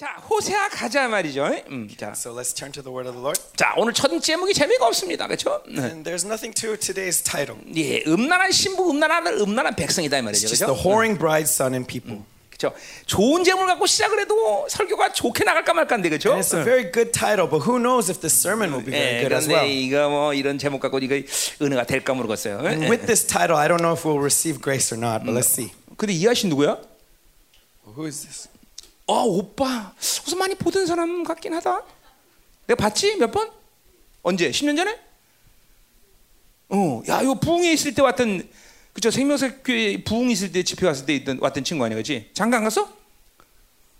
자, 호세아 가자 말이죠. 음, 자, So let's turn to the word of the Lord. 자, 오늘 첫 제목이 재미가 없습니다. 그렇죠? And there's nothing to today's title. 예, 음란한 신부, 음란한 음란한 백성이다 이 말이죠. It's just the 그렇죠? whoring bride, son, and people. 그렇죠. 좋은 제목을 갖고 시작을 해도 설교가 좋게 나갈까 말까인데 그렇죠? It's a very good title, but who knows if the sermon will be very 예, good as well. 이거 뭐 이런 제목 갖고 이거 은혜가 될까 모르겠어요. And 예. with this title, I don't know if we'll receive grace or not, but let's see. 근데 이 아씨 누구야? Who is this? 아 오빠 무슨 많이 보던 사람 같긴 하다. 내가 봤지 몇 번? 언제? 10년 전에? 어, 야 이거 부흥에 있을 때 왔던 그죠 생명사 교회 부흥 있을 때 집회 왔을 때 있던 왔던 친구 아니야, 그렇지? 장가 안 갔어?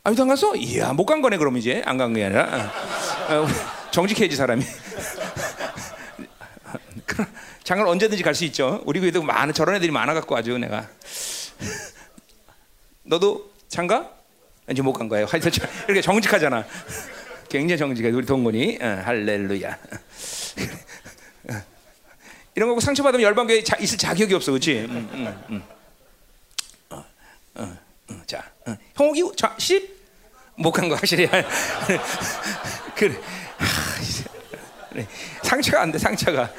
아직도 안 갔어? 이야 못 간 거네 그럼 이제 안 간 게 아니라 어, 어, 정직해야지 사람이. 장가를 언제든지 갈 수 있죠. 우리 교회도 많은 저런 애들이 많아 갖고 아주 내가. 너도 장가? 이제 못 간 거예요. 하여튼 저- 이렇게 정직하잖아. 굉장히 정직해. 우리 동건이 어, 할렐루야. 어. 이런 거 상처 받으면 열방교회 자, 있을 자격이 없어, 그렇지? 음, 음, 음. 어, 어, 어, 자, 어. 형욱이 자, 10? 못간 거 확실히. 그래. 그래. 상처가 안 돼, 상처가.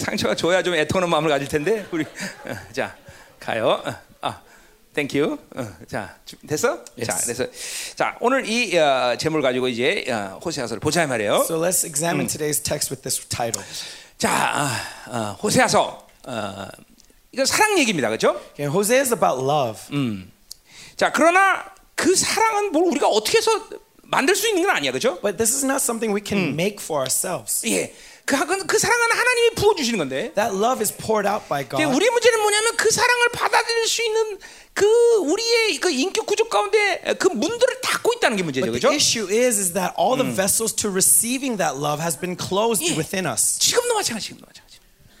상처가 줘야 좀 애통하는 마음을 가질 텐데 우리 어, 자 가요. 어, 아, thank you. 어, 자 주- 됐어? 자 그래서 자 오늘 이 어, 제목을 가지고 이제 어, 호세아서를 보자 이 말이에요. So let's examine today's text with this title. 자 아, 어, 호세아서 어, 이거 사랑 얘기입니다, 그렇죠? Okay, Hosea is about love. 자 그러나 그 사랑은 뭘 우리가 어떻게 해서 만들 수 있는 건 아니야, 그렇죠? But this is not something we can make for ourselves. 예, 그, 그, 그 사랑은 하나님이 부어 주시는 건데. That love is poured out by God. 우리 문제는 뭐냐면 그 사랑을 받아들일 수 있는 그 우리의 그 인격 구조 가운데 그 문들을 닫고 있다는 게 문제죠, 그렇죠? the issue is, is that all the vessels to receiving that love has been closed 예. within us. 지금도 마찬가지, 지금도 마찬가지.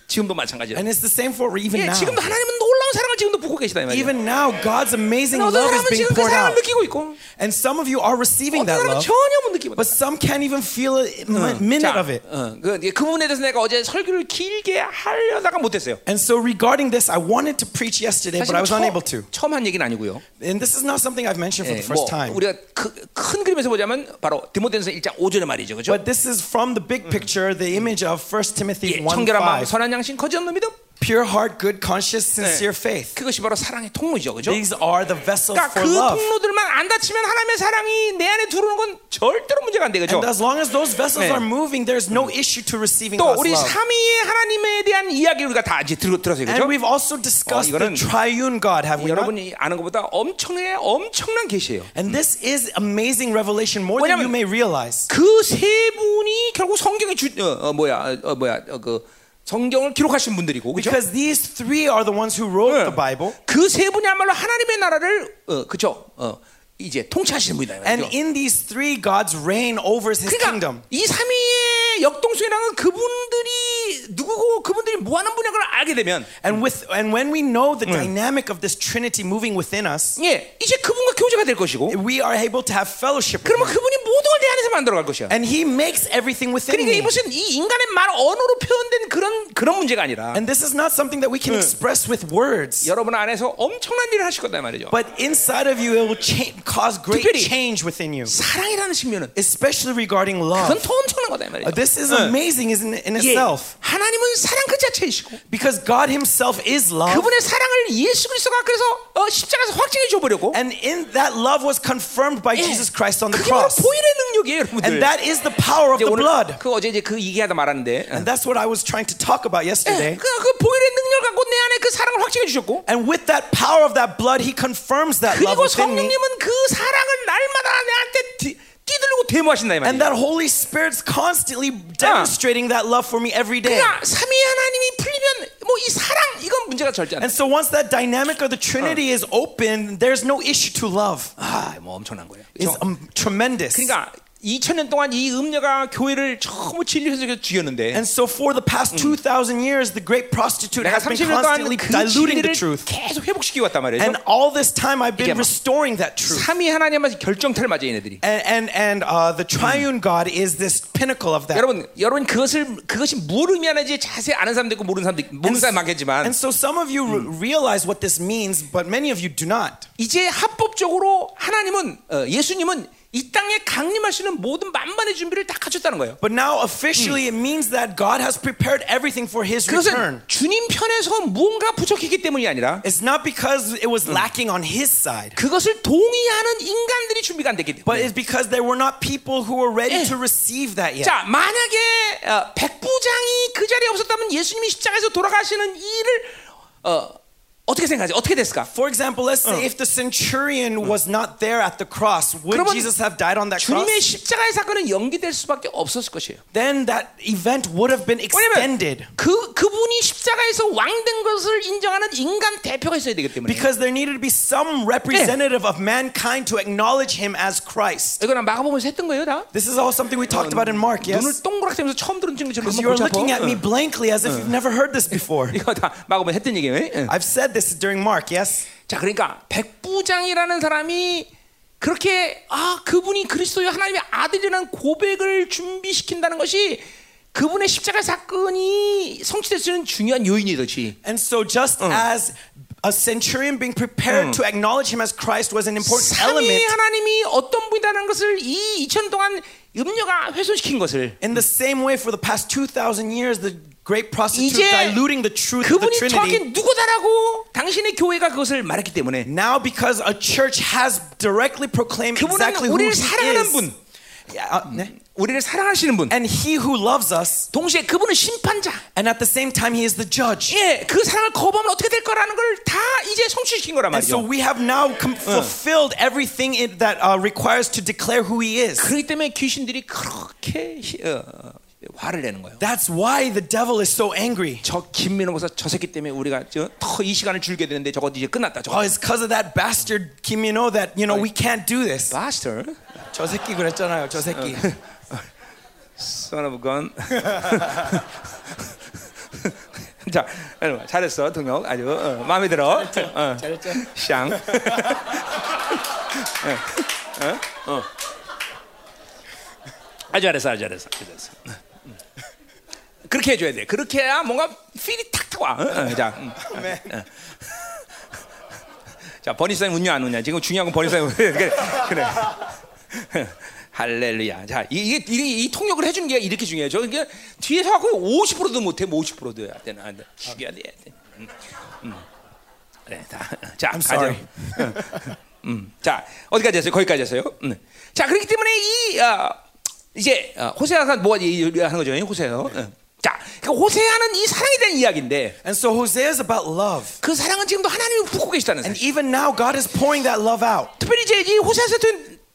지금도 마찬가지라. And it's the same for even 예, now. 지금도 하나님은 놀라운 사랑을 지금도 붓고 계시다 이 말이에요. Even now, God's amazing 어떤 love is 사람은 being 지금 그 poured 사랑을 out. 느끼고 있고, And some of you are receiving 어떤 that 사람은 love, 전혀 못 느끼고. but some can't even feel a mi- minute of it. 어, 그, 그 부분에 대해서 내가 어제 설교를 길게 하려다가 못했어요. And so regarding this, I wanted to preach yesterday, but I was unable to. 처음 한 얘기는 아니고요. And this is not something I've mentioned for 예, the 뭐 first time. 우리가 그, 큰 그림에서 보자면 바로 디모데전서 1장 5절의 말이죠, 그렇죠? But this is from the big picture, the image of 1 Timothy 예, 1 청결한 마음, 5. 선한 양심, 거짓 없는 믿음. Pure heart, good conscience, sincere faith. 그것이 바로 사랑의 통로죠, 그렇죠? These are the vessels 그러니까 for 그 love. 통로들만 안 닫히면 하나님의 사랑이 내 안에 들어오는 건 절대로 문제가 안 되겠죠. And as long as those vessels 네. are moving, there's no issue to receiving 또 God's 우리 love. 삼위의 하나님에 대한 이야기 우리가 다 이제 들어 들었어요, And 그렇죠? we've also discussed 어, the triune God, have we not? 여러분이 아는 것보다 엄청나게 엄청난 계시예요. And this is amazing revelation more than you may realize. 그 세 분이 결국 성경의 주, 어, 어, 뭐야, 어, 뭐야, 어, 그 성경을 기록하신 분들이고, 그렇죠? Because these three are the ones who wrote the Bible. 그 세 분이야말로 하나님의 나라를, 어, 그렇죠? 어, 이제 통치하시는 분이다. 이 And 말이죠. in these three, God's reign over his 그러니까 kingdom. 이 삼위의 역동성이라는 그분들이 누구고 그분들이 뭐 하는 분야 걸 알게 되면 And with and when we know the dynamic of this Trinity moving within us, 예, 이제 그분과 교제가 될 것이고 we are able to have fellowship with 그러면 him. 그분이 모든 걸 내 안에서 만들어 갈 것이야. And he makes everything within 그러니까 me. 이것은 이 인간의 말 언어로 표현된 그런 그런 문제가 아니라 And this is not something that we can express with words. 여러분 안에서 엄청난 일을 하실 거다 이 말이죠. But inside of you, it will cha- cause great 특별히 change within you, 사랑이라는 측면은 especially regarding 그건 love. 더 엄청난 거다 이 말이죠. Uh, This is amazing in, in 예, itself 하나님은 사랑 그 자체이시고 because God Himself is love. 그분의 사랑을 예수 그리스도가 그래서 어, 십자가에서 확증해 줘버렸고 And in that love was confirmed by 예, Jesus Christ on the 그게 바로 cross. 보혈의 능력이에요, 여러분들. And that is the power of 이제 the 오늘 blood. 그 어제 이제 그 얘기하다 말았는데 And that's what I was trying to talk about 예, yesterday. 그, 그 보혈의 능력 갖고 내 안에 그 사랑을 확증해 주셨고 And with that power of that blood, He confirms that love 그리고 within me. 성령님은 그 사랑을 날마다 내한테 띠- 뛰들고 데모하신다 이 And 말이에요. that Holy Spirit's constantly demonstrating that love for me every day. 그러니까 삼위 하나님이 풀리면 뭐 이 사랑 이건 문제가 절대 안 돼. And so once that dynamic of the Trinity is open, there's no issue to love. 아, 뭐 엄청난 거예요. It's 그렇죠? um, tremendous. 그러니까 2000년 동안 이 음녀가 교회를 전부 진리해서 죽였는데 And so for the past 2,000 years, the great prostitute has been 30년 동안 constantly 그 diluting the truth. 계속 회복시키고 왔단 말이죠. And all this time, I've been 막- restoring that truth. 삼위 하나님한테 결정타를 맞아 얘네들이. And and and uh, the triune God is this pinnacle of that. 여러분, 여러분 그것을 그것이 뭘 의미하는지 자세히 아는 사람도 있고 모르는 사람도 모르는 사람 많겠지만 And so some of you re- realize what this means, but many of you do not. 이제 합법적으로 하나님은 어, 예수님은 이 땅에 강림하시는 모든 만반의 준비를 다 갖췄다는 거예요. But now officially it means that God has prepared everything for his return. 주님 편에서 무언가 부족했기 때문이 아니라 It's not because it was lacking on his side, 그것을 동의하는 인간들이 준비가 안 됐기 but 때문에. it's because there were not people who were ready 예. to receive that yet. 자, 만약에 어, 백부장이 그 자리에 없었다면 예수님이 십자가에서 돌아가시는 일을 어, 어떻게 생각하지? 어떻게 됐을까? For example, let's say if the centurion was not there at the cross, would 그러면 Jesus have died on that 주님의 cross? 십자가의 사건은 연기될 수밖에 없었을 것이에요. Then that event would have been extended 왜냐면 그 그분이 십자가에서 왕된 것을 인정하는 인간 대표가 있어야 되기 때문에. because there needed to be some representative of mankind to acknowledge him as Christ. 이거는 마가복음에서 했던 거예요, 다. This is all something we talked about in Mark, yes? 눈을 동그랗게 뜨면서 처음 들은 친구처럼 Because 한번 you're 골치 looking at 아파. me 응. blankly as if you've never heard this before. 이거 다 마가복음에 했던 얘기예요. 응. I've said this during Mark, yes? 자, 그러니까 백부장이라는 사람이 그렇게 아 그분이 그리스도의 하나님의 아들이라는 고백을 준비시킨다는 것이 그분의 십자가 사건이 성취될 수 있는 중요한 요인이듯이. And so just as a centurion being prepared to acknowledge him as Christ was an important element, 하나님이 어떤 분이라는 것을 이 2000년 동안 음료가 훼손시킨 것을 in the same way for the past 2,000 years, the great prostitute 이제 diluting the truth of the 그분이 정확히 Trinity. 누구다라고 당신의 교회가 그것을 말했기 때문에 Now, because a church has directly proclaimed 그분은 exactly who 우리를 he 사랑하는 is, 분. Yeah, uh, 네. 우리를 사랑하시는 분. and he who loves us, 동시에 그분은 심판자. and at the same time, he is the judge. 예, 그 사랑을 거부하면 어떻게 될 거라는 걸 다 이제 성취시킨 거란 And so 말이죠. we have now com- fulfilled everything it, that uh, requires to declare who he is. 그렇기 때문에 귀신들이 그렇게 어, 화를 내는 거예요. That's why the devil is so angry. 저 김민호 목사 저 새끼 때문에 우리가 더이 시간을 줄게 되는데 저거 이제 끝났다. 저거. Oh, it's because of that bastard Kim know that you know we can't do this. 마스터, 저 새끼 그랬잖아요. 저 새끼. son of a gun. 자, 여러분, 잘했어, 동혁. 아주 어, 마음에 들어. 어, 잘했죠. 샹. 어, 어, 어. 아주 잘했어, 아주 잘했어, 아주 잘했어. 음. 그렇게 해줘야 돼. 그렇게 해야 뭔가 필이 탁탁 와. 어, 어, 자, 음. 어. 자, 버니사님 웃냐 안 웃냐? 지금 중요한 건 버니사님 그래, 그래. 할렐루야. 자, 이- 이게, 이게 이 통역을 해주는 게 이렇게 중요해요. 저 이게 뒤에서 하고 50%도 못해, 뭐 50%도 해야 되나? 안 돼. 죽여야 돼. 음, 음. 그래, 다. 자, I'm 가자. sorry. 음, 자, 어디까지 했어요? 거기까지 했어요. 음. 자, 그렇기 때문에 이 어, 이제 어, 호세아가 뭐가 하는 거죠? 호세요. 음. 자, 그러니까 호세아는 이 사랑에 대한 이야기인데 And so Hosea is about love. 그 사랑은 지금도 하나님이 붓고 계시다는 And 사실. even now God is pouring that love out. 특별히 이제 이 호세아서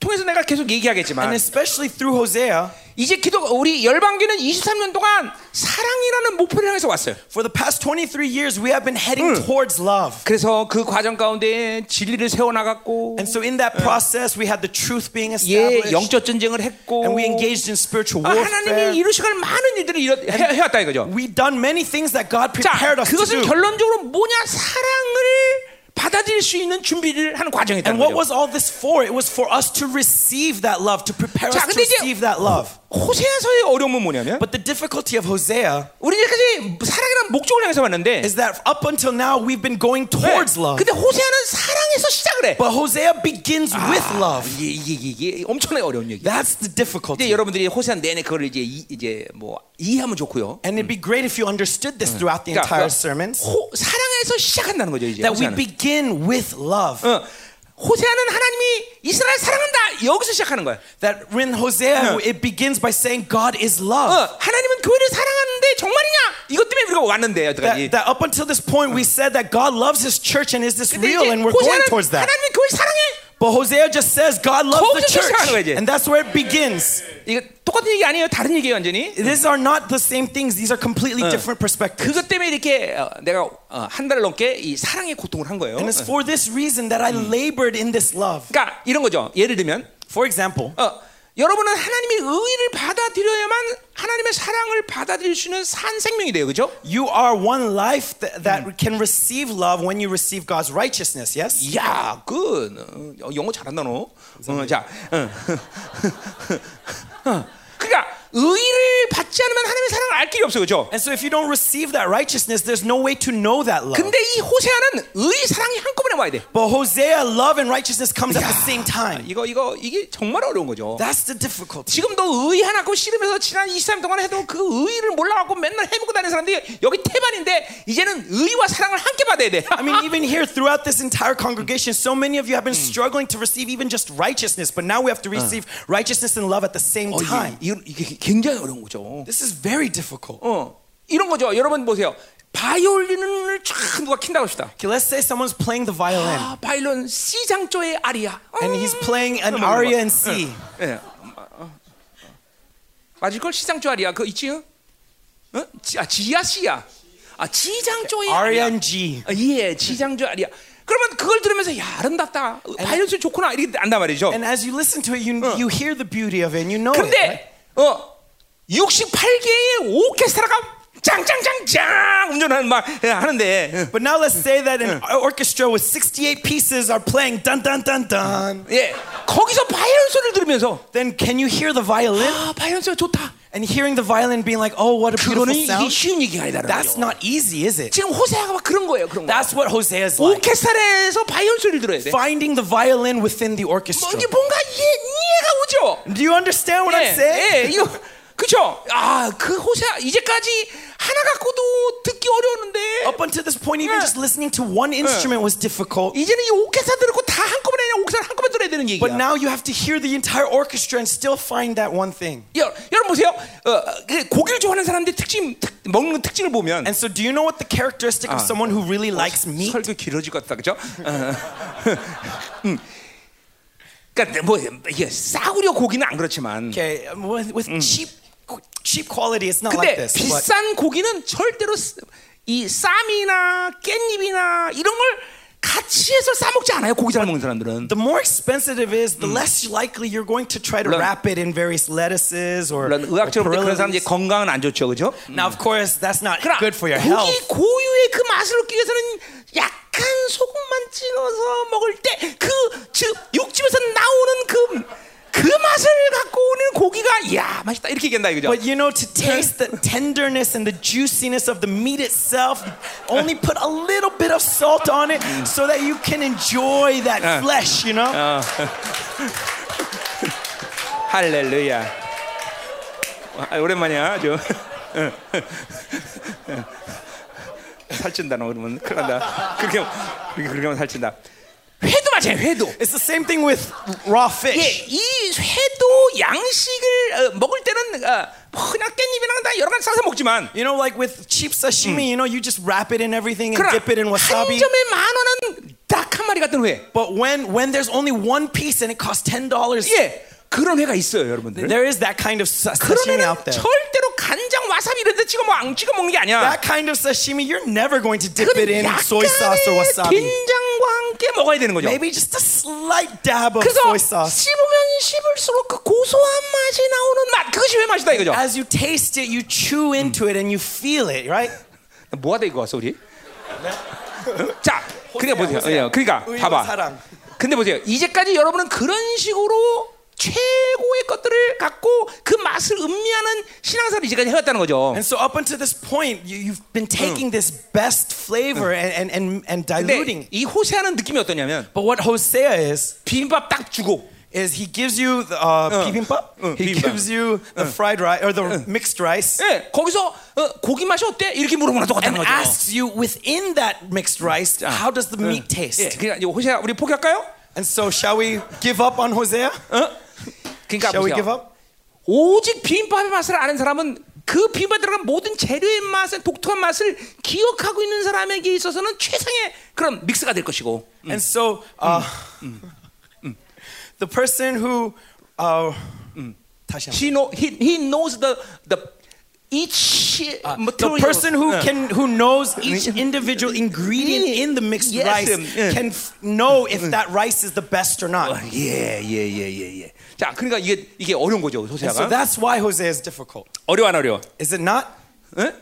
통해서 내가 계속 And 얘기하겠지만 especially through Hosea, 이제 기도 우리 열방교는 23년 동안 사랑이라는 목표를 향해서 왔어요. for the past 23 years we have been heading towards love. 그래서 그 과정 가운데 진리를 세워 나갔고 And so in that process we had the truth being 예, established. 영적 전쟁을 했고 And we engaged in spiritual 아, warfare. 하나님이 이루시갈 많은 일들을 이뤄, 해, 해왔다 이거죠. We've done many things that God 자, prepared us to 그것은 do. 결론적으로 뭐냐? 사랑을 받아들일 수 있는 준비를 하는 과정이었다는 And what 거죠. was all this for? It was for us to receive that love, to prepare 자, us to 근데 이제 receive that love. 호세아서의 어려움은 뭐냐면 But the difficulty of Hosea 우리 이제까지 사랑이라는 목적을 향해서 왔는데 is that up until now we've been going towards 네. love. 근데 호세아는 사랑에서 시작을 해. But Hosea begins with love. 이게, 이게, 이게 엄청나게 어려운 얘기. That's the 근데 difficulty. 여러분들이 호세아 내내 그걸 이제 이, 이제 뭐 이해하면 좋고요. And it'd be great if you understood this throughout the 그러니까 entire sermons. 호, 사랑에서 시작한다는 거죠 이제. That we 호세아는. begin with love. 어, 호세아는 하나님이 이스라엘 사랑한다 여기서 시작하는 거야. That when Hosea, it begins by saying God is love. 어, 하나님은 교회를 사랑하는데 정말이냐? 이것 때문에 우리가 왔는데 여태까지. That, that up until this point we said that God loves His church and is this 근데 real 이제 and we're going 호세아는 towards that. 하나님이 교회 사랑해. But Hosea just says God loves the 거기서 시작하는 거야, church, 이제. and that's where it begins. 이거 똑같은 얘기 아니에요. 다른 얘기예요 완전히. These are not the same things. These are completely different perspectives. 그것 때문에 이렇게 어, 내가 어, 한 달을 넘게 이 사랑의 고통을 한 거예요. And it's 어. for this reason that I labored in this love. 그러니까 이런 거죠. 예를 들면 For example, 어, 여러분은 하나님의 의를 받아들여야만 하나님의 사랑을 받아들일 수 있는 산 생명이 돼요. 그죠? you are one life that, that can receive love when you receive God's righteousness, yes? 이야, 그 어, 영어 잘한다 너. 어, 자, 어. 어. 그러니까 의를 받지 않으면 하나님의 사랑을 알 길이 없어 그죠? And so if you don't receive that righteousness, there's no way to know that love. 근데 이 호세아는 의 사랑이 한꺼번에 와야 돼. But Hosea, love and righteousness comes at 야, the same time. 이거 이거 이게 정말 어려운 거죠. That's the difficulty. 지금도 의 하나 고 씨름해서 지난 23년 동안 해도 그 의를 몰라 갖고 맨날 해먹고 다니는 사람들이 여기 태반인데 이제는 의와 사랑을 함께 받아야 돼. I mean, even here throughout this entire congregation, so many of you have been struggling to receive even just righteousness, but now we have to receive righteousness and love at the same 어, time. 이게, 이게, 이게 굉장히 어려운 거죠. This is very difficult. 어, 이런 거죠. 여러분 보세요. 바이올린을 쫙 누가 킨다고 합시다. Okay, let's say someone's playing the violin 아, 바이올린 C 장조의 아리아. and he's playing an 음, aria in C. 예. 맞을 걸 시장조 아리아 그 있지? 어? 지, 아 지야 C야. 아 지장조의 Aria 아리아. in G. 아, 예, 지장조 아리아. 그러면 그걸 들으면서 야 아름답다. 바이올린 좋구나 이렇게 안단 말이죠. And as you listen to it, you, you hear the beauty of it and you know it. right? 어 68개의 오케스트라가 짱짱짱짱 운전하는 막 예, 하는데 But now let's say that an orchestra with 68 pieces are playing dun dun dun dun. 예 거기서 바이올린 소리를 들으면서 Then can you hear the violin? 아 바이올린 소리 좋다. And hearing the violin being like, oh, what a beautiful 그거는 이게 sound. 쉬운 얘기가 아니다. That's not easy, is it? 지금 호세아가 막 그런 거예요. 그런 거. That's what Hosea is like. 오케스트라에서 바이올린 소리를 들어야 돼. Finding the violin within the 뭐 orchestra. 이게 뭔가 이해, 이해가 오죠. Do you understand what I'm saying? 예, 예, 이거 그죠? 아, 그 호세아 이제까지 하나 갖고도 듣기 어려웠는데 Up until this point, even Yeah. just listening to one instrument was difficult. 이제는 이 오케스트라 들고 다 한꺼번에 그냥 오케스트라 한꺼번에 들어야 되는 얘기야. But now you have to hear the entire orchestra and still find that one thing. 여, 여러분 보세요. 어, 그 고기를 좋아하는 사람들 특징 특, 먹는 특징을 보면 And so, do you know what the characteristic of someone who really likes meat? 설교 길어질 것 같다, 그죠? 어. 음. 그러니까 뭐 이게 싸구려 고기는 안 그렇지만, Okay, um, with, with cheap cheap quality, it's not like 근데 this. But 비싼 고기는 절대로 쓰- 이 쌈이나 깻잎이나 이런 걸 같이 해서 싸 먹지 않아요. 고기 잘 먹는 사람들은. the more expensive it is, the less likely you're going to try to wrap it in various lettuces or, 물론 의학적으로 그런 사람 이제 perilies. 건강은 안 좋죠, 그죠? Now, of course, that's not good for your 고기 health. 고유의 그 맛을 얻기 위해서는 야 맛있다 이렇게 얘기한다 이거죠. But you know, to taste the tenderness and the juiciness of the meat itself, only put a little bit of salt on it so that you can enjoy that flesh, you know? 할렐루야. 아, 오랜만이야 아주. 살찐다 너 그러면 큰일 난다. 그렇게 그렇게 그렇게 하면 살찐다. 회도 마찬가지 회도. It's the same thing with raw 예, fish. 이 회도 양식을 어, 먹을 때는 어, 뭐 그냥 깻잎이랑 다 여러 가지 싸서 먹지만 You know, like with cheap sashimi, you know, you just wrap it in everything and 그러나 dip it in 한 wasabi. 점에 만 원은 딱 한 마리 같은 회. But when when there's only one piece and it costs ten dollars, 예, 그런 회가 있어요, 여러분들. there is that kind of sa- 그런 sashimi 회는 out there. 절대로 간장, 와사비 이런 데 찍어 뭐안 찍어 먹는 게 아니야. That kind of sashimi, you're never going to dip it in soy sauce or wasabi. 된장과 함께 먹어야 되는 거죠. Maybe just a slight dab of soy sauce. 씹으면 씹을수록 그 고소한 맛이 나오는 맛 그것이 회 맛이다 이거죠. As you taste it, you chew into it and you feel it, right? 뭐가 돼 이거 왔어 우리? 자, 그러니까 보세요. 예, 그러니까 봐봐. 근데 보세요. 이제까지 여러분은 그런 식으로 최고의 것들을 갖고 그 맛을 음미하는 신앙생활을 이제까지 해왔다는 거죠. And so up until this point, you, you've been taking this best flavor and, and, and, and diluting. 이 호세아는 느낌이 어떠냐면 But what Hosea is, 비빔밥 딱 주고 is he gives you the, uh, bibimbap. 응, He bibimbap. gives you the fried rice or the mixed rice. 예, 거기서 어, 고기 맛이 어때? 이렇게 물어보나 똑같다는 And 거죠. asks you within that mixed rice, how does the meat 예, taste? 그러니까 이제 호세아 우리 포기할까요? And so, shall we give up on Hosea? 그러니까 Shall we give 보세요. up? 오직 비빔밥의 맛을 아는 사람은 그 비빔밥에 들어간 모든 재료의 맛의 독특한 맛을 기억하고 있는 사람에게 있어서는 최상의 그런 믹스가 될 것이고 And so, uh, the person who, uh, 다시 한번. he, know, he, he knows the, the each the material person who 예. can who knows each individual ingredient in the mixed Yes, rice um, yeah. can f- know if that rice is the best or not. 예, 예, 예, 예, 예. 자, 그러니까 이게 이게 어려운 거죠, And so 호세아가. that's why Hosea is difficult. 어려워 안 어려워? Is it not? 예?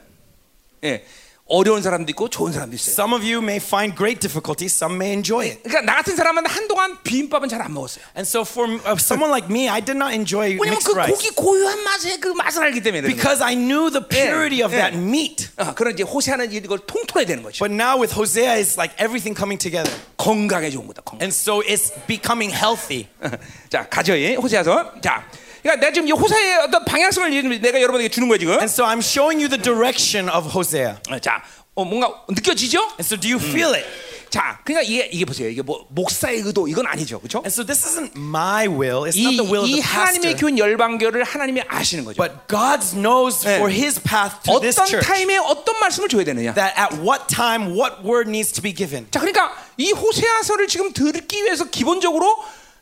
예. 어려운 사람도 있고 좋은 사람도 있어요. Some of you may find great difficulty, some may enjoy it. 그러니까 나 같은 사람은 한동안 비빔밥은 잘 안 먹었어요. And so for uh, someone like me, I did not enjoy 왜냐면 mixed 그 rice 고기 고유한 맛의 그 맛을 알기 때문에 그런 거예요. because I knew the purity of yeah. that meat. 어, 그런 이제 호세아는 이걸 통틀어야 되는 거죠. But now with Hosea, it's like everything coming together. 건강에 좋은 거다. 건강. And so it's becoming healthy. 자 가죠, 예. 호세아서. 자, 그러니까 내가 지금 이 호세아의 어떤 방향성을 내가 여러분에게 주는 거야 지금. And so I'm showing you the direction of Hosea. 어, 자, 어, 뭔가 느껴지죠? And so do you feel it? 자, 그러니까 이게 이게 보세요. 이게 뭐 목사의 의도 이건 아니죠, 그렇죠? And so this isn't my will. It's 이, not the will of 이 the 하나님의 pastor. 교회 열방교를 하나님이 아시는 거죠. But God knows 네. for his path to this 어떤 church 타임에 어떤 말씀을 줘야 되느냐. that at what time what word needs to be given. 자, 그러니까 이 호세아서를 지금 듣기 위해서 기본적으로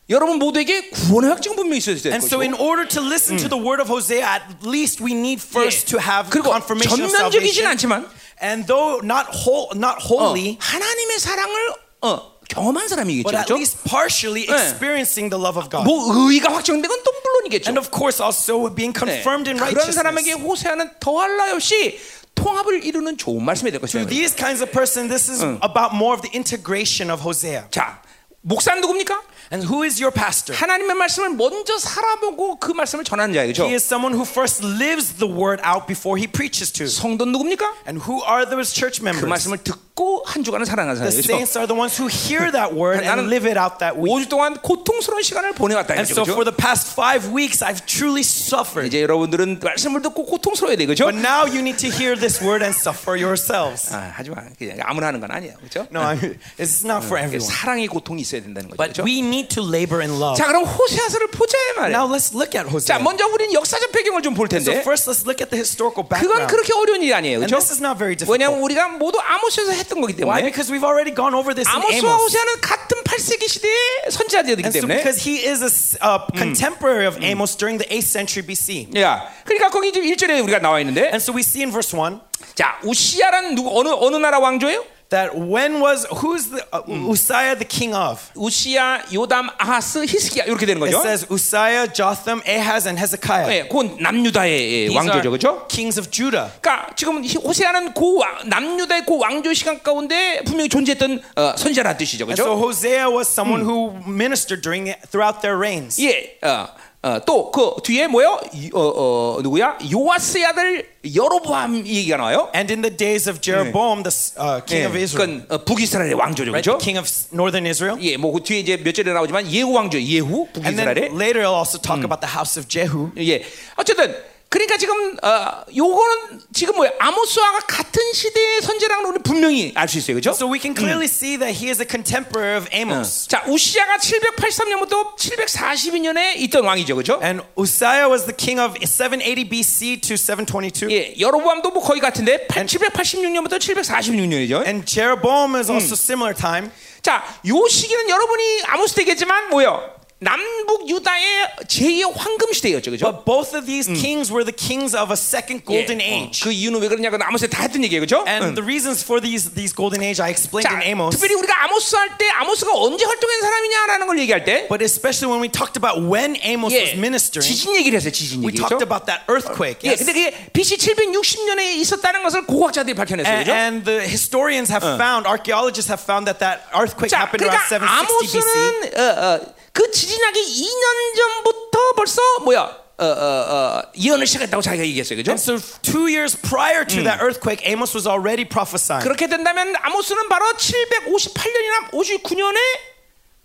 여러분 모두에게 구원의 확증 분명히 있어야 될 And so in 것이고. order to listen to the word of Hosea, at least we need first to have confirmation of 전면적이진 salvation. 않지만 And though not whole, not 어, wholly, 하나님의 사랑을 어, 경험한 사람이겠죠. but at 그렇죠? least partially 네. experiencing the love of God. 뭐 의가 확정된 건또 물론이겠죠. And of course also being 네. confirmed in 그런 사람에게 righteousness. 호세아는 더할 나위 없이 통합을 이루는 좋은 말씀이 될 To 것이다. these kinds of person, this is about more of the integration of Hosea. 자, 목사는 누굽니까? And who is your pastor? 하나님의 말씀을 먼저 살아보고 그 말씀을 전하는 자이죠. He is someone who first lives the word out before he preaches to. 성도 누굽니까? And who are those church 그 members? 말씀을 듣고 한 주간을 살아가는 The 사람이죠. saints are the ones who hear that word 나는 and live it out that week. 5주 동안 고통스러운 시간을 보내왔다 And 이거죠. so for the past five weeks, I've truly suffered. 이제 여러분들은 말씀을 듣고 고통스러워야 되겠죠? But now you need to hear this word and suffer yourselves. 아, 하지 마. 그냥 아무나 하는 건 아니에요. 그렇죠? No, I- it's not for everyone. 사랑의 고통이 있어야 된다는 거죠. But 그렇죠? we need to labor in love. 자, 그럼 호세아서를 보자 이 말이야. Now let's look at 자, Hosea. 먼저 우리는 역사적 배경을 좀볼 So 텐데 first, let's look at the historical 그건 background. 그렇게 어려운 일이 아니에요. And 그렇죠? this is not very difficult. 우리가 모두 아모스에서 했던 거기 Why? 때문에 Because we've already gone over this in 아모스와 Amos. 호세아는 같은 8세기 시대의 선지자들이기 And so 때문에 because he is a uh, contemporary of Amos during the 8th century BC. 야, 그러니까 거기 지금 1절에 우리가 나와 있는데 And so we see in verse 1 자, 우시아라는 누구 어느 어느 나라 왕조예요? That when was, who's the, uh, Uzziah the king of? 우시아, 요담, 아하스, 히스기야 이렇게 되는 It 거죠. says Uzziah, Jotham, Ahaz, and Hezekiah. 예, 그건 남유다의 예, These 왕조죠, are 그렇죠? kings of Judah. 그러니까 지금 히- 호세아는 그 왕- 남유다의 그 왕조 시간 가운데 분명히 존재했던 어, 선지자라는 뜻이죠, And so 그렇죠? Hosea was someone who ministered during throughout their reigns. 예, 어, 어, 또그 뒤에 뭐요? 이- 어, 어, 누구야? 요아스의 아들 여로보암 얘기가 나와요. And in the days of Jeroboam, the uh, king 예, of Israel, 그건 어, 북이스라엘의 왕조죠, right? 그렇죠? King of northern Israel. 예, 뭐그 뒤에 이제 몇 절에 나오지만 예후 왕조, 예후 And 북이스라엘의 then later, I'll also talk about the house of Jehu. 예. 어쨌든 그러니까 지금 어, 요거는 지금 뭐야? 아모스와 같은 시대의 선지라는 우리 분명히 알 수 있어요. 그렇죠? So we can clearly see that he is a contemporary of Amos. 자, 우시아가 783년부터 742년에 있던 왕이죠. 그렇죠? And Uzziah was the king of 780 BC to 722. 예. 여로보암도 뭐 거의 같은데 786년부터 746년이죠. And Jeroboam is also similar time. 자, 요 시기는 여러분이 아모스 때겠지만 뭐요? 남북 유다의 제2의 황금 시대였죠. 그렇죠? But both of these kings were the kings of a second golden age. 그 이유는 왜 그러냐고 아모스에 다 했던 얘기예요. 그렇죠? And the reasons for these these golden age I explained 자, in Amos. 특별히 우리가 아모스 할 때 아모스가 언제 활동한 사람이냐라는 걸 얘기할 때 But especially when we talked about when Amos was 예, ministering, 지진 얘기를 했어요. 지진 we 얘기. talked 그렇죠? about that earthquake. 예, Yes. 근데 그게 BC 760년에 있었다는 것을 고고학자들이 밝혀냈어요. And, 그죠? and the historians have found, archaeologists have found that that earthquake 자, happened around 그러니까 760 BC. 아모스는 어, 어, 그 지진하기 2년 전부터 벌써 뭐야? 어, 어, 어, 예언을 시작했다고 자기가 얘기했어요. 그죠? And so two years prior to that earthquake, Amos was already prophesying. 그렇게 된다면 아모스는 바로 758년이나 59년에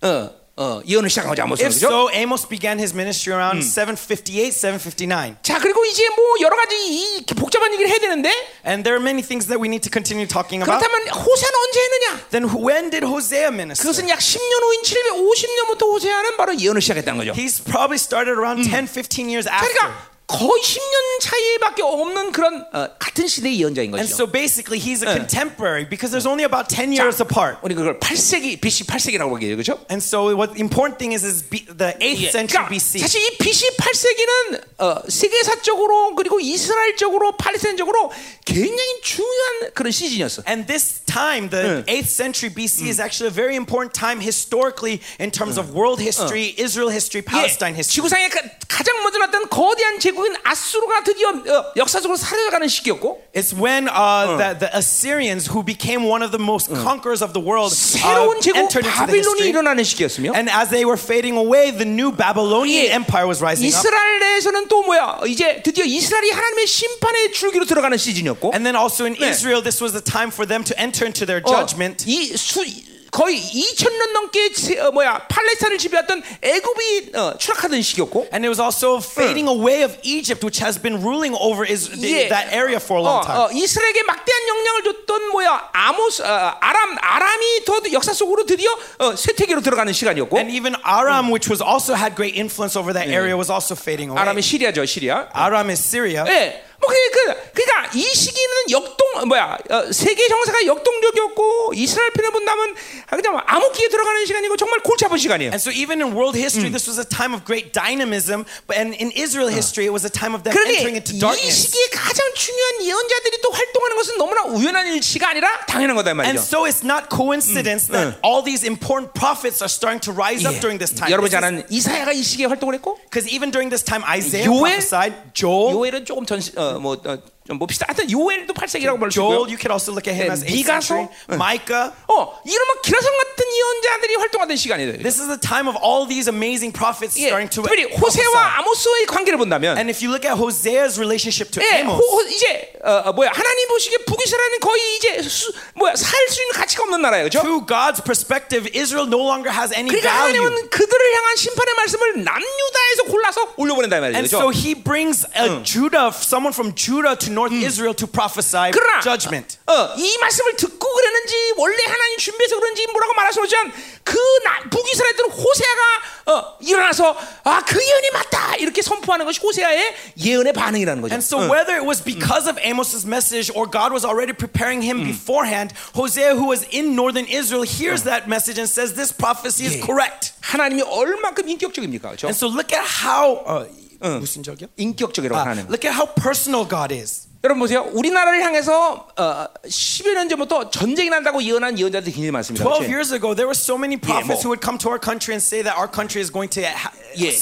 어, 어, 예언을 시작한 거죠. 아모스는. If 그죠? so, Amos began his ministry around 758, 759. 자, 그리고 이제 뭐 여러 가지 이 복잡한 얘기를 해야 되는데 And there are many things that we need to continue talking about. 그렇다면 호세는 언제 했느냐? Then when did Hosea minister? 그것은 약 10년 후인 750년부터 호세아는 바로 예언을 시작했다는 거죠. He's probably started around 10, 15 years after. 그러니까 거의 10년 차이밖에 없는 그런 어, 같은 시대의 예언자인 And 거죠. so basically, he's a contemporary because there's only about 10 years apart. 우리 그걸 8세기 BC 8세기라고 얘기해요. 그렇죠? And so what the important thing is is B, the 8th century 그러니까 BC. 사실 이 BC 8세기는 어, 세계사적으로 그리고 이스라엘적으로 팔레스타인적으로 굉장히 중요한 그런 시즌이었어. And this time, the 8th century BC, is actually a very important time historically in terms of world history, Israel history, 예, Palestine history. 지구상의 가- 가장 먼저 났던 거대한 제국 인 아수르가 드디어 어, 역사적으로 사라져가는 시기였고 It's when uh, the, the Assyrians, who became one of the most conquerors of the world, uh, 새로운 제국 entered into the 바빌론이 history. 일어나는 시기였으며 And as they were fading away, the new Babylonian 예, empire was rising up. 이스라엘 내에서는 또 뭐야 이제 드디어 이스라엘이 하나님의 심판의 줄기로 들어가는 시즌이었고 And then also in 네. Israel, this was the time for them to enter into their 어, judgment. 이 수, 거의 2천년 넘게 지- 어, 뭐야 팔레스타인을 지배했던 애굽이 어, 추락하던 시기였고 And it was also fading away of Egypt, which has been ruling over is, 예. that area for a 어, long time. 어, 이스라엘에게 막대한 영향을 줬던 뭐야 아모스 어, 아람 아람이 더 역사 속으로 드디어 어, 쇠퇴기로 들어가는 시간이었고 And even Aram, which was also had great influence over that area, was also fading away. 아람이 시리아죠 시리아. Aram is Syria. 예. 뭐 그, 그, 그러니까 이 시기는 역동 뭐야 어, 세계 정세가 역동적이었고 이스라엘 편에 본다면 아, 그냥 암흑기에 들어가는 시간이고 정말 골치 아픈 시간이에요. And so even in world history, this was a time of great dynamism. But and in Israel history, it was a time of them entering into 이 darkness. 시기에 가장 중요한 예언자들이 또 활동하는 것은 너무나 우연한 일치가 아니라 당연한 거다 이 And 말이죠. so it's not coincidence that all these important prophets are starting to rise up during this time. 여러분 잘 아는 이사야가 이 시기에 활동을 했고 Because even during this time, Isaiah 요엘? prophesied, Joel, 요엘은 조금 전뭐 좀 봅시다. 하여튼 요엘도 8세기라고 볼수 Joel, 있고요. you could also look at him 네, as 8th 미가서? century. Micah. 어, 이런 막 기라성 같은 예언자들이 활동하던 시간이에요. This is the time of all these amazing prophets 예, starting to 특별히. 호세와 아모스의 관계를 본다면 And if you look at Hosea's relationship to 예, 호, Amos, 호- 이제 어, 어, 뭐야 하나님 보시기에 북이스라엘은 거의 이제 수, 뭐야 살 수 있는 가치가 없는 나라예요, 그렇죠? to God's perspective, Israel no longer has any 그러니까 value. 하나님은 그들을 향한 심판의 말씀을 남유다에서 골라서 올려보낸다 이 말이죠. And 그렇죠? so he brings a Judah, someone from Judah to North Israel to prophesy 그러나 judgment. 어, 이 말씀을 듣고 그랬는지 원래 하나님 준비해서 그런지 뭐라고 말할 수 없지만 그 나- 북이스라엘들은 호세아가 어, 일어나서 아 그 예언이 맞다 이렇게 선포하는 것이 호세아의 예언의 반응이라는 거죠. And so whether it was because of Amos's message or God was already preparing him beforehand, Hosea, who was in northern Israel, hears that message and says this prophecy is 예. correct. 하나님이 얼만큼 인격적입니까, 그렇죠? And so look at how uh, 무슨 적이요? 인격적이라고 아, 하나님. look at how personal God is. 여러분 보세요. 우리나라를 향해서 어, 10여 년 전부터 전쟁이 난다고 예언한 예언자들이 굉장히 많습니다. 12 그렇죠? years ago, there were so many prophets 뭐. who would come to our country and say that our country is going to ha- 예.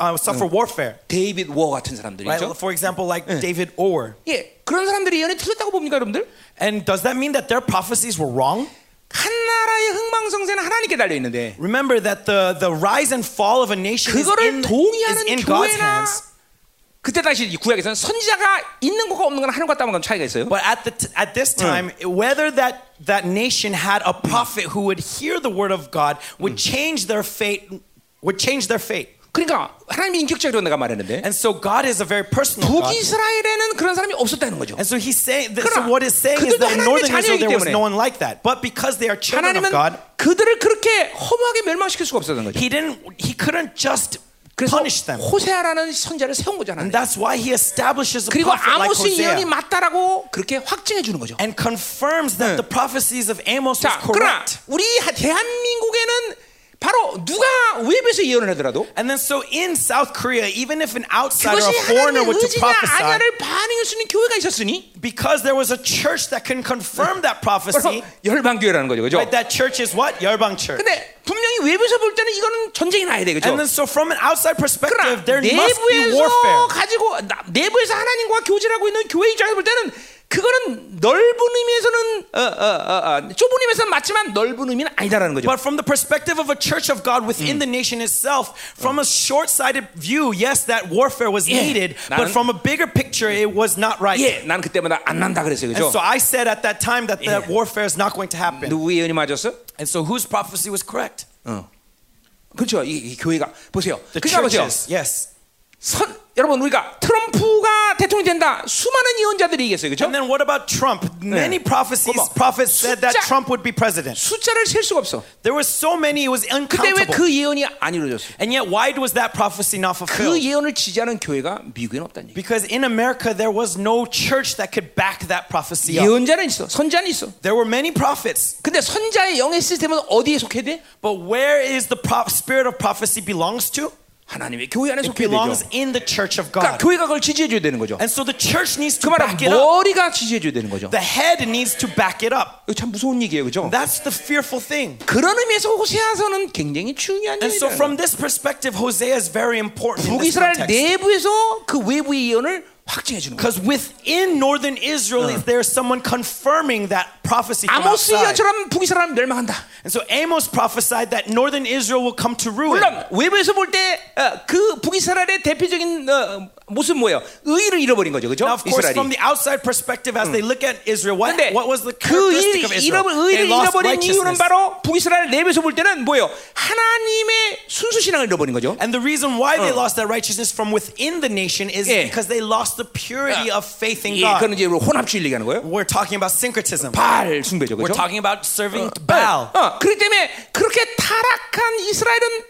uh, suffer warfare. 데이빗 워 같은 사람들이죠. Right? For example, like David Orr. 예, 그런 사람들이 예언이 틀렸다고 봅니까, 여러분들? And does that mean that their prophecies were wrong? 한 나라의 흥망성쇠는 하나님께 달려 있는데 Remember that the, the rise and fall of a nation is 그거를 in, is 동의하는 in God's 교회나 hands. 그때 당시 이 구약에서는 선지자가 있는 거가 없는 건 하늘과 땅과 차이가 있어요. But at, the t- at this time, whether that, that nation had a prophet who would hear the word of God would change their fate, would change their fate. 그러니까 하나님이 인격적이라고 내가 말했는데 And so God is a very personal God. 북이스라엘에는 그런 사람이 없었다는 거죠. And so he's saying, that, 그러나 so what is saying is 그들도 that in 하나님의 northern Israel 자녀이기 there was 때문에 no one like that. But because they are children of 하나님은 God, 그들을 그렇게 허무하게 멸망시킬 수가 없었던 거죠. he didn't, he couldn't just 그래서 punish them. 호세아라는 선자를 세운 거잖아요. And that's why he establishes a 그리고 prophet like 예언이 맞다라고 그렇게 확증해 주는 거죠. and confirms that the prophecies of Amos was 자, 그러나 correct. 우리 하- 대한민국에는 바로 누가 외부에서 예언을 하더라도 And then so in South Korea, even if an outsider, 그것이 a foreigner 하나님의 were to 의지냐 prophesy, 아냐를 반응할 수 있는 교회가 있었으니 because there was a church that can confirm that 바로 prophecy, 열방교회라는 거죠. 그죠? right? That church is what? Yerbang Church. 근데 분명히 외부에서 볼 때는 이거는 전쟁이 나야 돼. 그죠? And then so from an outside 그러나 perspective, there must be 내부에서 warfare. 가지고 나- 내부에서 하나님과 교제를 하고 있는 교회 입장에서 볼 때는 그거는 넓은 의미에서는 어, 어, 어, 어, 좁은 의미에서는 맞지만 넓은 의미는 아니다라는 거죠. But from the perspective of a church of God within the nation itself, from a short-sighted view, yes, that warfare was Yeah. needed, 나는- but from a bigger picture, it was not right. 예, 난 그때마다 안 난다 그랬어요. And 그죠? so I said at that time that Yeah. that warfare is not going to happen. 누구의 예언이 맞았어? And so whose prophecy was correct? 그렇죠. 이, 이 교회가 보세요. The 그러니까 보세요. churches. Yes. 선, 여러분 우리가 트럼프가 대통령이 된다. 수많은 예언자들이 얘기했어요. 그렇죠? And then what about Trump? Many prophecies, 어머, prophets said that Trump would be president. 숫자를 셀 수가 없어. There were so many, it was 근데 왜 uncountable. 그 예언이 안 이루어졌어? And yet, why was that prophecy not 그 fulfilled? 예언을 지지하는 교회가 미국에는 없다는 얘기. Because in America, there was no church that could back that prophecy up. 예언자는 있어, 선자는 있어. There were many prophets, 근데 선자의 영의 시스템은 어디에 속해 돼? but where is the spirit of prophecy belongs to? 하나님의 교회 안에 It 속해야 belongs 되죠. in the church of 그러니까 God. 교회가 그걸 지지해 줘야 되는 거죠. And so the church needs 그 to 말은 back it up. 머리가 지지해 줘야 되는 거죠. The head needs to back it up. 이거 참 무서운 얘기예요, 그죠? That's the fearful thing. 그런 의미에서 호세아서는 굉장히 중요한 And so 일이에요. from this perspective, Hosea is very important in this 북이스라엘 context. 내부에서 그 외부의 예언을 확증해 주는 거예요. Because within northern Israel, is there someone confirming that prophecy from 아모스 outside? 예언처럼 북이스라엘 멸망한다. And so Amos prophesied that northern Israel will come to ruin. 물론 외부에서 볼 때 그 북이스라엘의 대표적인 어, 모습 뭐예요? 의를 잃어버린 거죠, 그죠? Of course, 이스라엘이. from the outside perspective, as they look at Israel, what, what was the 그 characteristic of 일, Israel? 잃어버, 의를 잃어버린 이유는. 바로 북이스라엘 내부에서 볼 때는 뭐예요? 하나님의 순수 신앙을 잃어버린 거죠. And the reason why they lost that righteousness from within the nation is 예. because they lost the purity of faith in 예, God. 그건 이제 혼합주의 얘기하는 거예요. We're talking about syncretism. 발 숭배죠, We're 그죠? talking about serving Baal. 어, 그렇기 때문에 그렇게 타락한 이스라엘은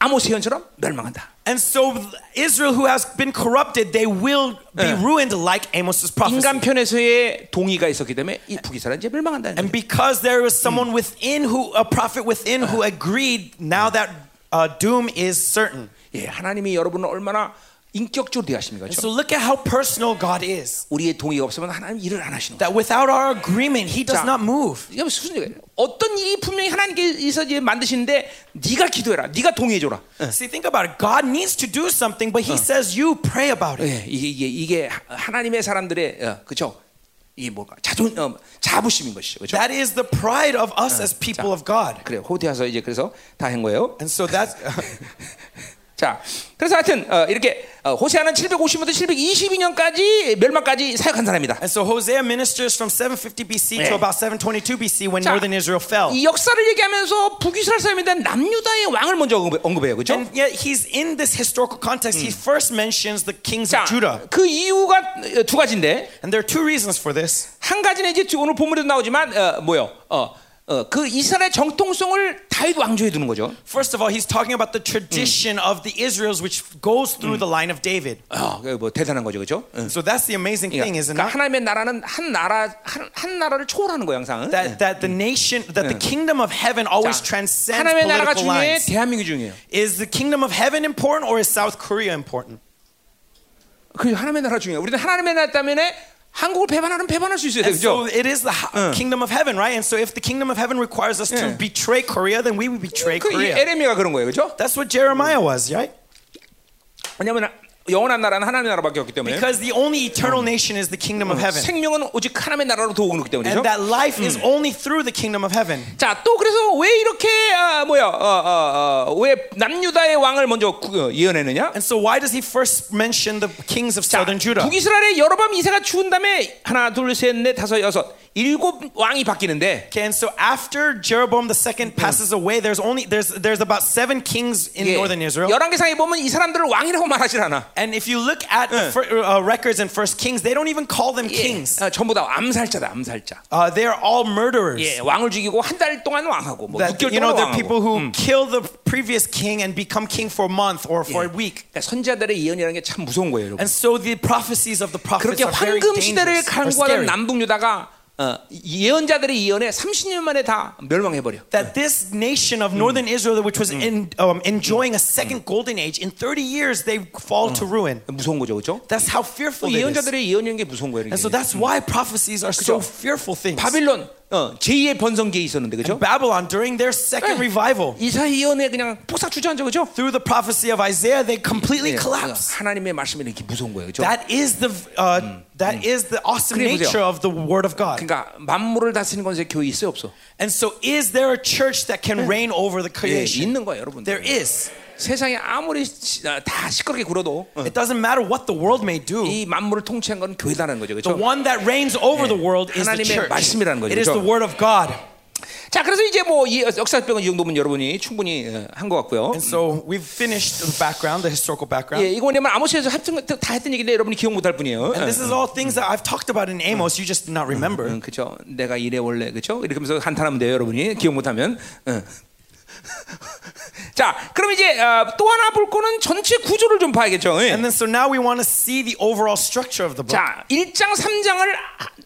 아모스 예언처럼 멸망한다. And so Israel, who has been corrupted, they will be ruined like Amos's prophecy. 인간 편에서의 동의가 있었기 때문에 이 북이스라엘 이제 멸망한다는 And 거죠. because there was someone within who, a prophet within who agreed, now that uh, doom is certain. 예, 하나님이 여러분을 얼마나 인격적으로? And 그렇죠? so look at how personal God is. 우리의 동의가 없으면 하나님 일을 안 하시는 거예요. That without our agreement, He does 자, not move. 이게 무슨 얘기예요? 어떤 일이 분명히 하나님께서 이제 만드시는데 네가 기도해라, 네가 동의해 줘라. See, think about it. God needs to do something, but He says, you pray about it. 예, 이게 이게 이게 하나님의 사람들의 어, 그죠? 이게 뭐가 자존 어, 자부심인 것이죠, 그렇죠? That is the pride of us as people of God. 그래 호대하서 이제 그래서 다 한 거예요. And so that's. 자, 그래서 하여튼 어, 이렇게 어, 호세아는 750부터 722년까지 멸망까지 사역한 사람이다. And so Hosea ministers from 750 BC 네. to about 722 BC when 자, northern Israel fell. 이 역사를 얘기하면서 북이스라엘 사람에 대한 남유다의 왕을 먼저 언급- 언급해요, 그렇죠? And yet he's in this historical context. He first mentions the kings 자, of Judah. 그 이유가 어, 두 가지인데 And there are two reasons for this. 한 가지는 이제 오늘 본문에도 나오지만 어, 뭐요? 어, 어, 그 이스라엘 정통성을 다윗 왕조에 두는 거죠. First of all, he's talking about the tradition of the Israels, which goes through the line of David. 어, 그게 뭐 대단한 거죠, 그렇죠? So that's the amazing thing, isn't 그러니까 it? 하나님의 나라는 한 나라 한, 한 나라를 초월하는 거예요, 항상. That that the nation, that the kingdom of heaven always 자, transcends 하나님의 나라가 중요해. 대한민국이 중요해요. Is the kingdom of heaven important or is South Korea important? 그 하나님의 나라 중요해요. 우리는 하나님의 나라 때문에 한국을 배반하는 배반할 수 있어야 And so 되죠. it is the ha- kingdom of heaven, right? And so if the kingdom of heaven requires us to Yeah. betray Korea, then we will betray 그 Korea. 에레미가 그런 거예요, 그렇죠? That's what Jeremiah was, right? 왜냐하면 영원한 나라는 하나님의 나라밖에 없기 때문에 Because the only eternal nation is the kingdom of heaven. 생명은 오직 하나님의 나라로 도우고 있기 때문이죠. And that life is only through the kingdom of heaven. 자, 또 그래서 왜 이렇게 아, 뭐야? 어, 어, 어, 왜 남유다의 왕을 먼저 구- 어, 예언했느냐? And so why does he first mention the kings of 자, southern Judah? 북이스라엘의 여로밤 2세가 죽은 다음에 하나, 둘, 셋, 넷, 다섯, 여섯, 일곱 왕이 바뀌는데 Okay, and so after Jeroboam the second passes away, there's only there's there's about seven kings in 예, northern Israel. 열왕기상에 보면 이 사람들을 왕이라고 말하지 않아. And if you look at the fir- uh, records in First Kings, they don't even call them 예, kings. 어, 전부 다 암살자다, 암살자. Uh, they are all murderers. 예, 왕을 죽이고 한 달 동안 왕하고 뭐 That 6개월 you know, 동안 they're people 왕하고. who kill the previous king and become king for a month or for a week. 그러니까 선지자들의 예언이라는 게 참 무서운 거예요, 여러분. And so the prophecies of the prophets 그렇게 are very 황금 시대를 dangerous, or 강구하던 scary. 남북유다가 어, 예언자들의 예언에 30년 만에 다 멸망해 버려. That this nation of northern Israel, which was in, um, enjoying a second golden age, in 30 years they fall to ruin. 무서운 거죠, 그렇죠? That's how fearful it is. 예언자들의 예언이라는 게 무서운 거예요. And so 이게. that's why prophecies are so 그죠? fearful things. 바빌론 어, 제2의 번성기에 있었는데, 그죠? Babylon during their second 네. revival, 이사 예언에 그냥 폭삭 주저앉아, 그죠? through the prophecy of Isaiah, they completely 예, collapse. 하나님의 말씀이 이렇게 무서운 거예요, 그죠? That is the uh, that is the awesome 그래, 보세요. nature of the Word of God. 그러니까 만물을 다스리는 건세 교회 있어요, 없어? And so, is there a church that can reign over the 예, creation? 있는 거예요, 여러분. There is. 세상에 아무리 시- 아, 다 시끄럽게 굴어도 어, It doesn't matter what the world may do. 이 만물을 통치한 건 교회다는 거죠, The 그렇죠? one that reigns over the world is the 하나님의 church. 말씀이라는 거죠, It is the Word of God. 자, 그래서 이제 뭐이 역사병은 이 정도면 여러분이 충분히 한 것 같고요. And so we've finished the background, the historical background. 예, 이거 뭐냐면 아모스에서 거- 다 했던 얘기인데 여러분이 기억 못할 뿐이에요. And this is all things that I've talked about in Amos. You just did not remember. 응, 그죠? 내가 이래 원래 그죠? 이렇게 하면서 한탄하면 돼요, 여러분이 기억 못하면. 응. 자, 그럼 이제 어, 또 하나 볼 거는 전체 구조를 좀 봐야겠죠. 예. And then so now we want to see the overall structure of the book. 자, 1장 3장을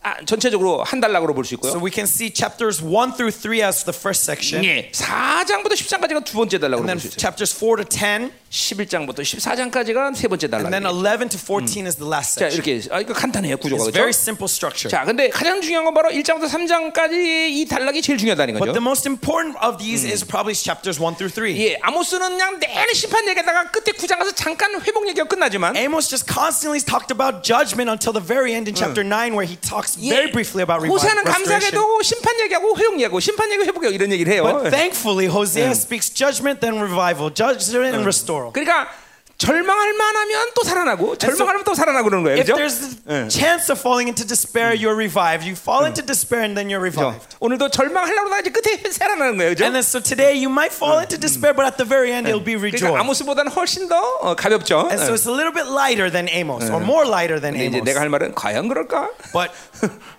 아, 전체적으로 한 단락으로 볼 수 있고요. So we can see chapters 1 through 3 as the first section. 예, 4장부터 10장까지가 두 번째 단락으로 And then 볼수 있어요. chapters 4 to 10. 11장부터 14장까지가 세 번째 And then 단락. 11 to 14 is the last 자, section. 이렇게 아, 이거 간단해요 구조가 It's very 그렇죠? simple structure. 자, 근데 가장 중요한 건 바로 1장부터 3장까지 이 단락이 제일 중요하다는 But the 거죠. most important of these is probably chapters 1 through 3. 예, 아모스는 그냥 내내 심판 얘기하다가 끝에 9장 가서 잠깐 회복 얘기가 끝나지만 Amos just constantly talked about judgment until the very end in chapter 9 where he talks very briefly about revival, restoration. 감사하게도 심판 얘기하고 회복 얘기하고 심판 얘기하고 회복 얘기 이런 얘기를 해요. But thankfully Hosea speaks judgment then revival, judgment and restore. 그러니까 절망할 만하면 또 살아나고 절망하면 또 살아나고 그러는 거예요. If 그렇죠? there's a chance of falling into despair, you're revived. You fall into despair and then you're revived. 오늘도 절망하려고 하다가 이제 끝에 살아나는 거예요. 그렇죠? And then so today you might fall into despair, but at the very end it'll be 그러니까 rejoiced. 아모스보다는 훨씬 더 어, 가볍죠. And so it's a little bit lighter than Amos, or more lighter than 근데 이제 Amos. 내가 할 말은 과연 그럴까? But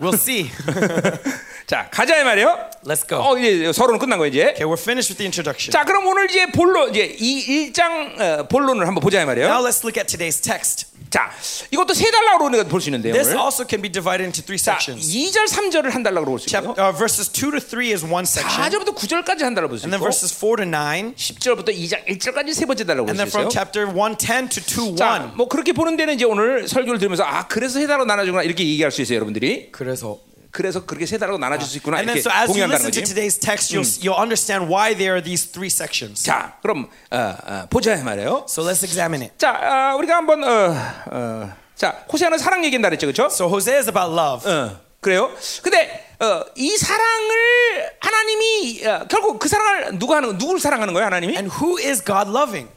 we'll see. 자 가자 이 말이에요. Let's go. 어 이제 서론은 끝난 거 이제. Okay, we're finished with the introduction. 자 그럼 오늘 이제 본론 이제 이 1장 어, 본론을 한번 보자 이 말이에요. Now let's look at today's text. 자 이것도 세 달락으로 우리가 볼 수 있는데요. This 오늘. also can be divided into three 자 sections. 2절 3절을 한 달락으로 볼수 Chap- 있고요. uh, verses 2 to 3 is one section. 4절부터 9절까지 한 달락 볼수 And then 있고 verses 4 to 9. 10절부터 2장 1절까지 세 번째 달락 And then 볼수 from 있어요. chapter 110 to 2 자, 1. 뭐 그렇게 보는 데는 이제 오늘 설교를 들으면서 아 그래서 세 달로 나눠주구나 이렇게 얘기할 수 있어요, 여러분들이. 그래서 그래서 그렇게 세 달로 나눠줄 수 있구나 And then 이렇게 so as you 동의한다는 listen to 거지. today's text, you'll, you'll understand why there are these three sections. 자, 그럼 어, 어, 보자 이 말이에요. So let's examine it. 자, 어, 우리가 한번 어, 어, 자 호세아는 사랑 얘기한다 그랬죠, 그렇죠? So Hosea is about love. 어, 그래요. 근데 어, 이 사랑을 하나님이 어, 결국 그 사랑을 누가 하는 누구를 사랑하는 거예요, 하나님이? And who is God loving?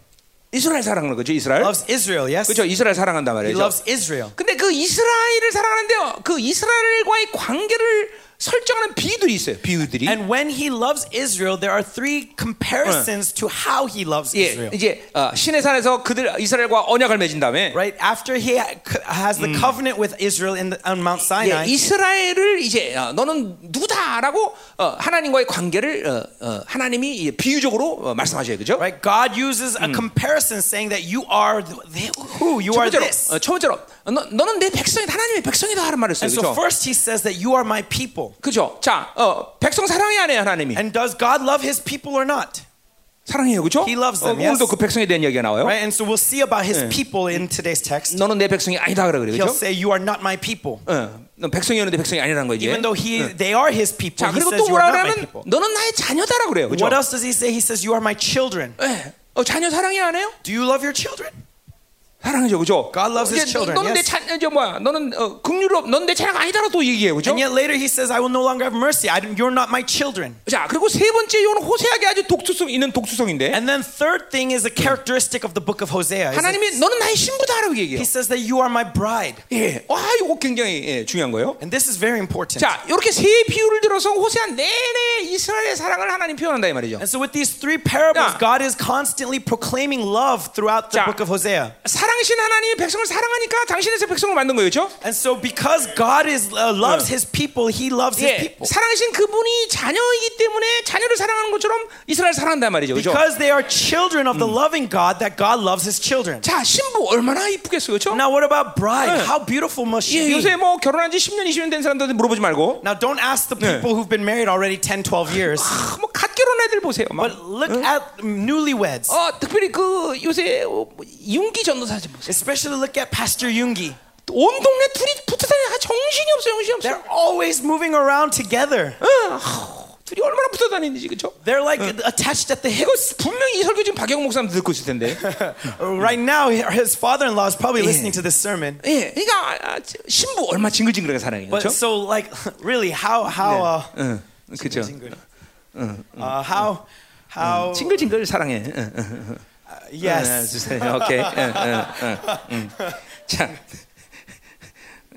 이스라엘 사랑하는 거죠, 이스라엘. Loves Israel, yes? 그렇죠, 이스라엘 사랑한단 He 말이죠. loves Israel. 근데 그 이스라엘을 사랑하는데 그 이스라엘과의 관계를 설정하는 비유들이 있어요. 비유들이. And when he loves Israel, there are three comparisons to how he loves 예, Israel. 이제 어, 신의 산에서 그들 이스라엘과 언약을 맺은 다음에 Right after he ha- has the covenant with Israel in the, on Mount 예, Sinai, 이스라엘을 이제 어, 너는 누구다라고 어, 하나님과의 관계를 어, 어, 하나님이 이제 비유적으로 어, 말씀하셔요, 그죠? right? God uses a comparison saying that you are the, who you 첫 are 번째로, this. 어, 첫 번째로 어, 너, 너는 내 백성이다, 하나님의 백성이다 하는 말을 써요, And so 그죠? first he says that you are my people. 그죠? 자, 어, 백성 사랑해 안 해요, 하나님이? And does God love his people or not? 사랑해요, 그죠? He loves 어, them, yes. 오늘도 그 백성에 대한 얘기가 나와요. Right? And so we'll see about his people in today's text. 너는 내 백성이 아니다 그래, He'll 그죠? say you are not my people. 어, 넌 백성이었는데 백성이 아니라는 거지. Even though he they are his people, 자, he 그리고 says 또 you are 뭐라 not my 그러면 people. 너는 나의 자녀다라 그래요, 그죠? What else does he say? He says you are my children. 예. 어, 자녀 사랑해 안 해요? Do you love your children? 사랑하죠, 그죠? God loves his 이제 너- children, 너는 내. 자, 저 뭐야? 너는 어, 긍휼로, 넌내 자녀가 아니다라고 또 얘기해요, 그죠? And yet later he says, I will no longer have mercy. I, you're not my children. 자, 그리고 세 번째 이거는 호세아게 아주 독수성 있는 독수성인데 And then third thing is a characteristic of the book of Hosea. 하나님이 너는 나의 신부다라고 얘기해요. He says that you are my bride. 예, 와, 이거 굉장히 예, 중요한 거예요. And this is very important. 자, 이렇게 세 비유를 들어서 호세아 내내 이스라엘의 사랑을 하나님 표현한다 이 말이죠. And so with these three parables, 야. God is constantly proclaiming love throughout the 자. book of Hosea. 사랑 이신 하나님이 백성을 사랑하니까 당신에서 백성을 만든 거예요, 그렇죠? And so because God is uh, loves his people, he loves his 예, people. 사랑이신 그분이 자녀이기 때문에 자녀를 사랑하는 것처럼 이스라엘 사랑한단 말이죠, 그렇죠? Because they are children of the loving God, that God loves his children. 자, 신부 얼마나 이쁘겠어요, 그렇죠? Now what about bride? 네. How beautiful must she 예, be? 요새 뭐 결혼한 지 10년, 20년 된 사람들한테 물어보지 말고 Now don't ask the people who've been married already 10, 12 years. 아, 뭐갓 결혼 애들 보세요. 막. But look at newlyweds. 어, 특별히 그 요새 어, 뭐 윤기 전도사 좀 보세요. Especially look at Pastor Yoongi. 온 동네 둘이 붙어 다니는 정신이 없어요, 정신이 없어요. They're always moving around together. 어, 하, 둘이 얼마나 붙어 다니는지 그렇죠? They're like attached at the hip. 이거 분명히 이 설교 지금 박영 목사님 듣고 있을 텐데. Right now, his father-in-law is probably listening to this sermon. 예, 그러니까 아, 신부 얼마 징글징글하게 사랑해요, But 그렇죠? so, like, really, how, how, uh, 응, 그렇죠. uh, how, how, 징글징글 사랑해. 응, 응. yes. 주세요. 오케이. 응, 응, 응, 응. 자,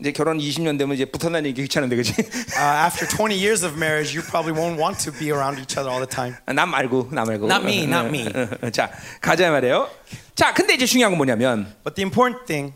이제 결혼 20년 되면 이제 붙어 다니기 귀찮은데, 그렇지? Uh, after 20 years of marriage, you probably won't want to be around each other all the time. 나 말고, 나 말고. Not me, not me. 자, 가자 말이에요. 자, 근데 이제 중요한 건 뭐냐면 But the important thing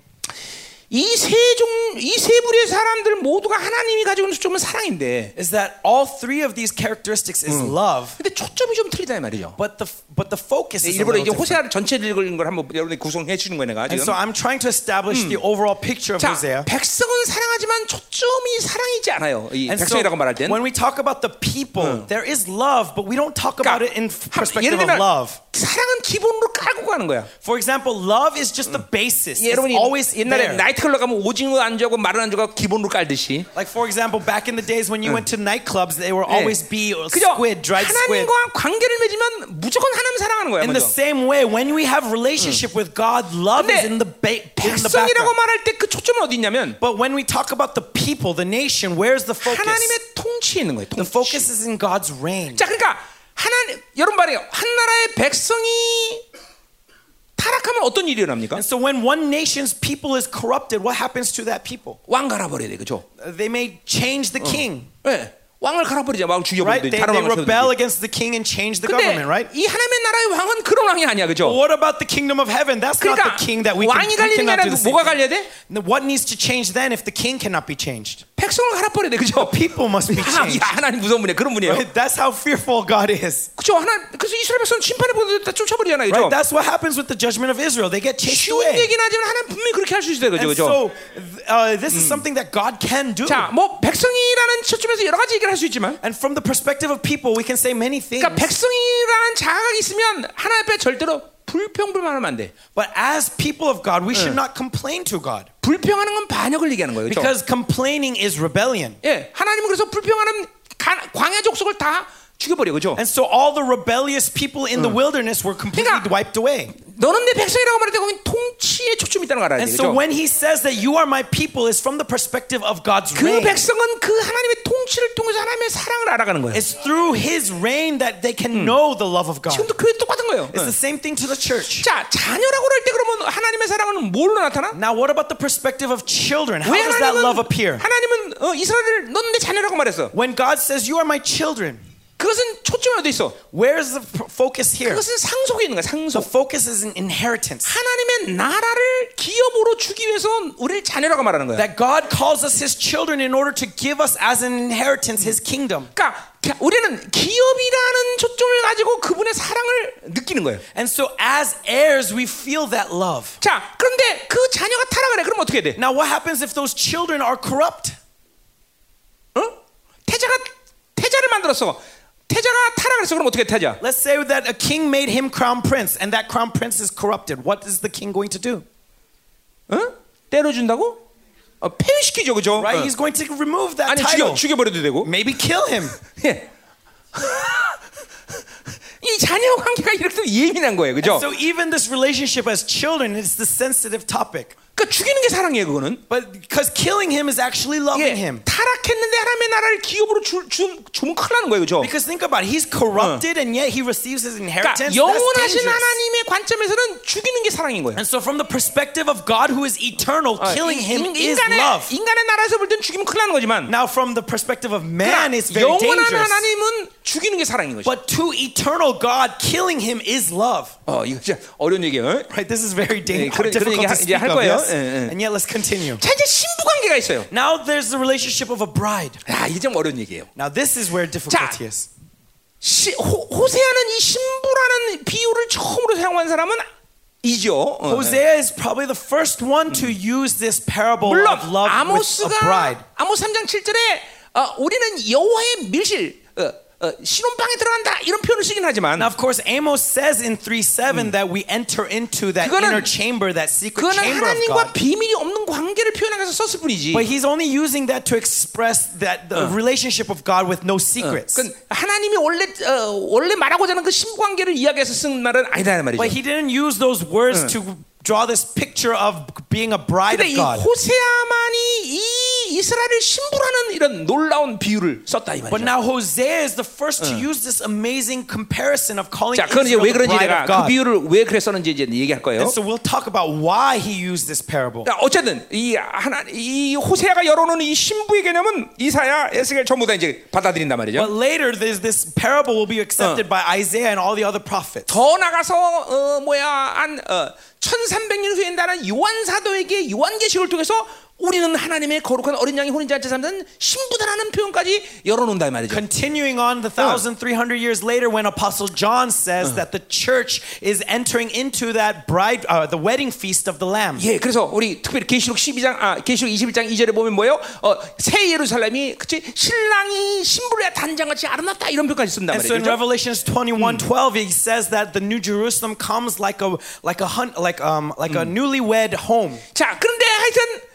이 세 종 이 세 부류의 사람들 모두가 하나님이 가지고 있는 초점은 사랑인데 is that all three of these characteristics is love, 근데 초점이 좀 틀리다 이 말이죠. but the but the focus is a 일부러 different. 호세아를 전체를 읽은 걸 한번 여러분이 구성해 주는 거예요, 내가 And 지금. so I'm trying to establish the overall picture of 자, Hosea. 백성은 사랑하지만 초점이 사랑이지 않아요. 이 And so 백성이라고 말할 땐. when we talk about the people, there is love, but we don't talk about it in 하- perspective 예를 of 들면 love. 사랑은 기본으로 깔고 가는 거야. For example, love is just the basis. It's 여러분이 always 옛날에 there. 나이트클럽 가면 오징어 안주하고 마른 안주가 기본으로 깔듯이 Like for example, back in the days when you went to nightclubs, they were always be or 그죠? squid, dried squid. 하나님과 관계를 맺으면 무조건 하나님 사랑하는 거야. In the 먼저. same way, when we have relationship with God, love is 근데 in the ba- in the 백성이라고 background. 말할 때 그 초점은 어디 있냐면 But when we talk about the people, the nation, where's the focus? 하나님의 통치에 있는 거예요. The 통치. focus is in God's reign. 자, 그러니까 하나님 여러분 말이에요. 한 나라의 백성이 타락하면 어떤 일이 일어납니까? And so when one nation's people is corrupted, what happens to that people? 왕 갈아버려야 돼, 그죠? Uh, They may change the king, 네. 왕을 갈아버리자, 왕 right? 죽여버리든 They, 다른 they 왕을 rebel 세우든. against the king and change the 근데 government, right? 이 하나님의 나라의 왕은 그런 왕이 아니야, 그죠? What about the kingdom of heaven? That's not 그러니까 the king that we, can, 왕이 we 갈리는 게 cannot 아니라 do the same. 뭐가 갈려야 돼? Then What needs to change then if the king cannot be changed? 백성을 갈아버려야 돼, 그죠? People must be 하, changed. 야, 하나님 무서운 분이야, 그런 분이에요. Right? That's how fearful God is. 그죠? 하나 그래서 이스라엘 백성 심판에 보내도 다 쫓아버리잖아요, Right? 그죠? That's what happens with the judgment of Israel. They get chased 쉬운 away. 얘기는 하지만 하나님 분명히 그렇게 할 수 있어요, 그죠? And 그죠? so uh, this is something that God can do. 자, 뭐 백성이라는 초점에서 여러 가지 얘기 를할수 있지만, And from the perspective of people, we can say many things. 그러니까 백성이라는 자각이 있으면 하나님 앞에 절대로 불평불만하면 안 돼. But as people of God, we should not complain to God. 불평하는 건 반역을 얘기하는 거예요, 그렇죠? Because complaining is rebellion. 예, 하나님은 그래서 불평하는 가- 광야 족속을 다 죽여버려, 그죠? And so all the rebellious people in the wilderness were completely 그러니까 wiped away. 너는 내 백성이라고 말할 때 거긴 통치에 초점이 있다는 걸 알아야 And 돼, so 그죠? when he says that you are my people is from the perspective of God's 그 reign. 백성은 그 하나님의 통치를 통해서 하나님의 사랑을 알아가는 거예요. It's through his reign that they can know the love of God. 지금도 교회 똑같은 거예요. It's the same thing to the church. 자, 자녀라고 할 때 그러면 하나님의 사랑은 뭘로 나타나? Now, what about the perspective of children? How 왜 does that love 하나님은 appear? 하나님은 어, 이스라엘을 넌 내 자녀라고 말했어. When God says, You are my children, 그것은 초점이 어디 있어? where's the focus here? 그것은 상속에 있는 거야. The 상속. focus is in inheritance. 하나님의 나라를 기업으로 주기 위해서 우리를 자녀라고 말하는 거야. That God calls us his children in order to give us as an inheritance his kingdom. 그러니까 우리는 기업이라는 초점을 가지고 그분의 사랑을 느끼는 거예요. And so, as heirs, we feel that love. 자, 그런데 그 자녀가 타락을 해. 그럼 어떻게 돼? Now, what happens if those children are corrupt? 어? 태자가 태자를 만들었어. 태자가 타락을 했어. 그럼 어떻게 해, 태자? Let's say that a king made him crown prince and that crown prince is corrupted. What is the king going to do? 어? 때려준다고? 어, 폐위시키죠, 그죠? Right? 어. He's going to remove that 아니 title. 죽여 죽여버려도 되고. Maybe kill him. 예. 이 자녀 관계가 이렇게 예민한 거예요, 그죠? So even this relationship as children is the sensitive topic. 그러니까 죽이는 게 사랑이에요, 그거는. But because killing him is actually loving 예, him. 타락했는데 하나님의 나라를 기업으로 주, 주, 주면 큰일 나는 거예요, 그죠? Because think about it, he's corrupted and yet he receives his 그러니까 inheritance. That's 영원하신 dangerous. 하나님의 관점에서는 죽이는 게 사랑인 거예요. And so from the perspective of God who is eternal, 어, killing 이- him 인- is 인간의 love. 인간의 나라에서 볼 땐 죽이면 큰일 나는 거지만 Now from the perspective of 그러나 man, it's very 영원한 dangerous. 하나님은 죽이는 게 사랑인 거죠. But to eternal God, killing him is love. 어, 이거 진짜 어려운 얘기예요. 어? Right? This is very 예, dangerous. 그런- 그런 difficult 얘기 to 하- 이제 speak 할 of, 거예요. Yes? 예, 예. And yet let's continue. 자 이제 신부 관계가 있어요. Now there's the relationship of a bride. 아, 이게 좀 어려운 얘기예요. Now this is where difficulty is. 시, 호, 호세아는 이 신부라는 비유를 처음으로 사용한 사람은 이죠. 어, Hosea is probably the first one to use this parable 물론 of love with a bride. 아모스가 아모스 3장 7절에 어, 우리는 여호와의 밀실 어, 어, 신혼방에 들어간다 이런 표현을 쓰긴 하지만 Now, of course, Amos says in 3 7 that we enter into that 그거는- inner chamber, that secret 그거는 chamber of 하나님과 God. 비밀이 없는 관계를 표현하기 위해서 썼을 뿐이지. But he's only using that to express that the relationship of God with no secrets. 그 하나님이 원래 어, 원래 말하고자 하는 그 신부 관계를 이야기해서 쓴 말은 아니다는 말이죠. But he didn't use those words to draw this picture of being a bride 근데 of 이 God. 호세아만이 이 이스라엘을 신부라는 이런 놀라운 비유를 썼다 이 But 말이죠. now Hosea is the first to use this amazing comparison of calling 자, 그건 이제 왜 the 그런지 내가 그. 비유를 왜 그랬었는지 이제 얘기할 거예요. And so we'll talk about why he used this parable. 그러니까 어쨌든 이 하나 이 호세아가 열어놓은 이 신부의 개념은 이사야, 에스겔 전부 다 이제 받아들인단 말이죠. But later, there's this parable will be accepted by Isaiah and all the other prophets. 더 나가서 어 뭐야 한 어, 1300년 후에 나는 요한 사도에게 요한계시록을 통해서 우리는 하나님의 거룩한 어린 양의 혼인자한테 삼는 신부다라는 표현까지 열어놓는다 이 말이죠. Continuing on the 1300 years later when apostle John says that the church is entering into that bride uh, the wedding feast of the lamb. 예, 그래서 우리 특별히 계시록 12장 아 계시록 21장 2절에 보면 뭐예요? 어, 새 예루살렘이 그치 신랑이 신부의 단장같이 아름답다 이런 표현까지 쓴단 And so in 말이죠. Revelations 21:12 he says that the new Jerusalem comes like a like a hun, like um like a newlywed home. 자, 그런데 하여튼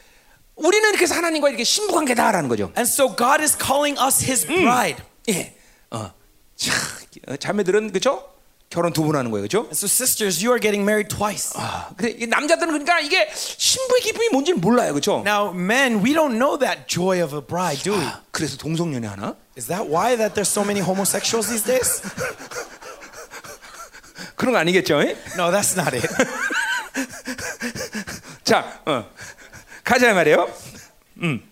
우리는 그래서 하나님과 이렇게 신부 관계다라는 거죠. And so God is calling us his bride. 예, 어, 자, 어, 자매들은 그죠? 결혼 두 번 하는 거예요, 그죠? And so sisters, you are getting married twice. 아, 근데 이 남자들은 그러니까 이게 신부의 기쁨이 뭔지를 몰라요, 그죠? Now, men, we don't know that joy of a bride, do we? 아, 그래서 동성연애 하나? Is that why that there's so many homosexuals these days? 그런 거 아니겠죠? 예? No, that's not it. 자, 어. 가자 말이에요. 음.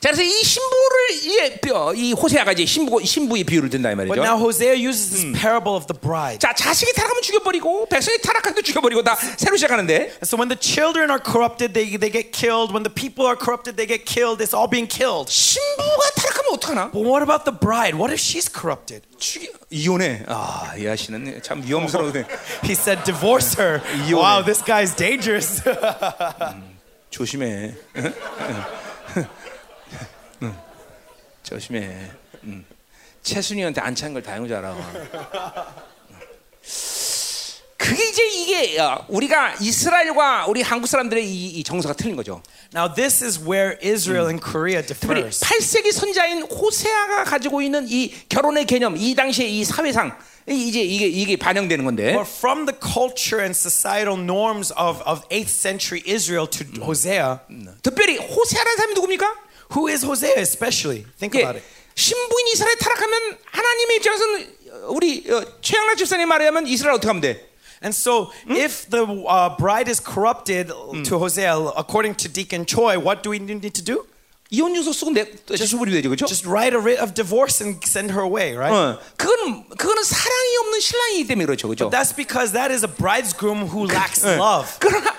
자, 그래서 이 신부를 이 호세아가 이제 신부 신부의 비유를 든다 이 But 말이죠. now Hosea uses this parable of the bride. 자, 자식이 타락하면 죽여버리고 백성이 타락하면 죽여버리고 다 새로 시작하는데. So when the children are corrupted, they, they get killed. When the people are corrupted, they get killed. It's all being killed. 신부가 타락하면 어떡하나? But what about the bride? What if she's corrupted? 죽이 이혼해. 아, 이 아씨는 참 위험스러운데 He said, divorce her. 이혼해. wow, this guy's dangerous. 조심해. 응. 조심해. 응. 최순이한테 안 찬 걸 다행히 잘 알아. 그게 이제 이게 어, 우리가 이스라엘과 우리 한국 사람들의 이, 이 정서가 틀린 거죠. now, this is where Israel and Korea 특별히 differs. 8세기 선자인 호세아가 가지고 있는 이 결혼의 개념, 이 당시의 이 사회상 이- 이제 이게 이게 반영되는 건데. But from the culture and societal norms of, of 8th century Israel to Hosea, 특별히 호세아라는 사람이 누굽니까? who is Hosea especially? Think 예, about it. 신부인 이스라엘 타락하면 하나님의 입장에서는 우리 어, 최양락 집사님 말에 하면 이스라엘 어떻게 하면 돼? And so, if the uh, bride is corrupted to Hosea, according to Deacon Choi, what do we need to do? 이혼 유서 쓰고 내 주부리 되죠, 그렇죠? Just write a writ of divorce and send her away, right? 어, 그거는 그거는 사랑이 없는 신랑이기 때문에 그렇죠, 그렇죠? That's because that is a bridegroom who lacks love. 그러나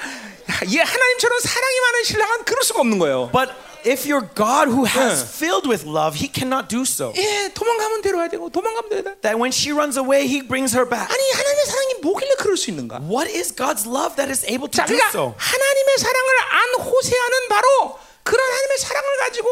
얘 하나님처럼 사랑이 많은 신랑은 그럴 수가 없는 거예요. But if you're God who has 응. filled with love, he cannot do so. 예, 도망가면 데려와야 되고 도망가면 데려야 돼. That when she runs away, he brings her back. 아니 하나님의 사랑이 뭐길래 그럴 수 있는가? What is God's love that is able to 자, do 그러니까 so? 하나님의 사랑을 안 호세하는 바로 그런 하나님의 사랑을 가지고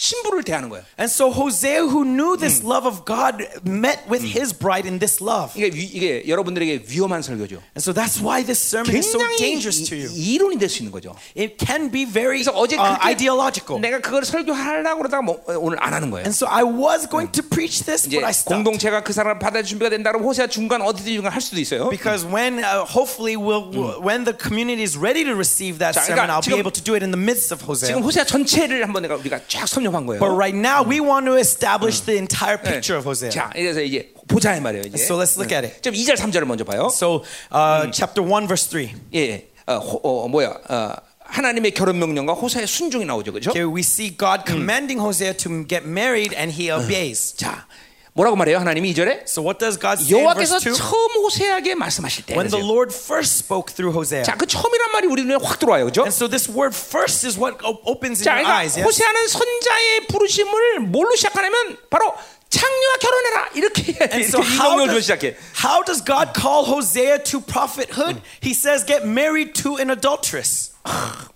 신부를 대하는 거예요. And so Hosea, who knew this love of God, met with his bride in this love. 이게 위, 이게 여러분들에게 위험한 설교죠. And so that's why this sermon is so 굉장히 dangerous to you. 이, 이론이 될 수 있는 거죠. It can be very 그래서 어제 uh, 그렇게 ideological. 내가 그걸 설교하려고 그러다가 뭐, 어, 오늘 안 하는 거예요. And so I was going to preach this, 이제 but I stopped. 공동체가 그 사람을 받아줄 준비가 된다 그러면 호세아 중간 어디든 중간 할 수도 있어요. Because when uh, hopefully we'll, when the community is ready to receive that 자, sermon, 그러니까 I'll be 지금- able to do it in the midst of 지금 Hosea. 호세아 전체를 한번 내가 우리가 쫙 섭렵한 거예요. But right now we want to establish the entire 네. picture of Hosea. 자, 그래서 이제 보자 이 말이에요. 이제. So let's look at it. 좀 2절 3절을 먼저 봐요. So uh, chapter one verse three. 예, 예. 어, 호, 어, 뭐야? 어, 하나님의 결혼 명령과 호세아의 순종이 나오죠, 그렇죠? Here we see God commanding Hosea to get married, and he obeys. 자, 뭐라고 말해요? 하나님이 2절에 So what does God say in 여호와께서 verse two? 처음 호세아에게 말씀하실 때. When the. Lord first spoke through Hosea. 자, 그 처음이란 말이 우리 눈에 확 들어와요, 그렇죠? And so this word first is what opens in 자, your 그러니까 eyes. Yes? 호세아는 선자의 부르심을 뭘로 시작하냐면 바로 창녀와 결혼해라 이렇게 이렇게 so 이 how does, 시작해. how does God call Hosea to prophethood? He says, get married to an adulteress.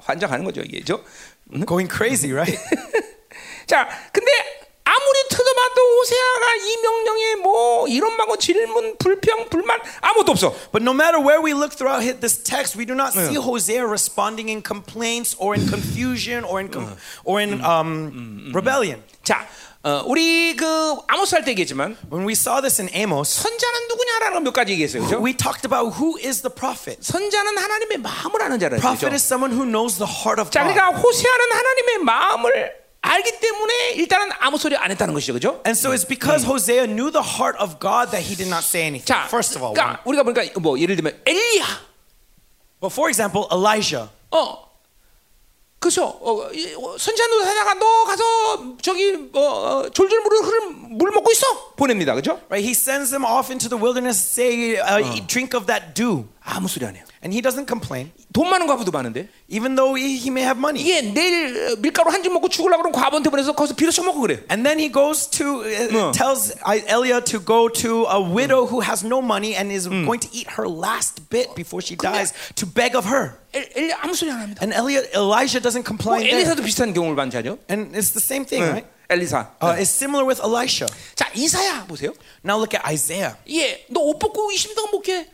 환장하는 거죠, 이게, 죠 Going crazy, right? 자, 근데 아무리 들어봐도 호세아가 이 명령에 뭐 이런 말고 질문, 불평, 불만 아무것도 없어. But no matter where we look throughout hi- this text, we do not see Hosea responding in complaints or in confusion or in or in um, rebellion. 자, 어, 우리 그 아모스 할 때 얘기했지만 When we saw this in Amos, 선자는 누구냐라는 걸몇 가지 얘기했어요, 그렇죠? we talked about who is the prophet. 선자는 하나님의 마음을 아는 자라는 Prophet is someone who knows the heart of 자, God. 그러니까 호세아는 하나님의 마음을 알기 때문에 일단은 아무 소리 안 했다는 것이죠, 그렇죠? And so it's because Hosea knew the heart of God that he did not say anything. 자, First of all, 그러니까 우리가 보니까 뭐 예를 들면 엘리야, but for example, Elijah. 어, 그죠? 어, 이, 어, 선지자도 하다가 너 가서 저기 어, 어, 졸졸 물을 흐를 물 먹고 있어 보냅니다, 그죠? Right, he sends them off into the wilderness. Say, uh, eat- drink of that dew. 아무 소리 안 해요. And he doesn't complain, 돈 많은 과부도 많은데 even though he, he may have money. 이게 내일 어, 밀가루 한 줌 먹고 죽으려고 그러면 과부한테 보내서 거기서 빌어 쳐먹고 그래. And then he goes to, uh, No. tells Elia to go to a widow who has no money and is going to eat her last bit before she dies to beg of her. 엘, 엘리 아무 소리 안 합니다. And Elia, Elijah doesn't 뭐 complain. there. 엘리사도 비슷한 경우를 반지하죠. And it's the same thing, right? 엘리사. Uh, it's similar with Elisha. 자 이사야 보세요. Now look at Isaiah. 예, 너 옷 벗고 20년 동안 목회.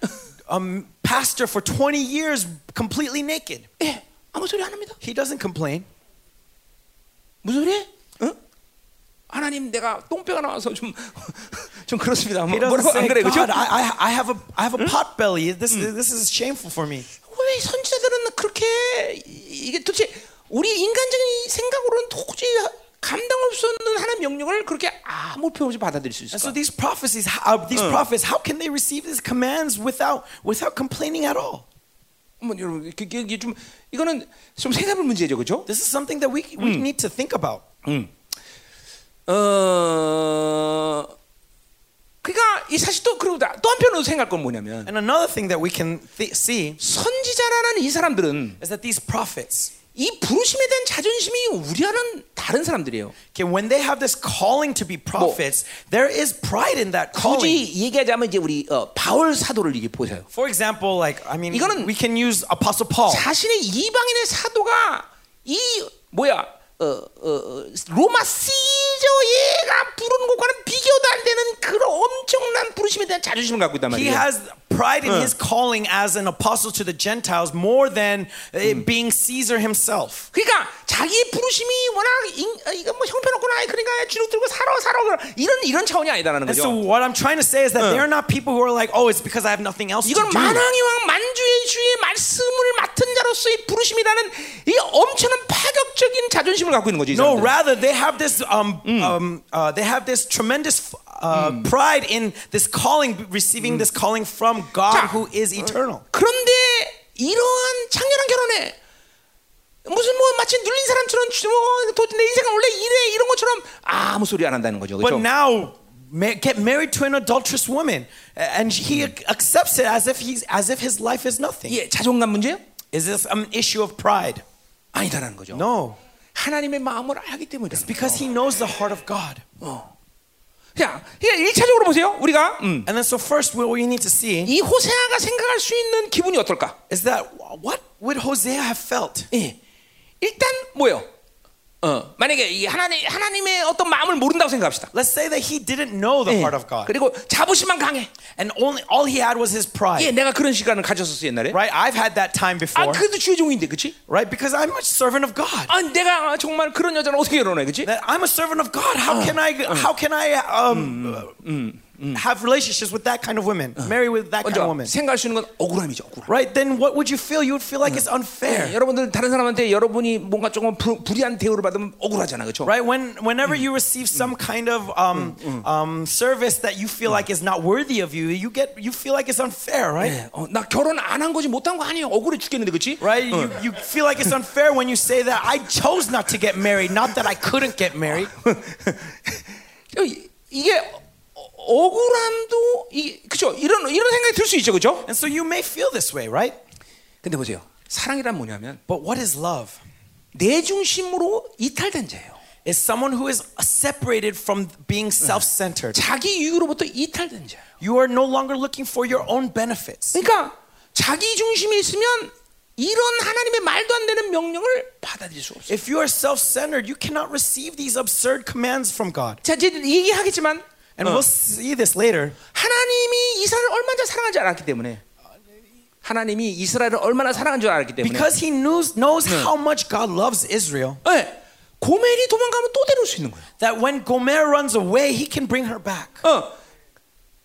Um, pastor for 20 years completely naked. 예, 아무 소리 안 합니다. He doesn't complain. 무슨 소리? 어? 하나님 내가 똥배가 나와서 좀 좀 그렇습니다. 뭐, 뭐라고 안 그래 그죠? I, I, I have a, I have a pot belly. This, this is shameful for me. 왜 선지자들은 그렇게 이- 이게 도대체 우리 인간적인 생각으로는 도저히 감당할 수 없는 명령을 그렇게 아무 표현 없이 받아들일 수 And so 있을까? these prophecies, uh, these prophets, how can they receive these commands without, without complaining at all? 뭐 여러분 이게, 이게 좀 이거는 좀 생각할 문제죠, 그렇죠? This is something that we, we need to think about. 어, 그러니까 이 사실 또 그리고 또 한편으로 생각할 건 뭐냐면 And another thing that we can th- see 선지자라는 이 사람들은 is that these prophets, 이 부르심에 대한 자존심이 우리와는 다른 사람들이에요. okay, when they have this calling to be prophets, there is pride in that calling. 굳이 얘기하자면 이제 우리 어, 바울 사도를 이게 보세요. For example, like I mean, 이거는 we can use Apostle Paul. 자신의 이방인의 사도가 이 뭐야 어, 어, 어, 로마 시 저예가 부르는 것과는 비교도 안 되는 그런 엄청난 부르심에 대한 자존심을 갖고 있단 He 말이에요. has pride in his calling as an apostle to the Gentiles more than uh, being Caesar himself. 그러니까 자기의 부르심이 워낙 인, 어, 이거 뭐 형편없구나 그러니까 주눅 들고 살아 살아 이런 이런 차원이 아니다라는 And so 거죠. what I'm trying to say is that they're not people who are like, oh, it's because I have nothing else to 이건 do. 만왕의 왕 만주의 주의 말씀을 맡은 자로서의 부르심이라는 이 엄청난 파격적인 자존심을 갖고 있는 거죠. 이 No, rather they have this um, um uh, they have this tremendous uh, pride in this calling, receiving this calling from God 자, who is eternal. 그런데 이러한 창렬한 결혼에 무슨 뭐 마치 눌린 사람처럼 주- 뭐, 도- 내 인생은 원래 이래 이런 것처럼 아무 소리 안 한다는 거죠. But 그렇죠? now ma- get married to an adulterous woman, and he accepts it as if he's as if his life is nothing. 예, 자존감 문제요? Is this an issue of pride? 아니다라는 거죠. No, 하나님의 마음을 알기 때문이다. because he knows the heart of God. 자, 그러니까 일차적으로 보세요. 우리가 음, And then so first, what we need to see 이 호세아가 생각할 수 있는 기분이 어떨까? is that what would Hosea have felt? 예, 일단 뭐요? 어, 만약에 이 하나님 하나님의 어떤 마음을 모른다고 생각합시다. Let's say that he didn't know the 예, heart of God, 그리고 자부심만 강해. and only all he had was his 예, pride. 내가 그런 시간을 가졌었어 옛날에. Right? I've had that time 아, before. 그래도 주의 종인데, 그렇지? Right? Because I'm a servant of God. 아, 내가 정말 그런 여자를 어떻게 결혼해, 그렇지? I'm a servant of God. How can I? How can I um, have relationships with that kind of women? Marry with that kind 먼저 of woman? 생각할 수 있는 건 억울함이죠, 억울함. Right? Then what would you feel? You would feel like it's 예, unfair. 여러분들 다른 사람한테 여러분이 뭔가 조금 불, 불이한 대우를 받으면 억울하잖아, 그렇죠? Right? When whenever you receive some kind of um, um, service that you feel like is not worthy of you, you get you feel like it's unfair, right? 예, 어, 나 결혼 안 한 거지 못한 거 아니에요. 억울해 죽겠는데, 그렇지? Right? You, you feel like it's unfair when you say that I chose not to get married, not that I couldn't get married. 이- 이게 어- 억울함도 이 그죠? 이런 이런 생각이 들 수 있죠, 그죠? And so you may feel this way, right? 근데 보세요. 사랑이란 뭐냐면 But what is love? 내 중심으로 이탈된 자예요. Is someone who is separated from being self-centered. 자기 이유로부터 이탈된 자예요. You are no longer looking for your own benefits. 그러니까 자기 중심에 있으면 이런 하나님의 말도 안 되는 명령을 받아들일 수 없어요. If you are self-centered, you cannot receive these absurd commands from God. 자, 이제 얘기하겠지만 And we'll see this later. 하나님이 이스라엘을 얼마나 사랑한지 알았기 때문에 하나님이 이스라엘을 얼마나 사랑한 줄 알았기 때문에 Because he knows, knows how much God loves Israel, 네, 고멜이 도망가면 또 데려올 수 있는 거예요. that when Gomer runs away, he can bring her back. 어,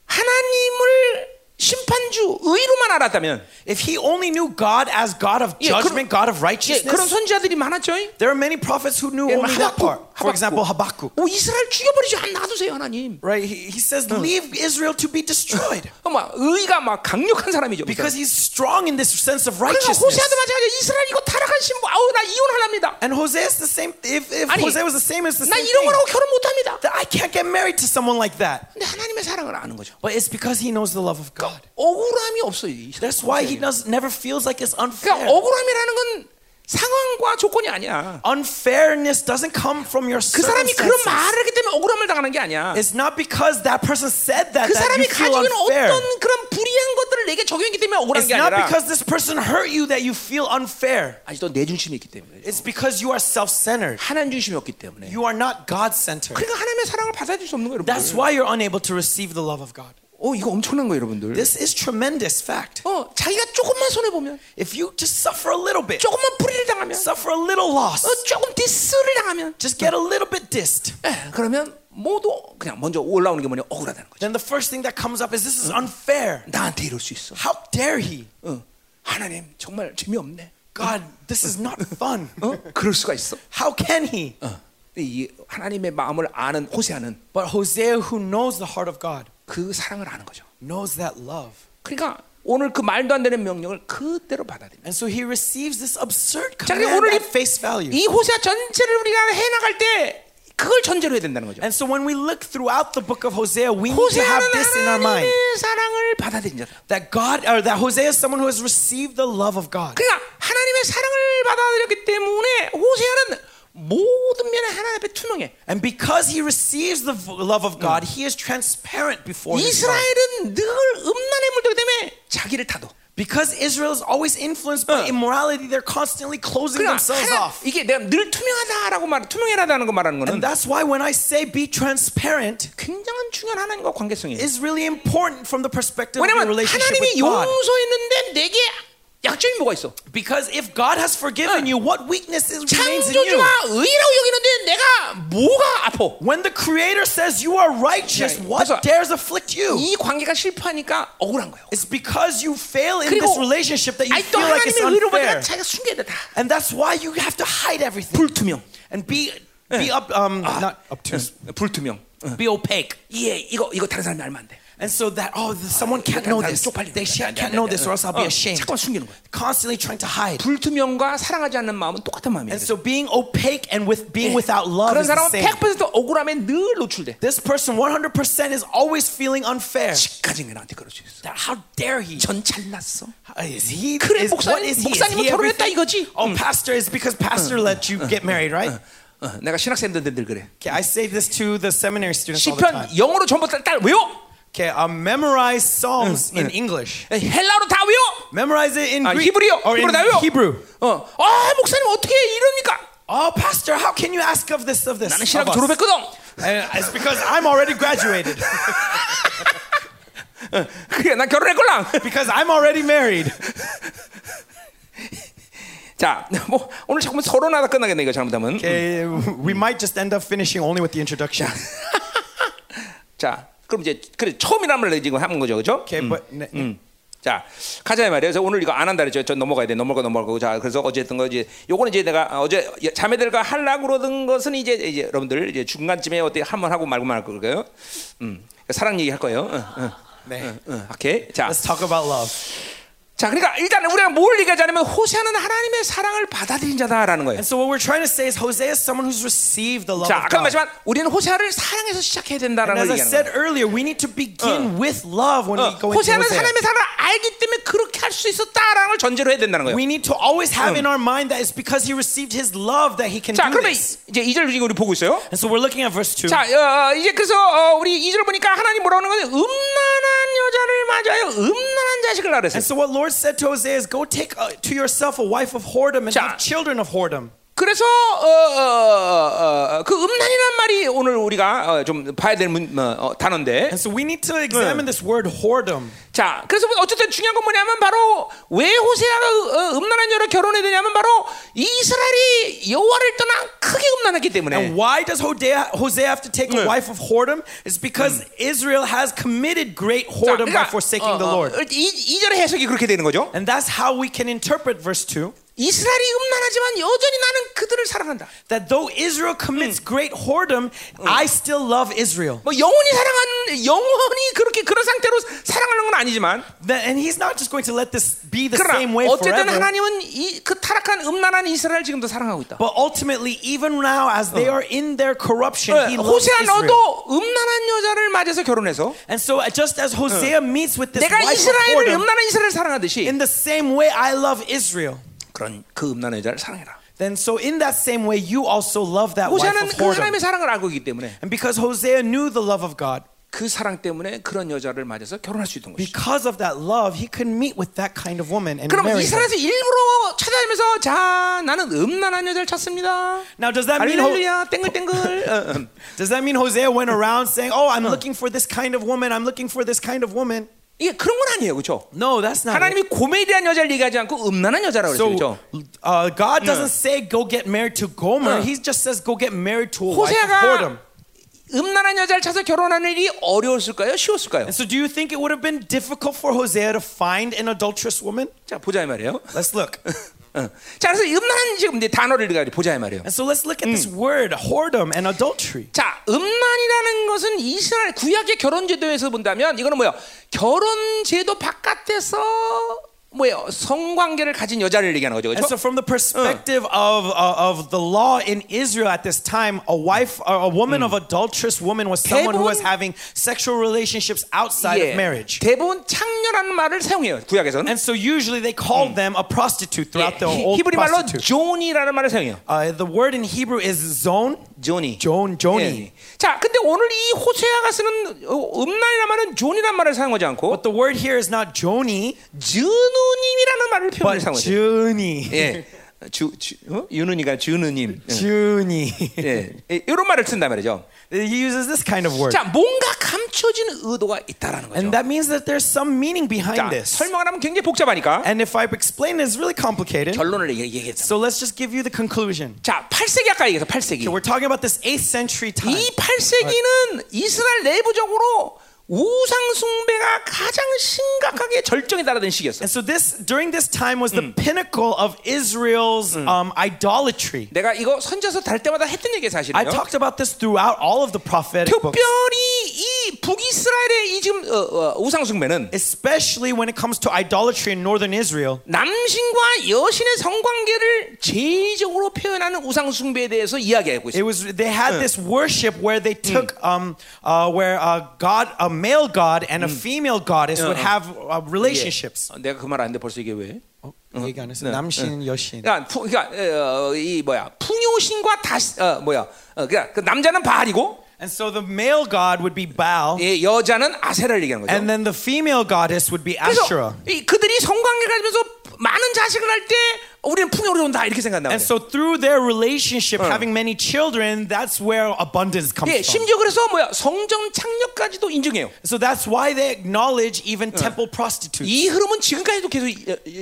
하나님을 심판주 의로만 알았다면 If he only knew God as God of 예, judgment, 그런- God of 예, 그런 righteousness, 선지자들이 많았죠. there are many prophets who knew 예, only that 하박국, part. For example, Habakkuk. 오, 이스라엘 죽여버리지 않 놔두세요 하나님. Right? He, he says, leave Israel to be destroyed. 어, 막 의가 막 강력한 사람이죠. Because he's strong in this sense of 그러니까 righteousness. 호세아도 마찬가지. 이스라엘 이거 타락한 신부. 아우 나 이혼하랍니다. And Hosea is the same. If, if 아니, Hosea was the same, it's the 나 same 이런 thing. 거라고 결혼 못합니다. That I can't get married to someone like that. 근데 하나님의 사랑을 아는 거죠. But it's because he knows the love of God. God. 억울함이 없어요. 이 사람. That's why he does never feels like it's 그러니까 unfair. 억울함이라는 건 상황과 조건이 아니야. Unfairness doesn't come from your 그 사람이 그런 circumstances. 말을 했기 때문에 억울함을 당하는 게 아니야. It's not because that person said that 그 that 사람이 you feel 가지고 있는 unfair. 어떤 그런 불이한 것들을 내게 적용했기 때문에 억울한 It's 게 not 아니라 because this person hurt you that you feel unfair. 아직도 내 중심이 있기 때문에 It's because you are self-centered. 하나님 중심이 없기 때문에 You are not God-centered. 그러니까 하나님의 사랑을 받아들일 수 없는 거예요, That's 여러분들. why you're unable to receive the love of God. 어, 이거 엄청난 거예요, 여러분들. This is tremendous fact. 어, 자기가 조금만 손해 보면, If you just suffer a little bit, 조금만 불의를 당하면, suffer a little loss, 어, 조금 디스를 당하면, just get a little bit dissed, 예, 그러면 모두 그냥 먼저 올라오는 게 뭐냐 억울하다는 거죠. then the first thing that comes up is this is unfair. 나한테 이럴 수 있어. How dare he? 어, 하나님 정말 재미없네. God, this is not fun. 어, 그럴 수가 있어. How can he? 어, 이 하나님의 마음을 아는 호세아는 But Hosea, who knows the heart of God, 그 사랑을 아는 거죠. knows that love. 그러니까 오늘 그 말도 안 되는 명령을 그대로 받아들입니다. And so he receives this absurd 자, command 그러니까 오늘 at face value. 이 호세아 전체를 우리가 해나갈 때 그걸 전제로 해야 된다는 거죠. And so when we look throughout the book of Hosea, we need to have this in our mind. 사랑을 받아들인 자다. That God, or that Hosea is someone who has received the love of God. 그러니까 하나님의 사랑을 받아들였기 때문에 호세아는 모든 면에 하나님 앞에 투명해. And because he receives the v- love of God, he is transparent before his God. 이스라엘은 늘 음란에 물들기 때문에 자기를 타도. Because Israel is always influenced by 어. immorality, they're constantly closing 그러니까 themselves 하나, off. 이게 내가 늘 투명하다라고 말, 투명해라다는 거 말하는 거는 And that's why when I say be transparent, 굉장한 중요한 하나님과 관계성이에요. is really important from the perspective of your 왜냐면 relationship with 하나님이 God. 용서했는데 내게 약점이 뭐가 있어? Because if God has forgiven 어. you, what weaknesses remains in you? 창조주가 의라고 여기는데 내가 뭐가 아파? When the Creator says you are righteous, 네, what 그래서 dares afflict you? 이 관계가 실패하니까 억울한 거예요. It's because you fail in 그리고 this relationship that you 아니 또 feel like it's 하나님의 의로 보니까 unfair. 자기가 숨겨야 돼 다. And that's why you have to hide everything 불투명. and be be up um not obtuse, 불투명. be opaque. 예, 이거 이거 다른 사람이 알면 안 돼. And so that oh someone can't know this, they sh- can't know this, or else I'll be 어, ashamed. 잠깐 숨기는 거야. Constantly trying to hide. 불투명과 사랑하지 않는 마음은 똑같은 마음이에요. And so being opaque and with being 예. without love 그런 is the 사람은 same. 100% 억울함에 늘 노출돼. This person 100% is always feeling unfair. 지까지 나한테 그럴 수 있어. That how dare he? 전 잘났어. Is he? 그래, is, 목사님- what is he? Is 목사님은 he 결혼했다 everything? 이거지? Oh, pastor is because pastor let you get married, right? 어, 내가 신학생들 늘 그래. Okay, I say this to the seminary students all the time. 시편 영어로 전부 다 딸 외워. Okay, um, memorize Psalms in English. 헬라어로 다 외워. Memorize it in 아, Greek 히브리어. or in 히브리어 다 외워. Hebrew. 어, 아 목사님 어떻게 이럽니까? Oh, pastor, how can you ask of this of this? 나는 of 신학 us? 졸업했거든. And it's because I'm already graduated. 그래, 난 결혼했걸랑. because I'm already married. 자, 뭐 오늘 잠깐 서론하다 끝나겠네 이거 잘못하면. Okay, we might just end up finishing only with the introduction. 자, 그럼 이제 그래 처음이란 말을 지금 하는 거죠, 그렇죠? Okay, but ne- 음. 자, 가자 이 말이에요. 그래서 오늘 이거 안 한다 그랬죠. 저 넘어가야 돼. 넘어가 넘어가고. 자, 그래서 어쨌든 거 이제 요거는 이제 내가 어제 자매들과 하려고 그러던 것은 이제 이제 여러분들 이제 중간쯤에 어떻게 한번 하고 말고 말 거예요. 음. 사랑 얘기 할 거예요. 응, 응, 네. 응. 오케이. 자, Let's talk about love. 자, 그러니까 일단 우리가 뭘 얘기하자면 호세아는 하나님의 사랑을 받아들인 자다라는 거예요. And so what we're trying to say is Hosea is someone who's received the love 자, of 아까 God. 말했지만 우리는 호세아를 사랑해서 시작해야 된다라는 걸 as I 얘기하는 said 거예요. earlier, we need to begin with love when 어, we go into 호세아는 Hosea. 하나님의 사랑을 알기 때문에 그렇게 할 수 있었다라는 걸 전제로 해야 된다는 거예요. We need to always have in our mind that it's because he received his love that he can 자, do 그러면 this. 이제 2절 지금 우리 보고 있어요. And so we're looking at verse 2. 자, 어, 이제 그래서 어, 우리 2절 보니까 하나님 뭐라고 하는 거예요? 음란한 여자를 맞아요. 음란한 자식을 낳으랬어요. And so what Lord said to Hosea is go take uh, to yourself a wife of whoredom and 자. have children of whoredom. 그래서 어, 어, 어, 어, 그 음란이란 말이 오늘 우리가 어, 좀 봐야 될 문, 어, 어, 단어인데 And so we need to examine this word whoredom. 자, 그래서 어쨌든 중요한 건 뭐냐면 바로 왜 호세아가 어, 음란한 여를 결혼해야 되냐면 바로 이스라엘이 여호와를 떠나 크게 음란했기 때문에 And why does Hosea, Hosea have to take a 네. wife of whoredom? It's because Israel has committed great 자, whoredom by forsaking the Lord. 이, 이 절의 해석이 그렇게 되는 거죠. And that's how we can interpret verse 2. 이스라엘이 음란하지만 여전히 나는 그들을 사랑한다. That though Israel commits great whoredom, I still love Israel. 뭐 영원히 사랑하는 영원히 그렇게 그런 상태로 사랑하는 건 아니지만 That, and he's not just going to let this be the same way 어쨌든 forever. 하나님은 이 그 타락한 음란한 이스라엘 지금도 사랑하고 있다. But ultimately, even now, as they are in their corruption, 예, he loves 호세아 Israel. 너도 음란한 여자를 맞아서 결혼해서 And so, uh, just as Hosea meets with this 내가 wife of 이스라엘을 whoredom, 음란한 이스라엘을 사랑하듯이 in the same way I love Israel, 그런 그 음란한 여자를 사랑해라. then so in that same way you also love that wife 호세아는 of 그 whoredom. 하나님의 사랑을 알고 있기 때문에 And because Hosea knew the love of God, 그 사랑 때문에 그런 여자를 맞아서 결혼할 수 있던 것이죠. because of that love, he could meet with that kind of woman and 그럼 marry her. 이스라엘에서 일부러 찾아다니면서 자 나는 음란한 여자를 찾습니다. Now, does that mean Ho- 할렐루야 땡글땡글. 어, 어. does that mean Hosea went around saying, "Oh, I'm looking for this kind of woman. I'm looking for this kind of woman"? 이게 그런 건 아니에요, 그렇죠? No, that's not. 하나님이 고멜이라는 여자를 얘기하지 않고 음란한 여자라고 그랬죠, So, 그렇죠? uh, God doesn't say go get married to Gomer. 어. He just says go get married to a wife of whoredom. 음란한 여자를 찾아 결혼하는 일이 어려웠을까요? 쉬웠을까요? And so, do you think it would have been difficult for Hosea to find an adulterous woman? 자 보자 이 말이에요. Let's look. 어. 자 그래서 음란한 지금 이제 단어를 우리가 보자 이 말이에요. And so, let's look at this word, whoredom and adultery. 자 음란이라는 것은 이스라엘 구약의 결혼 제도에서 본다면 이거는 뭐야? 결혼 제도 바깥에서 뭐예요? 성관계를 가진 여자를 얘기하는 거죠, And 그렇죠? so, from the perspective of, uh, of the law in Israel at this time, a wife, or a woman of adulterous woman was someone who was 대부분- having sexual relationships outside 예, of marriage. 대부분 창녀라는 말을 사용해요 구약에서는. And so, usually they called them a prostitute 예, throughout the 히- old 히브리 말로 prostitute. 존이라는 말을 사용해요. Uh, the word in Hebrew is zone. 존이. 존, 존이. 예. 자, 근데 오늘 이 호세아가 쓰는 어, 음란이라는 말은 존이라는 말을 사용하지 않고 But the word here is not Joni, 준우님이라는 말을 표현을 사용하죠. Juni. 예. 주, 주 어? 윤은이가. 예. Juni. 예. 예. 이런 말을 쓴단 말이죠. He uses this kind of word. 자, 뭔가 감춰진 의도가 있다라는 거죠. And that means that there's some meaning 자, behind this. 설명을 하면 굉장히 복잡하니까 And if I explain it, it's really complicated. 결론을 얘기- 얘기했다. So let's just give you the conclusion. 자, 8세기 아까 얘기해서 8세기. So we're talking about this 8th century time. 이 8세기는 이스라엘 내부적으로 우상 숭배가 가장 심각하게 절정에 달하던 시기였어. And so this during this time was the pinnacle of Israel's um, idolatry. 내가 이거 선지서 달 때마다 했던 얘기 I 사실이에요. talked about this throughout all of the prophetic books, 특별히 이 북이스라엘의 이 지금 어, 어, 우상 숭배는 especially when it comes to idolatry in northern Israel. 남신과 여신의 성관계를 제의적으로 표현하는 우상 숭배에 대해서 이야기하고 It 있어요. was they had this worship where they took um uh where a god a male god and a female goddess would have uh, relationships. 어, 내가 그 말 안 돼 벌써 이게 왜? 얘기 안 했어. 남신 여신. 그러니까, 푸, 그러니까 어, 이 뭐야 풍요신과 다시 어, 뭐야? 어, 그러니까 그 남자는 바알이고 And so the male god would be Baal 예, 여자는 아세라를 얘기하는 거죠. and then the female goddess would be 그래서 Asherah. 이, 그들이 성관계 가지면서 많은 자식을 할 때 우리는 풍요로 온다 이렇게 생각한다. And so through their relationship having many children that's where abundance comes 예, from. 심지어 그래서 뭐야 성전 창녀까지도 인정해요. So that's why they acknowledge even temple prostitutes. 이 흐름은 지금까지도 계속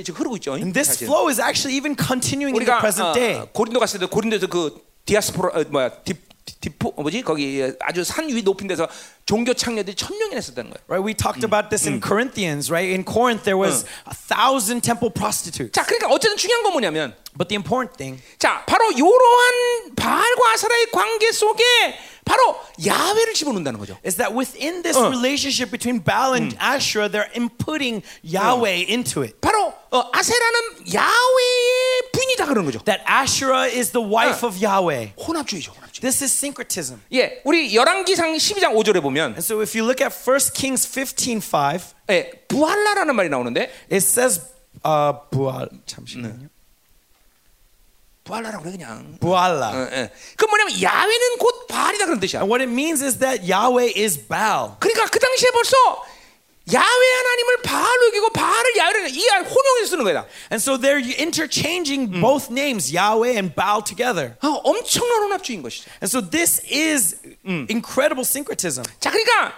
지금 흐르고 있죠. And this 사실. flow is actually even continuing in the 우리가 present day. 어, 고린도 갔을 때 고린도에서 그 디아스포라 어, 뭐야 디, 디포 어, 뭐지 거기 아주 산 위 높은 데서 종교 창녀들이 천 명이나 있었다는 거예요. Right? We talked about this in Corinthians, right? In Corinth there was a thousand temple prostitutes. 자, 그러니까 어쨌든 중요한 건 뭐냐면 But the important thing 자, 바로 이러한 바알과 아사라의 관계 속에 바로 야훼를 집어넣는다는 거죠. is that within this relationship between Baal and Asherah, they're inputting Yahweh into it. 바로 어, 아세라는 야훼의 부인이다 그런 거죠. That Asherah is the wife of Yahweh. 혼합주의죠, 혼합주의. This is syncretism. 예, 우리 열왕기상 12장 5절에 보면 And so if you look at 1 Kings 15:5, 예, 부할라라는 말이 나오는데 it says uh Bual 잠시만요. 부할라라고 그래 그냥. Buala. 어, 예. 그 뭐냐면 야훼는 곧 바알이다 그런 뜻이야. And what it means is that Yahweh is Baal. 그러니까 그 당시에 벌써 야훼 하나님을 바알로 여기고 바알을 야훼로 이 혼용해서 쓰는 거야. And so they're interchanging both names, Yahweh and Baal together. 아, 엄청난 혼합주의인 것이죠. And so this is incredible syncretism. 자, 그러니까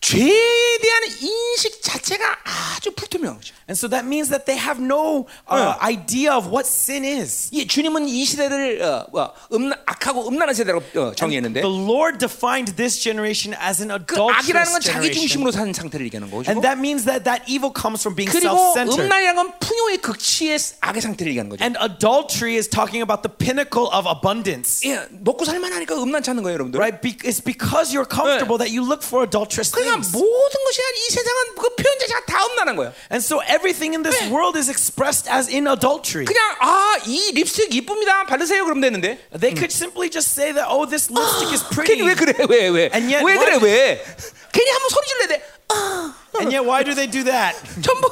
죄에 대한 인식 자체가 아주 불투명한 거죠. And so that means that they have no uh, idea of what sin is. 예, 주님은 이 시대를 어, 어, 음, 악하고 음란한 세대라고 어, 정의했는데 The Lord defined this generation as an 그 악이라는 adulterous 건 자기 generation. 중심으로 사는 상태를 얘기하는 거죠. And that means that that evil comes from being 그리고 self-centered. 음란이라는 건 풍요의 극치의 악의 상태를 얘기하는 거죠. And adultery is talking about the pinnacle of abundance. 예, 먹고 살만하니까 음란 찾는 거예요, 여러분들. Right? Be- it's because you're comfortable that you look for adulterous 그 Things. 모든 것이 이 세상은 그 표현 자체가 다 음란한 거예요. And so everything in this 네. world is expressed as in adultery. 그냥 아, 이 립스틱 이쁩니다. 바르세요. 그러면 되는데. They could simply just say that, oh, this lipstick is 괜히 pretty. 왜 그래? 왜 왜? And yet 왜 그래? 왜? 괜히 한번 소리 질러야 돼. 아, And yet, why do they do that? 전부.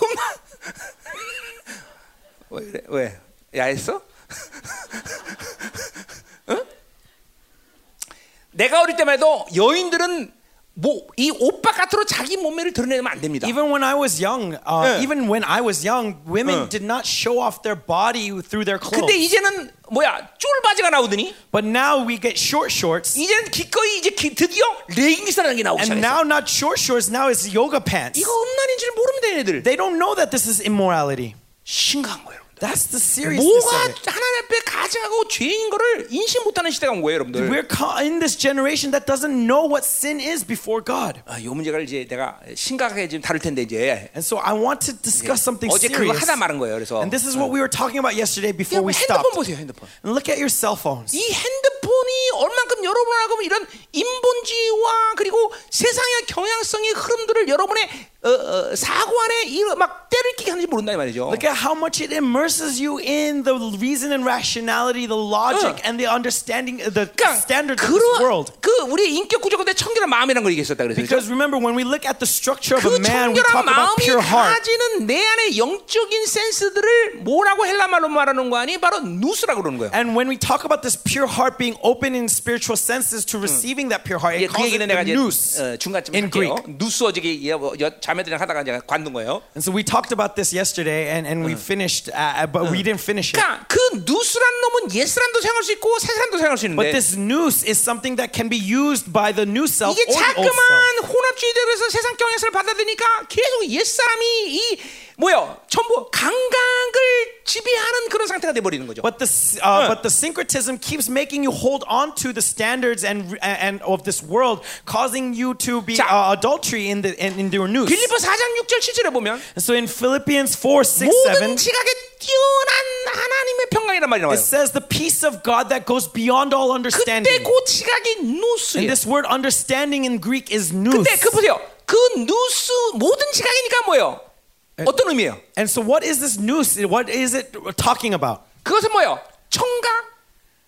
왜 그래? 왜? 야했어? 응? 내가 어릴 때만 해도 여인들은 뭐이 옷 바깥으로 자기 몸매를 드러내면 안 됩니다. Even when I was young, uh, 네. even when I was young, 네. women did not show off their body through their 근데 clothes. 이제는 뭐야 쫄 바지가 나오더니 But now we get short shorts. 이제는 기꺼이 이제 기, 드디어 레깅스라는 게 나오기 And 시작했어. now, not short shorts, now it's yoga pants. 이거 음란인 줄 모릅니다 얘네들. They don't know that this is immorality. 심각한 거예요. That's the seriousness 뭐가. 하나님 앞에 가증하고 죄인 거를 인식 못하는 시대가 온 거예요, 여러분들. We're in this generation that doesn't know what sin is before God. 아, 이 문제를 이제 내가 심각하게 지금 다룰 텐데 이제 And so I want to discuss something 어제 그거 serious. 하다 말은 거예요. 그래서 And this is what we were talking about yesterday before we 핸드폰 stopped. 보세요, 핸드폰. And look at your cell phones. 이 핸드폰이 얼만큼 여러분하고 이런 인본주의와 그리고 세상의 경향성의 흐름들을 여러분의 어, 어, 사고 안에 이막 때를 끼게 하는지 모른다 이 말이죠. Look at how much it immerses you in the reason and rationality, the logic, 응. and the understanding, the 그러니까 standards of this world. 그 우리 인격 구조가 청결한 마음이라는 걸 얘기했었다 그래서 Because remember, when we look at the structure of 그 a man, we talk about pure heart. 가지는 내 안에 영적인 센스들을 뭐라고 헬라 말로 말하는 거 아니 바로 누스라고 그러는 거예요. And when we talk about this pure heart being open in spiritual senses to receiving that pure heart, 예, it 그 calls 얘기는 it the nous. 어, 중간쯤 in 할게요. 누스 어저께 예, 어, 여- 자매들이랑 하다가 이제 관둔 거예요. And so we talked about this yesterday, and, and we finished, uh, but we didn't finish it. 그러니까 그 누스란 놈은 옛 사람도 사용할 수 있고 새 사람도 사용할 수 But 있는데 this nous is something that can be used by the new self 이게 or the old self. 자꾸만 혼합주의들에서 세상 경향성을 받아들이니까 계속 옛 사람이 이 뭐야 전부 감각을 지배하는 그런 상태가 돼 버리는 거죠. But the uh, but the syncretism keeps making you hold on to the standards and and of this world, causing you to be 자. uh, adultery in the in, in your nous. 빌리포 4장 6절 7절에 보면 And so in Philippians 4, 6, 모든 7, 지각에 뛰어난 하나님의 평강이란 말이 나와요. it says the peace of God that goes beyond all 그때 understanding. 그 지각이 And 누스예요. this word understanding in Greek is nous. 근데 그 보세요. 그 누스 모든 지각이니까 뭐예요? 어떤 의미예요? And so what is this nous? What is it talking about? 그것은 뭐예요? 청각,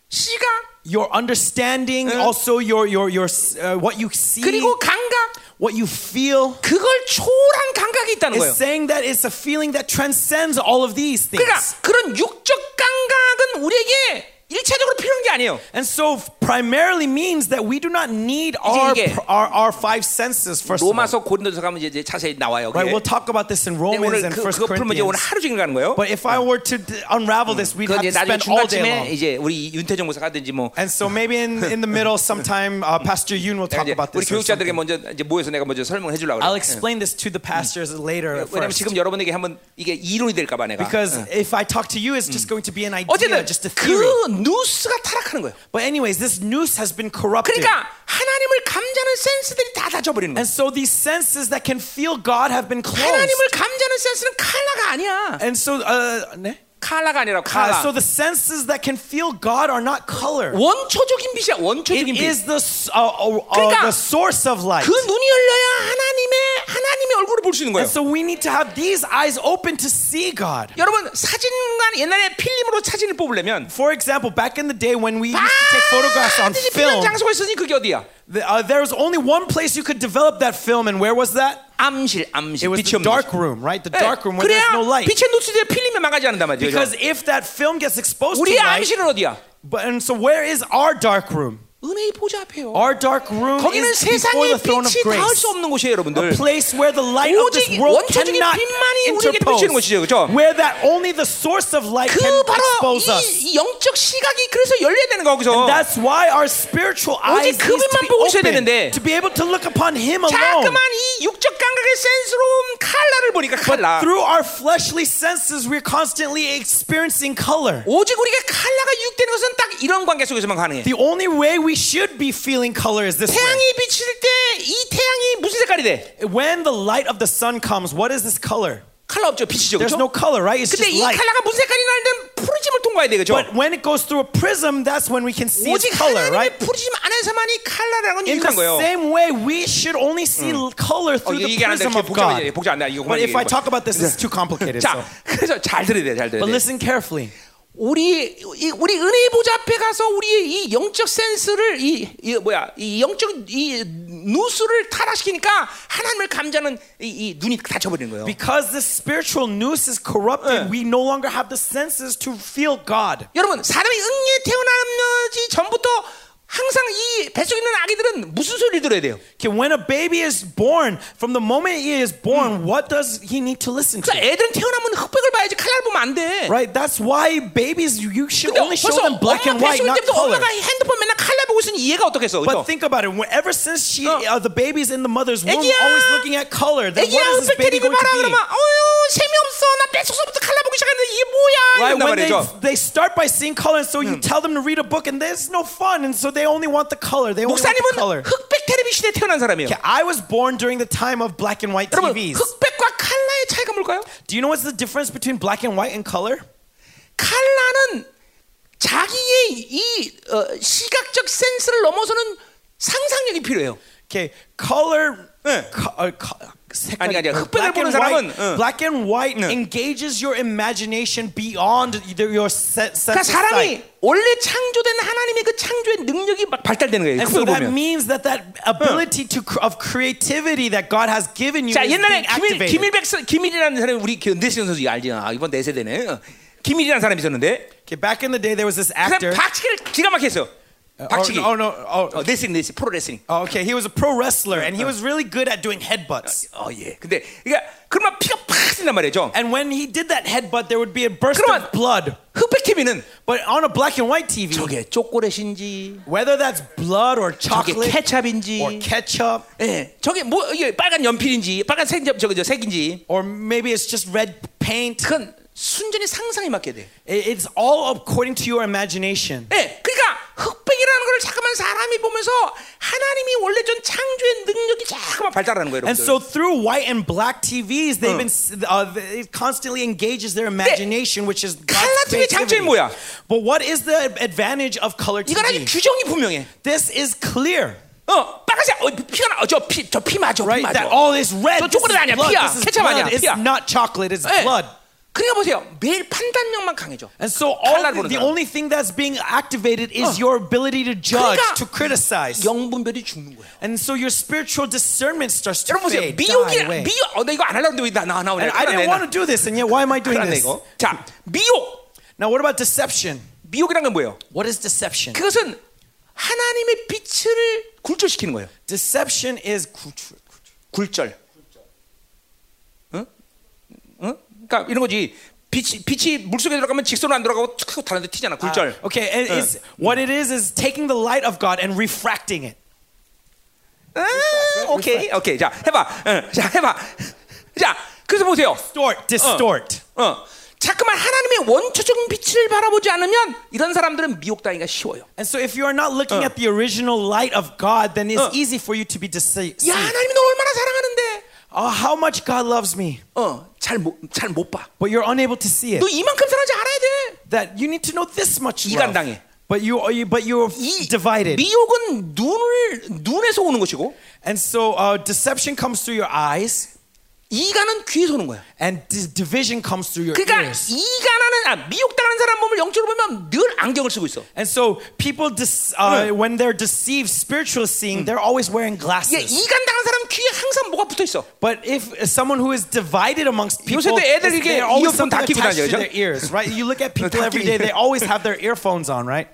시각, Your understanding, also your your your uh, what you see, 그리고 감각. what you feel. 그걸 초월한 감각이 있다는 거예요. It's saying that it's a feeling that transcends all of these things. 그러니까 그런 육적 감각은 우리에게 일차적으로 필요한 게 아니에요. And so primarily means that we do not need our, 이게 our, our five senses first of all. 로마서 고린도서 가면 이제 자세히 나와요. Right, 그게. we'll talk about this in 근데 Romans 오늘 and 그, 1 그거 풀면 이제 오늘 Corinthians. 하루 종일 가는 거예요. But if I were to d- unravel this, we'd 그 have 이제 to 나중에 spend all day 중간쯤에 long. 이제 우리 윤태정 목사 가든지 뭐 And so maybe in, in the middle sometime uh, Pastor Yoon will talk 이제 about 우리 this. or 교육자들에게 something. 먼저 이제 모여서 내가 먼저 설명해 주려고 I'll 그래. explain this to the pastors later 왜냐면 first. 지금 여러분에게 한번 이게 이론이 될까 봐 내가. Because if I talk to you, it's just going to be an idea, 어쨌든 just a 그 theory. 누스가 타락하는 거예요. But anyways, this nous has been corrupted. 그러니까 하나님을 감지하는 센스들이 다 닫혀버리는 거예요. And so these senses that can feel God have been closed. 하나님을 감지하는 센스는 칼라가 아니야. And so, uh, 네? 칼라가 아니라 Uh, 칼라. so the senses that can feel God are not color. 원초적인 빛이야. It 원초적인 빛. is the s- uh, uh, uh, 그러니까 the source of light. 그 눈이 열려야 하나님의 하나님의 얼굴을 볼 수 있는 거예요. And so we need to have these eyes open to see God. 여러분 사진관 옛날에 필름으로 사진을 뽑으려면 For example, back in the day when we used to take photographs on 반드시 필름 film, 장소가 있으니 그게 어디야? the- uh, there was only one place you could develop that film, and where was that? 암실, 암실. It was 빛이 the 없는 dark 곳. room, right? The 예, dark room where there's 그래야 no light. 빛에 노출돼 필름에 망하지 않는단 말이죠. Because if that film gets exposed to 우리의 light, 암실은 어디야? but and so where is our dark room? 은혜의 보좌 앞에요. Our dark room 거기는 is before 세상의 the throne of 빛이 닿을 grace. 수 없는 곳이에요, A 여러분들. place where the light of this 오직 world 원초적인 cannot 빛만이 우리에게 interpose. 비치는 것이죠, 그렇죠? Where that only the source of light 그 can 바로 expose us. 이, 이 영적 시각이 그래서 열려야 되는 거 거기서. That's why our spiritual eyes 오직 needs to 그분만 be 보고 있어야 open 되는데. to be able to look upon Him alone. 자꾸만 이 육적 감각의 센스로운 칼라를 보니까 칼라. Through our fleshly senses, we're constantly experiencing color. 오직 우리가 칼라가 유익되는 것은 딱 이런 관계 속에서만 가능해. The only way we should be feeling color is this way. 태양이 비칠 때 이 태양이 무슨 색깔이 돼? When the light of the sun comes, what is this color? 칼라 없죠, 빛이죠, There's 그렇죠? no color, right? It's 근데 just 이 light. 칼라가 무슨 색깔이 나는데 프리즘을 통과해야 돼, 그렇죠? But when it goes through a prism, that's when we can see its 오직 color, right? 하나님의 프리즘 안에서만이 칼라라는 건 In 유익한 the 거예요. same way, we should only see color 어, through 이거 the 얘기하는데 prism of 복잡해, God. 복잡 안 돼. 이거 But 그만 if I 얘기해. talk about this, it's too complicated. 자, So. 그래서 잘 들어야 돼, 잘 들어야 But 돼. listen carefully. 우리 이, 우리 은혜의 보좌 앞에 가서 우리의 이 영적 센스를 이, 이 뭐야 이 영적 이 누수를 타락시키니까 하나님을 감자는 이, 이 눈이 닫혀버리는 거예요. Because the spiritual noose is corrupted, 예. we no longer have the senses to feel God. 여러분 사람이 응에 태어나지 전부터 항상 이 뱃속에 있는 아기들은 무슨 소리를 들어야 돼요? Okay, when a baby is born, from the moment he is born, what does he need to listen to? 그러니까 애들은 태어나면 흑백을 봐야지 칼날 보면 안 돼. Right? That's why babies, you should 근데 only show 벌써 them black and 엄마 white, 뱃속에 not 때부터 color. 엄마가 핸드폰 맨날 칼날 보고 있으니 이해가 어떻겠어? 그렇죠? But think about it. When- Ever since she, 어. uh, the baby's in the mother's womb, 애기야. always looking at color, then 애기야 what is this 흑백 baby 테레비 going to 봐라 be? 그러면 어휴 재미없어 나 뱃속서부터 칼날 보기 시작했는데 이게 뭐야 Right? 이런단 When they, 말이죠. they start by seeing color, and so you tell them to read a book, and there's no fun, and so they only want the color. They only want the color. 목사님은 흑백 텔레비 시대에 태어난 사람이에요. Okay, I was born during the time of black and white 여러분 TVs. 흑백과 칼라의 차이가 뭘까요? Do you know what's the difference between black and white and color? 칼라는 자기의 이 어, 시각적 센스를 넘어서는 상상력이 필요해요. Okay, color. 네. co- uh, co- 색깔- 아니, 아니야. uh, 흑백을 black 보는 and white, 사람은, 응. black and white 네. engages your imagination beyond your se- sense 그러니까 사람이. 원래 창조된 하나님의 그 창조의 능력이 막 발달되는 거예요. And so that 보면. means that that ability to cr- of creativity that God has given you 자 옛날에 김일. 김일백 선- 김일이라는 사람이 우리 그 내시경 선수 알지? 아, 이번 내 세대네. 어. 김일이라는 사람이 있었는데 Okay, back in the day, there was this 그 actor. 박치기를 기가 막혔어. 박치기. Oh, no, oh, 어, 레슬링 레슬링 프로 레슬링. oh, okay, he was a pro wrestler, and he was really good at doing headbutts. 어 예. 근데 그러니까 그러면 피가 팍 샌단 말이죠. And when he did that headbutt, there would be a burst 그러면 of blood. 흑백 TV는 But on a black and white TV, 저게 초콜릿인지 whether that's blood or 저게 chocolate 케찹인지 or ketchup, 예. 저게 뭐 이게 빨간 연필인지 빨간 색 저거 저 색인지 or maybe it's just red paint, 그건 순전히 상상에 맡게 돼. it- it's all according to your imagination. 예. 그러니까 흑백이라는 걸 잠깐만 사람이 보면서 하나님이 원래 전 창조의 능력이 잠깐만 발달하는 거예요, And 여러분들. so through white and black TVs, they've been uh, it constantly engages their imagination, which is 칼라 God's TV의 장점이 creativity. 뭐야? But what is the advantage of color 이건 아주 TV? 규정이 분명해. This is clear, 어, 빨간색, 어, 피가 나, 어, 저 피, 저 피 맞아, 피 right? 맞아. That all is red. 저 This is 초콜릿 아니야, blood. 피야. This is 케첩 아니야, blood. It's 피야. not chocolate. It's 예. blood. 그러니까 보세요. 매일 판단력만 강해져. And so all 칼라를 the, 보는 the 사람. only thing that's being activated is 어. your ability to judge, 그러니까 to criticize. 영분별이 죽는 거예요. And so your spiritual discernment starts to 여러분 보세요. fade, die 미혹이 away. 미혹. 어, 나 이거 안 하려고 했는데 왜나 나오네. And I didn't want to do this, and yet why am I doing 그러네 this? 이거. 자, 미혹. Now, what about deception? 미혹이란 건 뭐예요? What is deception? 그것은 하나님의 빛을 굴절시키는 거예요. Deception is 굴절. 응? 그러니까 이런 거지. 빛이 빛이 물 속에 들어가면 직선으로 안 들어가고 툭 다른 데 튀잖아. 굴절. okay. And it's, what it is is taking the light of God and refracting it. 아, 오케이, 오케이. 자, 해봐. 응, 자, 해 봐. 자, 그래서 보세요. Distort, distort. 어, 자꾸만 하나님의 원초적인 빛을 바라보지 않으면 이런 사람들은 미혹당하기가 쉬워요. And so, if you are not looking 어. at the original light of God, then it's 어. easy for you to be deceived. 야, 하나님이 너 얼마나 사랑하는데, Oh, how much God loves me, 어, 잘 못, 잘 못 봐. but you're unable to see it. 너 이만큼 사랑하지 알아야 돼. That you need to know this much love. 이간당해. But you, you, but you're 이 divided. 미혹은 눈을 눈에서 오는 것이고, And so, uh, deception comes through your eyes, 이간은 귀에서 오는 거야. and dis- division comes through your 그러니까 ears. 이간하는 아, 미혹당하는 사람 보면 영적으로 보면 늘 안경을 쓰고 있어. And so, people, dis- uh, when they're deceived, spiritually seeing, they're always wearing 예, glasses. 이간 당한 사람 귀에 항상 뭐가 붙어 있어. But if someone who is divided amongst people, 요새도 애들 always 이어폰 다 끼고 다녀요, their ears, right? You look at people 다 every day; they always have their earphones on, right?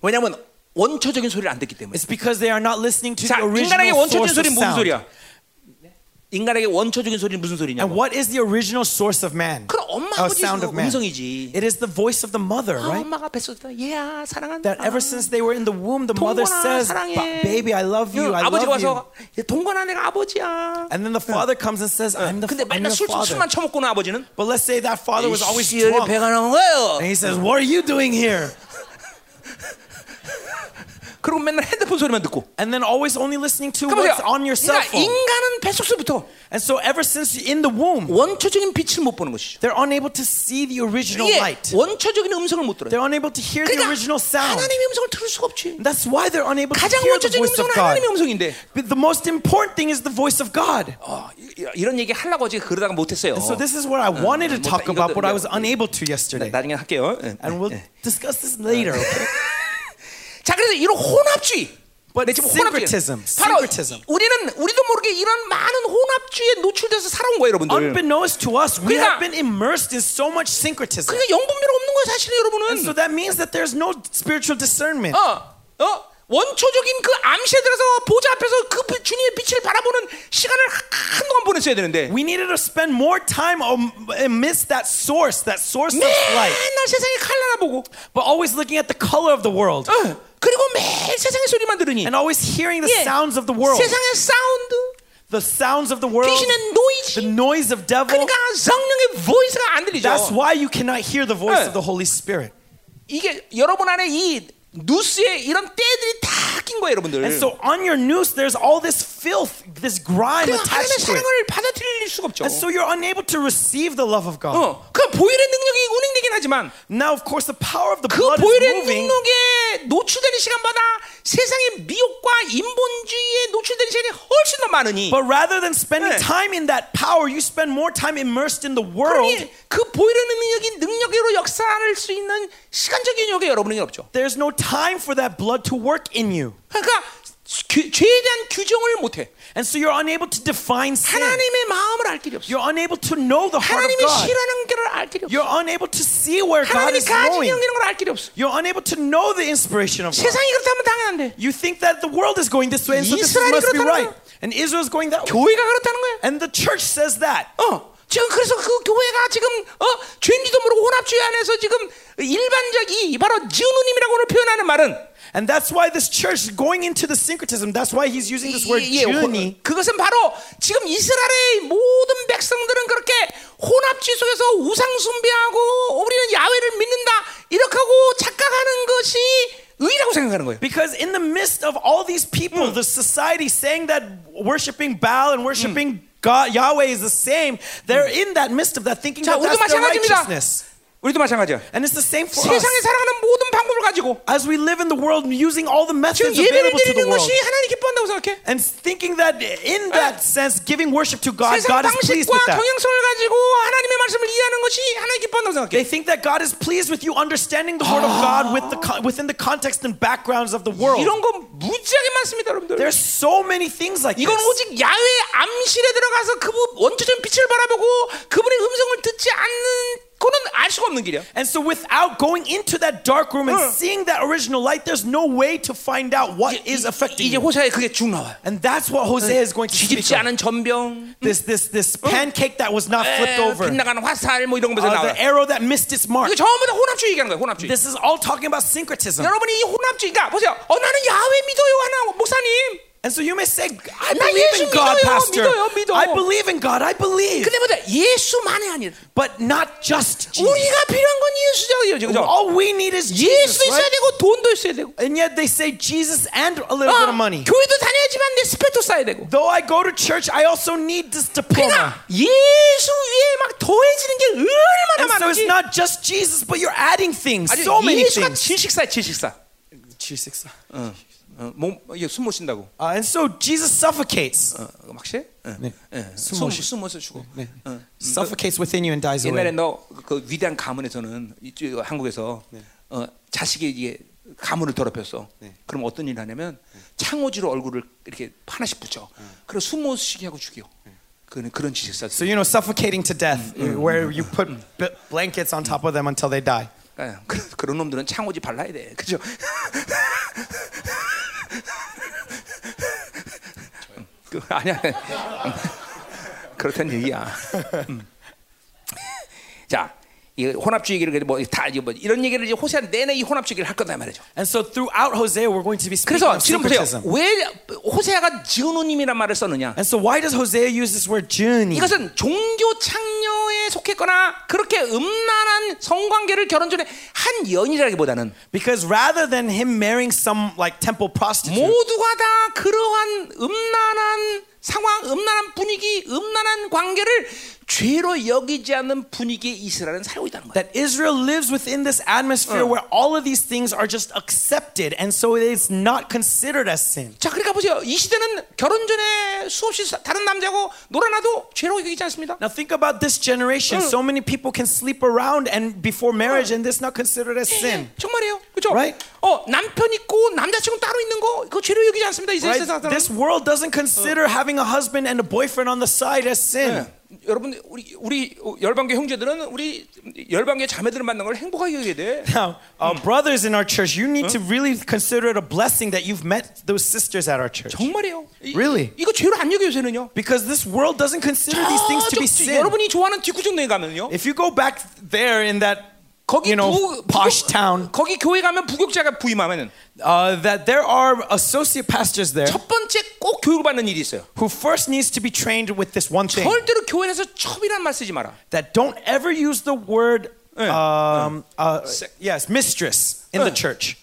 왜냐면 원초적인 소리를 안 듣기 때문에. It's because they are not listening to 자, the 인간에게 original 원초적인 source of 소리는 무슨 sound. 소리야? 인간에게 원초적인 소리는 무슨 And 소리냐고? what is the original source of man? 그럼 엄마 A 아버지 sound of man. 음성이지. It is the voice of the mother, 아, right? 엄마가 뱃속에서 얘야 사랑한다. That ever since they were in the womb, the mother 동건아 says, 사랑해. "Ba- "Baby, I love you. 응, I 아버지 love you." 와서 동건아 내가 아버지야. And then the father comes and says, "I'm the 근데 I'm 맨날 술, your father." 술만 처먹고는 아버지는 But let's say that father was always 씨, 여기 drunk, 배가 나온 거예요. and he says, "What are you doing here?" 그리고 맨날 핸드폰 소리만 듣고. And then always only listening to 그러니까 what's on your cell 그러니까 phone. 인간은 뱃속서부터 And so ever since in the womb, 원초적인 빛을 못 보는 것이죠. they're unable to see the original light. 원초적인 음성을 못 들어요. They're unable to hear the 그러니까 original sound. 하나님의 음성을 들을 수가 없지. That's why they're unable to 가장 hear the 원초적인 voice of 음성은 God. 하나님의 음성인데. But the most important thing is the voice of God. 어, 이- 이런 얘기 하려고 어제 그러다가 못했어요. So this is what I wanted to 뭐, talk about, but I was unable to yesterday. 나중에 할게요. 예, And we'll 예. discuss this later. Okay? 자, 그래서 이런 혼합주의. But 내 지금 혼합주의. syncretism, 바로 syncretism. 우리는 우리도 모르게 이런 많은 혼합주의에 노출돼서 살아온 거예요, 여러분들. Unbeknownst to us, we 그러니까- have been immersed in so much syncretism. 그러니까 영분별 없는 거예요, 사실은 여러분은. And so that means that there's no spiritual discernment. 어, 어, 원초적인 그 암시에 들어서 보좌 앞에서 그 비- 주님의 빛을 바라보는 시간을 하- 한동안 보냈어야 되는데 We needed to spend more time am- amidst that source, that source of light, 맨날 세상의 칼라나 보고 but always looking at the color of the world 어, 그리고 매일 세상의 소리만 들으니 and always hearing the 예, sounds of the world, 세상의 사운드, the sounds of the world, 귀신의 the 노이즈 noise of devil. 그러니까 성령의 보이스가 안 들리죠 That's why you cannot hear the voice 예. of the Holy Spirit. 이게 여러분 안에 이 누스에 이런 때들이 다 낀 거예요 여러분들 And so on your noose, there's all this filth, this grime 그러니까 하나님의 attached to it. 사랑을 받아들일 수가 없죠 And so you're unable to receive the love of God. 어, 그 보혈의 능력이 운행되긴 하지만 Now, of course, the power of the 그 blood is 보혈의 moving. 능력에 노출되는 시간마다 세상의 미혹과 인본주의에 노출되는 시간이 훨씬 더 많으니 But rather than spending 네. time in that power, you spend more time immersed in the world. 그러니 그 보혈의 능력이 능력으로 역사할 수 있는 시간적인 여력이 여러분에게 없죠. There's no time for that blood to work in you. 그러니까 규- 죄에 대한 규정을 못해. And so you're unable to define sin. 하나님의 마음을 알 길이 없어. You're unable to know the heart of 하나님이 God. 싫어하는 길을 알 길이 없어. You're unable to see where God 하나님이 is 가지는 going. 이런 걸 알 길이 없어. You're unable to know the inspiration of God. 세상이 그렇다면 당연한데 You think that the world is going this way, and so this 이스라엘이 must be 그렇다는 right. 거야. And Israel is going that way. 교회가 그렇다는 거야. And the church says that. 어. 지금 그래서 그 교회가 지금 어 죄인지도 모르고 혼합주의 안에서 지금 일반적 이 바로 지은우님이라고 오늘 표현하는 말은 And that's why this church is going into the syncretism. That's why he's using this word 예, 예. 호- 그것은 바로 지금 이스라엘의 모든 백성들은 그렇게 혼합주의 속에서 우상 숭배하고 우리는 야훼를 믿는다 이렇게 하고 착각하는 것이 의라고 생각하는 거예요. Because in the midst of all these people, the society saying that worshiping Baal and worshiping God, Yahweh is the same. They're in that midst of that thinking 자, that that's their righteousness. 우리도 마찬가지야. And it's the same for us. 세상에 살아가는 모든 방법을 가지고 As we live in the world using all the 지금 methods 예배를 available to the 드리는 world. 것이 하나님 기뻐한다고 생각해. And thinking that in that sense, giving worship to God, 세상 God is pleased with 방식과 that. 경향성을 가지고 하나님의 말씀을 이해하는 것이 하나님 기뻐한다고 생각해. They think that God is pleased with you understanding the word of God with the co- within the context and backgrounds of the world. 이런 거 무지하게 많습니다, 여러분들. There's so many things like 이건 this. 오직 야외 암실에 들어가서 그분 원초적인 빛을 바라보고 그분의 음성을 듣지 않는 거는 알 수가 없는 길이야. And so without going into that dark room and 응. seeing that original light, there's no way to find out what is affecting 이제 you. 호세아에 그게 쭉 나와요. And that's what Hosea is going to speak 뒤집지 of. 않은 전병, This, this, this pancake that was not flipped 에, over. 빗나가는 화살 뭐 이런 거면서 Uh, 나와요. the arrow that missed its mark. 이거 전부 다 혼합주의 얘기하는 거예요. 혼합주의. This is all talking about syncretism. 여러분이 이 혼합주의가 보세요. 어 나는 야외 믿어요 하나 목사님. And so you may say, I 나 believe in 예수 God, 믿어요, Pastor. 믿어요, 믿어. I believe in God. I believe. 근데 뭐다 예수만이 아니라 But not just Jesus. 우리가 필요한 건 예수죠, 그죠? All we need is Jesus. 예수도 있어야 Right? 되고 돈도 있어야 되고. And yet they say Jesus and a little bit of money. 교회도 다녀야지만 내 스펙도 쌓아야 되고. Though I go to church, I also need this diploma. 그러니까 예수 위에 막 더해지는 게 얼마나 And so it's 많은지. not just Jesus, but you're adding things. 아주 So many 예수가 things. 질식사야, 질식사. Jesus. 어, 어, 몸 이게 숨 못 쉰다고. Uh, and so Jesus suffocates. 어, 확실해? 어, 네. 예, 숨 숨, 못 쉬- 숨못 쉬고. 네. 어. Suffocates within you and dies 옛날에 away. 너그 위대한 가문에서는 이쪽 한국에서 어, 자식이 이게 가문을 더럽혔어. 그럼 어떤 일을 하냐면 창호지로 얼굴을 이렇게 하나씩 붙여. 그리고 숨못 쉬게 하고 죽여. 그는 그런 지식사. So you know, suffocating to death, where you put b- blankets on top of them until they die. 그러니까 그- 그런 놈들은 창호지 발라야 돼. 그죠? 그, 아니야. 그렇다는 얘기야. 음. 자, 이 혼합주의 얘기를 뭐다 뭐 이런 얘기를 이제 호세아 내내 이 혼합주의 얘기를 할 거다 말이죠. And so throughout Hosea, we're going to be speaking 그래서 지금 보세요. 왜 호세아가 지은우님이란 말을 썼느냐? And so why does Hosea use this word journey? 이것은 종교 창녀에 속했거나 그렇게 음란한 성관계를 결혼 전에 한 연이라기보다는 Because rather than him marrying some like temple prostitute, 모두가 다 그러한 음란한 상황, 음란한 분위기, 음란한 관계를 죄로 여기지 않는 분위기에 이스라엘은 살고 있다는 거예요. that Israel lives within this atmosphere where all of these things are just accepted, and so it's not considered as sin. 자, 그러니까 보세요. 이 시대는 결혼 전에 수없이 사- 다른 남자고 놀아나도 죄로 여기지 않습니다. Now think about this generation. So many people can sleep around and before marriage, and this not considered as sin. 예, 정말이에요. 그렇죠? Right. 어, 남편 있고 남자친구 따로 있는 거 그거 죄로 여기지 않습니다. 이 Right? 세상 사람. This world doesn't consider having a husband and a boyfriend on the side as sin. 예. 여러분 우리 우리 열방교 형제들은 우리 열방교 자매들을 만난 걸 행복하게 여겨야 돼. Now, uh, brothers in our church, you need to really consider it a blessing that you've met those sisters at our church. 정말이에요. 이, Really? 이거 죄로 안 여겨 요새는요. Because this world doesn't consider these things to be 저쪽, sin. 여러분이 좋아하는 뒷구정동에 가면요. If you go back there in that 거기 you know 부, posh town, 거기 교회 가면 부교자가 부임하면은 uh, that there are associate pastors there 첫 번째 꼭 교육을 받는 일이 있어요. who first needs to be trained with this one thing 절대로 교회 내서 첩이란 말 쓰지 마라. that don't ever use the word 예. um, uh, yes mistress in the 예. church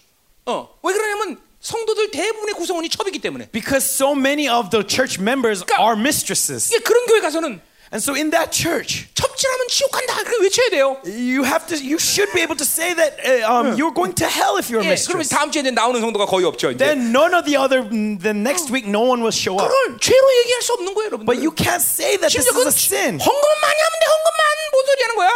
어, 왜 그러냐면 성도들 대부분의 구성원이 첩이기 때문에. because so many of the church members 그러니까- are mistresses 이게 그런 교회 가서는 and so in that church 첩질하면 지옥 간다. 그렇게 외쳐야 돼요. you have to you should be able to say that uh, um, you're going to hell if you're a 예, 그러면 mistress 다음 주에 이제 나오는 성도가 거의 없죠. 이제. then none of the other the next week no one will show up 그걸 죄로 얘기할 수 없는 거예요, 여러분들. but you can't say that this 심지어 is 그건 a sin 헌금만 많이 하면 돼. 헌금만 뭔 소리 하는 거야?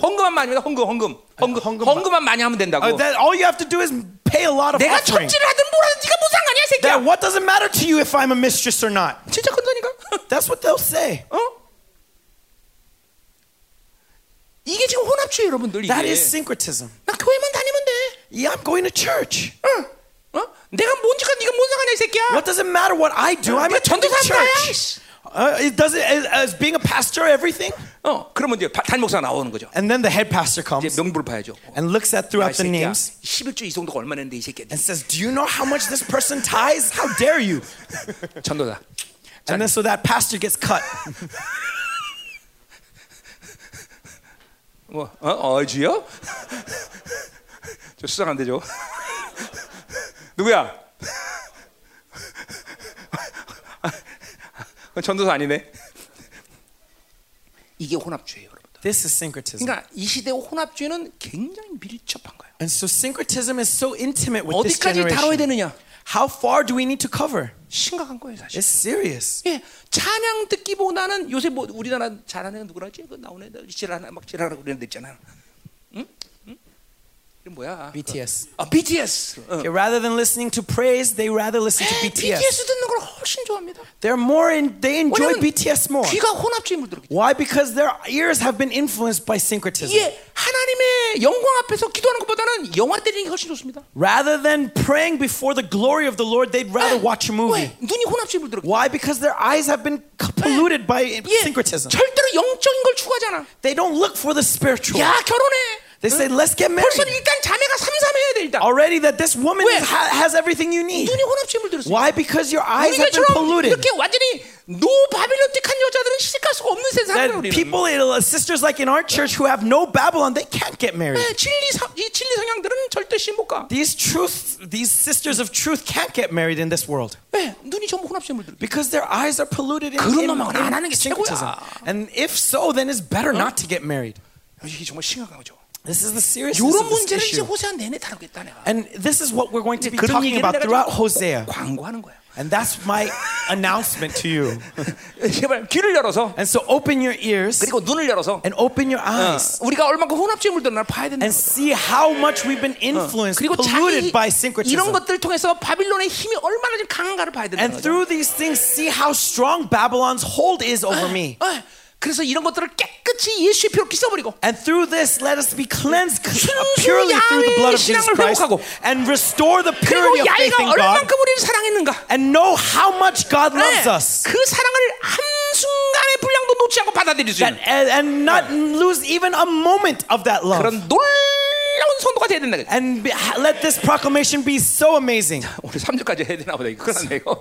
헌금만 많이 하면 돼. 헌금, 헌금, 헌금, 헌금만- 헌금만 많이 하면 된다고. Uh, that all you have to do is pay a lot of 내가 offering. 첩질을 하든 뭘 하든 네가 뭐 상관이야, 이 새끼야. That what does it matter to you if I'm a mistress or not? 진짜 큰다니까. That's what they'll say. 어? 이게 지금 혼합주의 여러분들 이게. That is syncretism. 나 교회만 다니면 돼. Yeah, I'm going to church. 어? 어? 내가 뭔지가 네가 뭔 상관이야, 이 새끼야. What does it matter what I do? I'm 네가 attending 전도사야. church. Uh, it does it as, as being a pastor everything? 어, 그러면 이제 바- 단목사 나오는 거죠. And then the head pastor 이제 comes 명부를 봐야죠. and looks at 야, 이 throughout the 새끼야, names 11주 이 정도가 얼마 냈는데 이 새끼야. and says, "Do you know how much this person tithes? How dare you?" 전도사. And then so that pastor gets cut. 뭐, 어, 어지요? 저 수상한데 저. 누구야? 그건 전도사 아니네. 이게 혼합주의예요, 여러분들. This is syncretism. 그러니까 이 시대 혼합주의는 굉장히 밀접한 거예요. And so syncretism is so intimate with this 어디까지 다뤄야 generation. 되느냐? How far do we need to cover? 심각한 거예요, 사실. It's serious. 예, 찬양 듣기보다는 요새 뭐 우리나라 잘하는 누구라지? 그 나오네, 지랄하나 막 지랄하고 그런 데 있잖아. 응? 응? 이름 뭐야? BTS. 아, BTS. 어. Okay, rather than listening to praise, they rather listen to BTS. BTS. 듣는 걸 훨씬 좋아합니다. They're more in, they enjoy 왜냐면 BTS more. 귀가 혼합주의 물들었기 때문에. Why? Because their ears have been influenced by syncretism. 이게 하나님의 영광 앞에서 기도하는 것보다는 영화 때리는 게 훨씬 좋습니다. Rather than praying before the glory of the Lord, they'd rather watch a movie. 왜? 눈이 혼합주의 물들었기 Why? Because their eyes have been polluted by 예, syncretism. 절대로 영적인 걸 추구하잖아. They don't look for the spiritual. 야 결혼해. They say, let's get 벌써 married. 일단 자매가 삼삼해야 돼 일단. Already that this woman 왜? is, ha- has everything you need. 눈이 혼합주의 물들었어. Why? Because your eyes have been 우리가처럼 polluted. 이렇게 완전히 노 바빌론틱한 여자들은 시집갈 수가 없는 세상이에요. That 우리는. people, uh, sisters like in our church who have no Babylon, they can't get married. 네, 진리 사, 이 진리 성향들은 절대 신못 가. These truth, these sisters of truth can't get married in this world 왜? 눈이 전부 혼합주의 물들어. because their eyes are polluted in, 그런 in, 놈하고는 안 하는 게 in syncretism. 최고야. And if so, then it's better not to get married. 이게 정말 심각한 거죠. This is the seriousness 이런 of this 문제를 이제 issue. 호세아 내내 다루겠다 내가. And this is what we're going to be 그런 talking 얘기를 about 내가 throughout 지금 Hosea. 광고하는 거야. And that's my announcement to you. 제발 귀를 열어서 And so open your ears 그리고 눈을 열어서 and open your 어, eyes 우리가 얼마큼 혼합주의 물들었나 봐야 된다. and see how much we've been influenced, 그리고 polluted 자기 by 이런 syncretism. 것들을 통해서 바빌론의 힘이 얼마나 좀 강한가를 봐야 된다. And through these things, see how strong Babylon's hold is over me. 어, 그래서 이런 것들을 깨끗이 예수의 피로 씻어버리고 And through this, let us be cleansed c- 순수 purely through the blood of Jesus 야훼의 Christ 신앙을 회복하고 and restore the 그리고 purity of faith 야훼가 in God 얼만큼 우리를 사랑했는가 and know how much God loves 네, us. 그 사랑을 한 순간의 분량도 놓지 않고 받아들일 수 That, 있는 and, and not lose even a moment of that love. 그런 놀라운 성도가 돼야 된다 And be, let this proclamation be so amazing. 우리 3절까지 해야 되나 보다 이거 끝났네 이거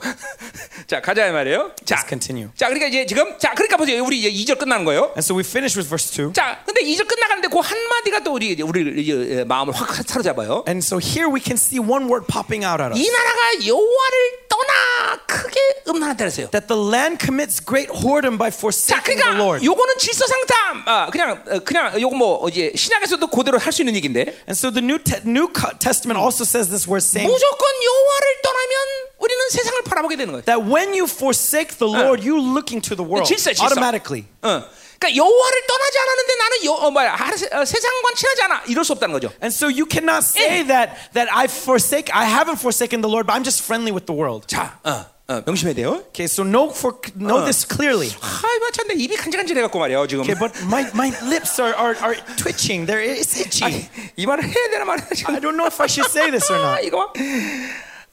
자 가자 이 말이에요 자, Let's continue. 자 그러니까 이제 지금 자 그러니까 보세요 우리 이제 2절 끝나는 거예요 And so we finish with verse 2. 자 근데 2절 끝나가는데 그 한마디가 또 우리 우리 마음을 확 사로잡아요 And so here we can see one word popping out at us. 이 나라가 여호와를 떠나 크게 음란하다 그랬어요 That the land commits great whoredom by 자 forsaking the 그러니까 Lord. 요거는 질서상 다 아, 그냥 어, 그냥 요거 뭐 이제 신약에서도 그대로 할 수 있는 얘기인데 And so the New, te- New Co- Testament also says this word saying 무조건 여호와를 떠나면 우리는 세상을 바라보게 되는 거예요. that when you forsake the Lord, you're looking to the world 질서, 질서. automatically. 어. 그러니까 여호와를 떠나지 않았는데 나는 여, 어, 뭐야 하- 어, 세상과 친하지 않아 이럴 수 없다는 거죠. And so you cannot say that that I forsake I haven't forsaken the Lord, but I'm just friendly with the world. 자, 어, 어, 명심해야 돼요. Okay, so know for know this clearly. 아이고 참내 입이 간질간질해 갖고 말이야 지금. Okay, but my, my lips are, are, are twitching. They're it's itchy. 아니, 이 말을 해야 되나 말이야 지금. I don't know if I should say this or 아, not. 이거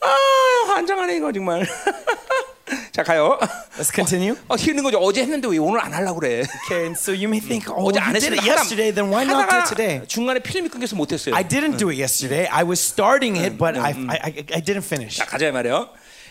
아 환장하네 이거 정말. 자 가요. Let's continue. 어, 힘든 거죠. 어제 했는데 왜 오늘 안 하려고 그래? Okay, and so you may think, oh, 어제 안 했으면 it yesterday, then why not do it today? 중간에 필름이 끊겨서 못 했어요. I didn't do it yesterday. I was starting it, but I, I, I, I didn't finish. 자 가자 말이요.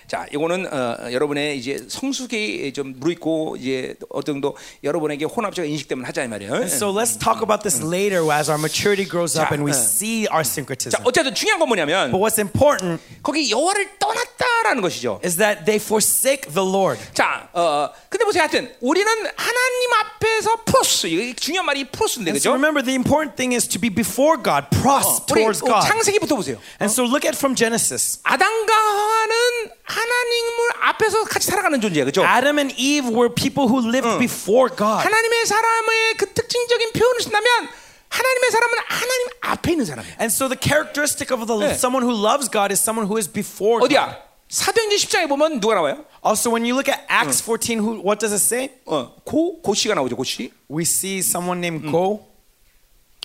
자, 이거는 어, 여러분의 이제 성숙이 좀 무르익고 이제 어떤 정도 여러분에게 혼합적 인식되면 하자 이 말이에요. So let's talk about this later as our maturity grows up and we 자, see our 자, syncretism. 어쨌든 중요한 건 뭐냐면 But what's important 거기 여호와를 떠났다라는 것이죠. is that they forsake the Lord. 자, 어, 근데 보세요. 하여튼 우리는 하나님 앞에서 프로스. 이거 중요한 말이 프로스인데 And so 그죠? remember, the important thing is to be before God, pros 우리 towards 어, God. 창세기부터 보세요. And so look at from Genesis. 아담과 하와는 하나님을 앞에서 같이 살아가는 존재야, 그죠? Adam and Eve were people who lived before God. 하나님의 사람의 그 특징적인 표현을 쓴다면 하나님의 사람은 하나님 앞에 있는 사람이야. And so the characteristic of the, 네. someone who loves God is someone who is before God. 어디야? 사도행전 10장에 보면 누가 나와요? Also, when you look at Acts 14, who, what does it say? 어, 고 고씨가 나오죠. 고씨. We see someone named Go.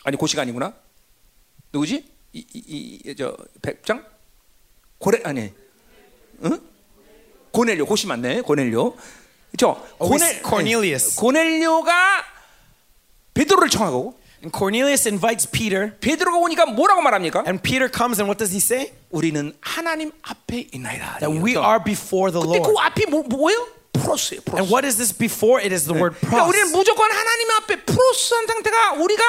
아니 고씨가 아니구나. 누구지? 이이저 백장? 고래 아니. 응? 고넬료 고씨 맞네. 고넬료. 그렇죠? Oh, see Cornelius. 고넬료가 베드로를 청하고 And Cornelius invites Peter, 베드로가 오니까 뭐라고 말합니까? and Peter comes, and what does he say? 우리는 하나님 앞에 있나이다. That we are before the 근데 그 Lord. 앞이 뭐, 뭐예요? 프로스예요. 프로스. And what is this before? It is the word 그러니까 우리는 pros. 무조건 하나님 앞에 프로스한 상태가 우리가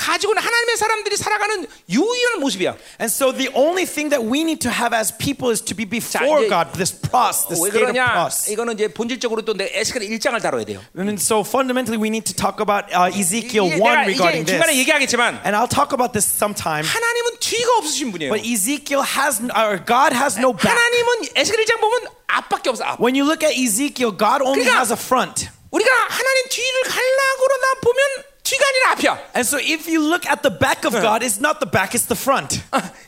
가지고 있는 하나님의 사람들이 살아가는 유일한 모습이야. And so the only thing that we need to have as people is to be before 이제- God, this pros, this 왜 state of pros. 이거는 이제 본질적으로 또내 에스겔 1장을 다뤄야 돼요. And so fundamentally, we need to talk about uh, Ezekiel 이게 1 내가 regarding 이제 중간에 this. 얘기하겠지만 And I'll talk about this sometime. 하나님은 뒤가 없으신 분이에요. But Ezekiel has, or God has no back. 하나님은 에스겔 1장 보면 앞밖에 없어. 앞. When you look at Ezekiel, God only 그러니까- has a front. 우리가 하나님 뒤를 그러다 보면 뒤가 아니라 앞이야. And so if you look at the back of God, it's not the back, it's the front.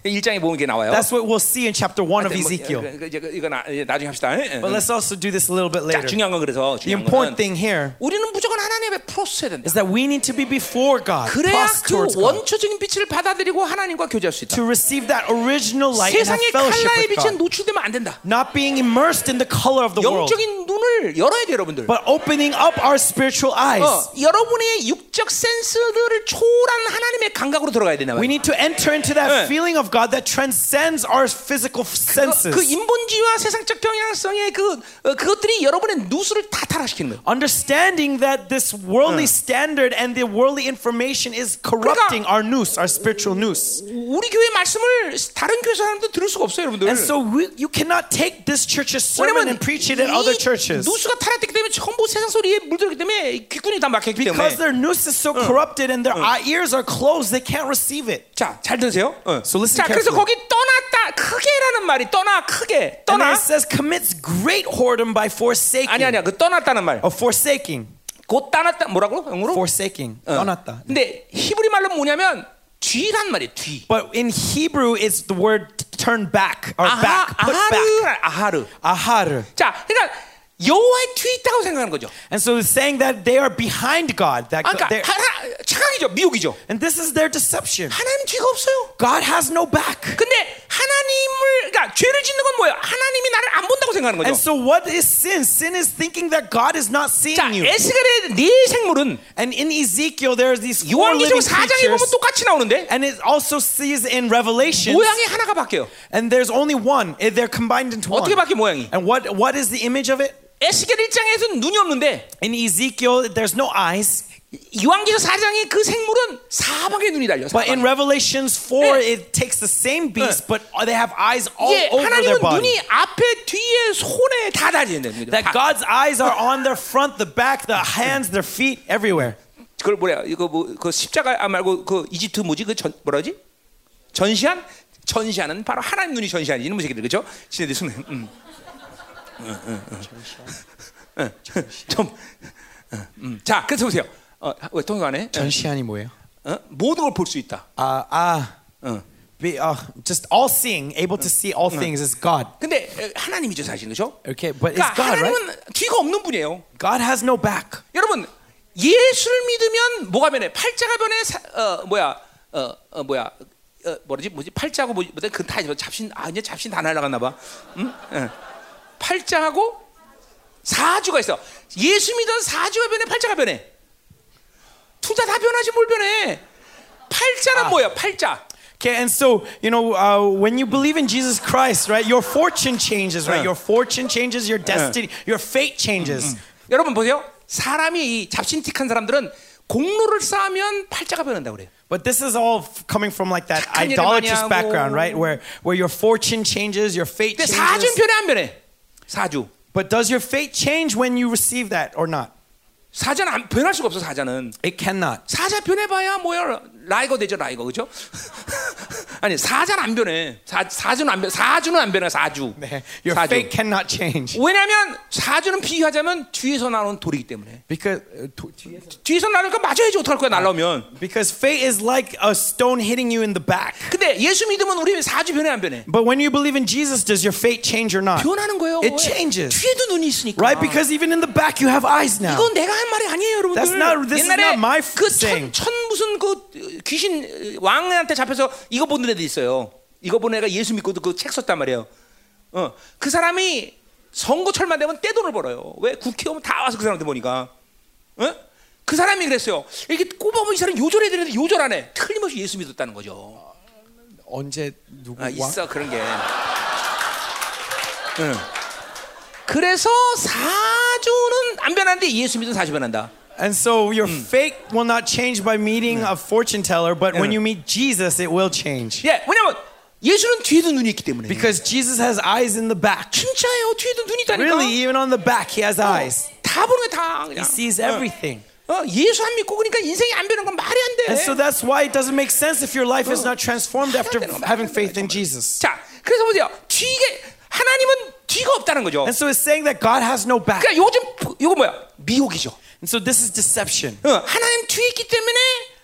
1장에 보면 이게 나와요. That's what we'll see in chapter 1 of 뭐, Ezekiel. 그, 그, 이제 그, 이거 나, 이제 나중에 합시다. 예. But let's also do this a little bit 자, later. 중요한 건 그래서 The 중요한 important 건 thing here 우리는 무조건 하나님의 프로스해야 된다. is that we need to be before God, 그래야 pros 그 towards God, 원초적인 빛을 받아들이고 하나님과 교제할 수 있다. to receive that original light and have 세상의 fellowship 칼라의 with 빛에 God. 노출되면 안 된다. Not being immersed in the color of the world, 영적인 눈을 열어야 돼, 여러분들. but opening up our spiritual eyes. 어, 여러분의 육적 센스들을 초월한 하나님의 감각으로 들어가야 된다. We 말이야. need to enter into that 네. feeling of God that transcends our physical 그, senses. 그 인본주의와 세상적 경향성의 그 어, 그것들이 여러분의 누수를 다 타락시키는 거예요. Understanding that this worldly standard and the worldly information is corrupting our noose, our spiritual noose. 우리 교회 말씀을 다른 교회 사람도 들을 수가 없어요, 여러분들. And so we, you cannot take this church's sermon and preach it in other churches. 누수가 타락됐기 때문에 전부 세상 소리에 물들기 때문에 귓gun이 다 막혔기 Because 때문에. their noose is so corrupted and their ears are closed, they can't receive it. 자, 잘 들으세요. 어. So listen 자, 그래서. 거기 떠났다 크게라는 말이 떠나 크게 And 떠나. it says commits great whoredom by forsaking. 아니 아니야, 그 떠났다는 말. Of forsaking. 곧 떠났다 뭐라고? 영어로? Forsaking. 떠났다. 근데 히브리 말로 뭐냐면 뒤란 말이에요. 뒤. But in Hebrew, it's the word turn back or 아하, back, put back. 아하르, 아하르. 자, 그러니까 여호와의 뒤에 있다고 생각하는 거죠. And so it's saying that they are behind God. That 아, 그러니까 they're- 하나, 착각이죠, 미혹이죠. and this is their deception. 하나님 뒤가 없어요. God has no back. 근데 하나님을 그러니까 죄를 짓는 건 뭐예요? 하나님이 나를 안 본다고 생각하는 And 거죠. so what is sin? Sin is thinking that God is not seeing 자, you. 에스겔의 네 생물은 And in Ezekiel, there are these four 요한계시록 living 4장에 보면 creatures. 똑같이 나오는데 And it also sees in Revelation, 모양이 하나가 바뀌어요. and there's only one. Eh, They're combined into one. 어떻게 바뀌어 모양이? And what what is the image of it? 에스겔 1장에서는 눈이 없는데 In Ezekiel, there's no eyes. 요한계시록 4장의 그 생물은 사방에 눈이 달려. But in. Revelations 4, 예. it takes the same beast, but they have eyes all 예, over their body. 눈이 앞에, 뒤에, 손에 다 달려 있는 거죠. That 다. God's eyes are on their front, the back, the hands, their feet, everywhere. 그걸 뭐야? 이거 뭐그 십자가 아 말고 그 이집트 뭐지? 그전 뭐라지? 전시한? 전시하는 바로 하나님 눈이 전시하는 이놈의 새끼들 그죠? 지네들 손에 음. 좀 응, 음. 자, 그래서 보세요. 어, 왜 통역하네? 전시안이 뭐예요? 어? 모든 걸 볼 수 있다. Uh, uh, 응. be, uh, just all seeing, able to see all things is God. 근데 어, 하나님이죠 사실 그죠? Okay, but it's 그러니까 God, right? 하나님은 뒤가 없는 분이에요. God has no back. 여러분 예수를 믿으면 뭐가 변해? 팔자가 변해. 사, 어 뭐야? 어, 어 뭐야? 어, 뭐지? 뭐지? 팔자하고 뭐 뭐지? 그다 잡신 아 이제 잡신 다 날라갔나 봐. 응? 응. 팔자하고 사주가 있어. 예수 믿은 사주가 변해. 팔자가 변해. 둘 다 다 변하지 뭘 변해? 팔자는 뭐야? 팔자. Okay, and so, you know, uh, when you believe in Jesus Christ, right, your fortune changes, right? Uh. Your fortune changes, your destiny, your fate changes. 여러분 보세요. 사람이 이 잡신틱한 사람들은 공로를 쌓으면 팔자가 변한다 그래요. But this is all coming from like that idolatrous background, right? Where where your fortune changes, your fate changes. 변해 안 변해? 사주. But does your fate change when you receive that or not? 사자는 안 변할 수가 없어 사자는. It cannot. 사자 변해봐야 뭐야 라이거 되죠 라이거 그죠? 아니 사자는 안 변해. 사, 사주는 안 변. 사주는 안 변해 사주. 네, Your 사주. fate cannot change. 왜냐하면 사주는 비유하자면 뒤에서 나오는 돌이기 때문에. Because uh, 도- 뒤에서- 뒤에서 나니까 맞아야지 어떡할 거야 날라오면. because fate is like a stone hitting you in the back. 근데 예수 믿으면 우리 사주 변해 안 변해? But when you believe in Jesus, does your fate change or not? 변하는 거예요. It 왜? changes. 뒤에도 눈이 있으니까. Right? Because even in the back, you have eyes now. 이건 내가 한 말이 아니에요, 여러분들. That's not- this is not my 그 천, saying. 천 무슨 그 귀신 왕한테 잡혀서 이거 보는 애도 있어요. 이거 보는 애가 예수 믿고도 그 책 썼단 말이에요. 어, 그 사람이 선거철만 되면 떼돈을 벌어요. 왜 국회의원 다 와서 그 사람한테 보니까. 어? 그 사람이 그랬어요. 이렇게 꼽아보면 이 사람 요절해야 되는데 요절 안 해. 틀림없이 예수 믿었다는 거죠. 언제 누구 아, 있어 그런 게. 응. 그래서 사주는 안 변하는데 예수 믿으면 사주 변한다. And so your fate will not change by meeting a fortune teller, but when Yeah. you meet Jesus, it will change. 예, 왜냐면 예수는 뒤에도 눈이 있기 때문에. Because Jesus has eyes in the back. 진짜예요. 뒤에도 눈이 있다니까. Really, even on the back, he has eyes. 다 보는 게다 그냥. He sees 어. everything. 어, 예수 안 믿고 그러니까 인생이 안 변한 건 말이 안 돼. And so that's why it doesn't make sense if your life is not transformed after having faith in Jesus. 자, 그래서 보세요. 뒤에 하나님은 뒤가 없다는 거죠. And so it's saying that God has no back. 그러니까 요즘 이거 뭐야? 미혹이죠. And so this is deception. 어, 하나님 뒤에 있기 때문에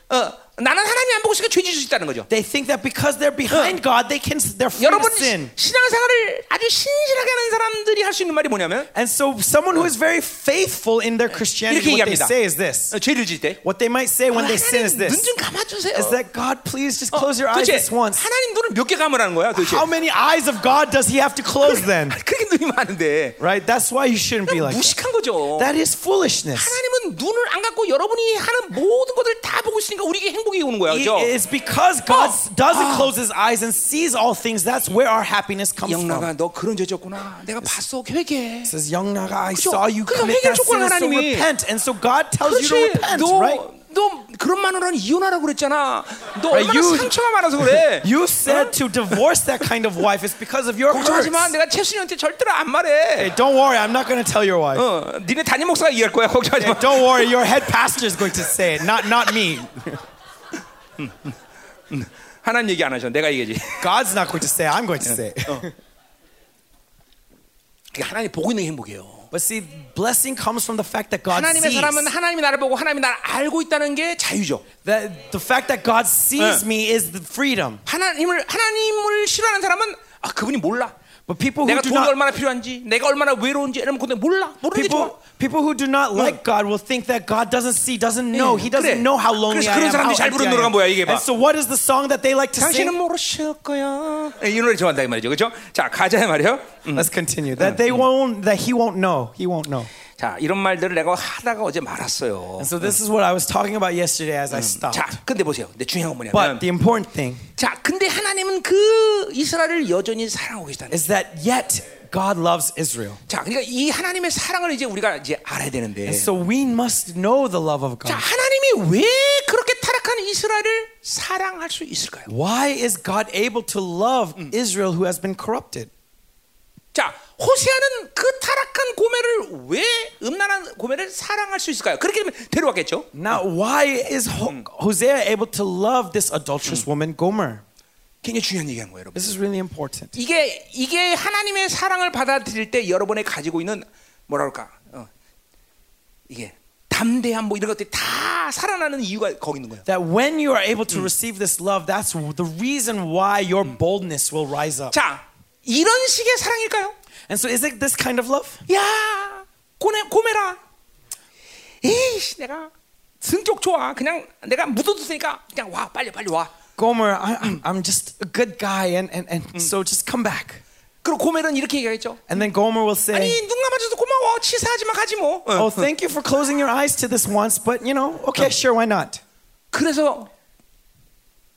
어, 나는 하나님 안 보고 있으니까 죄 지을 수 있다는 거죠. They think that because they're behind God, they can they're free 여러분 to sin. 신앙생활을 아주 신실하게 하는 사람들이 할 수 있는 말이 뭐냐면 And so someone who is very faithful in their Christianity, what they say is this. 어, 죄를 질 때. What they might say when they sin is this. 눈좀 감아 주세요. Is that God, please just close your eyes this once. 하나님 눈을 몇개 감으라는 거야 도대체? How many eyes of God does he have to close then? 그렇게 눈이 많은데 Right? That's why you shouldn't be like that. 무식한 거죠. That is foolishness. 하나님은 눈을 안 감고 여러분이 하는 모든 것을 다 보고 있으니까 우리에게 행복 이 오는 거야, 그렇죠? It's because God Oh. doesn't Ah. close his eyes and sees all things. That's where our happiness comes from. 영나가 너 그런 죄 졌구나. 내가 봤어, 회개. says, Young Naga, I 그죠? saw you 그래서 commit 회개를 that sin, 촉구하는 so 하나님이. repent. And so God tells you to 그렇지. repent, 너, right? 너 그런 마누라는 이혼하라고 그랬잖아. 너 Right, 얼마나 you- 상처가 많아서 그래. You said to divorce that kind of wife. It's because of your hurts. 걱정하지 마. 내가 채순이한테 절대로 안 말해. Hey, don't worry, I'm not going to tell your wife. 어, 니네 담임 목사가 이해할 거야. 걱정하지 마. Don't worry, your head pastor is going to say it, not not me. 하나님 얘기 안 하셔. 내가 얘기지. God's not going to say. I'm going to say. 그게 하나님 보고 있는 게 행복이에요. But see, blessing comes from the fact that God 하나님의 sees. 사람은 하나님이 나를 보고 하나님이 나를 알고 있다는 게 자유죠. That the fact that God sees 네. me is the freedom. 하나님을 하나님을 싫어하는 사람은 아 그분이 몰라. But people who 내가 do 돈이 not 얼마나 필요한지, 내가 얼마나 외로운지 이러면 근데 몰라. 모르는 게 좋아. people people who do not like God will think that God doesn't see, doesn't know. He doesn't 그래. know how lonely 그래서 I 그런 am. How 사람들이 잘 empty 부르는 I 노래가 am. 뭐야, 이게 봐. And so what is the song that they like to 당신은 sing? 모르실 거야. 이 노래 좋아한다 이 말이죠, 그렇죠? 자 가자 말이요. Let's continue. That they won't, that he won't know. He won't know. 자 이런 말들을 내가 하다가 어제 말았어요. And so this is what I was talking about yesterday as I stopped. 자 근데 보세요. 근데 중요한 건 뭐냐면, But the important thing 자 근데 하나님은 그 이스라엘을 여전히 사랑하고 계시다는. is that yet God loves Israel. 자 그러니까 이 하나님의 사랑을 이제 우리가 이제 알아야 되는데. And so we must know the love of 자 God. 하나님이 왜 그렇게 타락한 이스라엘을 사랑할 수 있을까요? Why is God able to love Israel who has been corrupted? 자 호세아는 그 타락한 고멜을 왜 음란한 고멜을 사랑할 수 있을까요? 그렇게 되면 데려왔겠죠. Now, why is Ho- Hosea able to love this adulterous woman, Gomer? 굉장히 중요한 얘기한 거예요, 여러분. This is really important. 이게 이게 하나님의 사랑을 받아들일 때 여러분이 가지고 있는 뭐라 그럴까? 어, 이게 담대함 뭐 이런 것들이 다 살아나는 이유가 거기 있는 거예요. That when you are able to receive this love, that's the reason why your boldness will rise up. 자, 이런 식의 사랑일까요? And so, is it this kind of love? 야, 고메 고메라. 에이씨, 내가 성격 좋아. 그냥 내가 묻어도 되니까 그냥 와, 빨리 빨리 와. Gomer, I, I'm- I'm just a good guy, and, and, and so just come back. 그리고 고멜은 이렇게 얘기하겠죠. And then Gomer will 아니 say, 눈 감아줘도 고마워. 치사하지만 가지 뭐. 어. Oh, thank you for closing your eyes to this once, but you know, okay, sure, why not? 그래서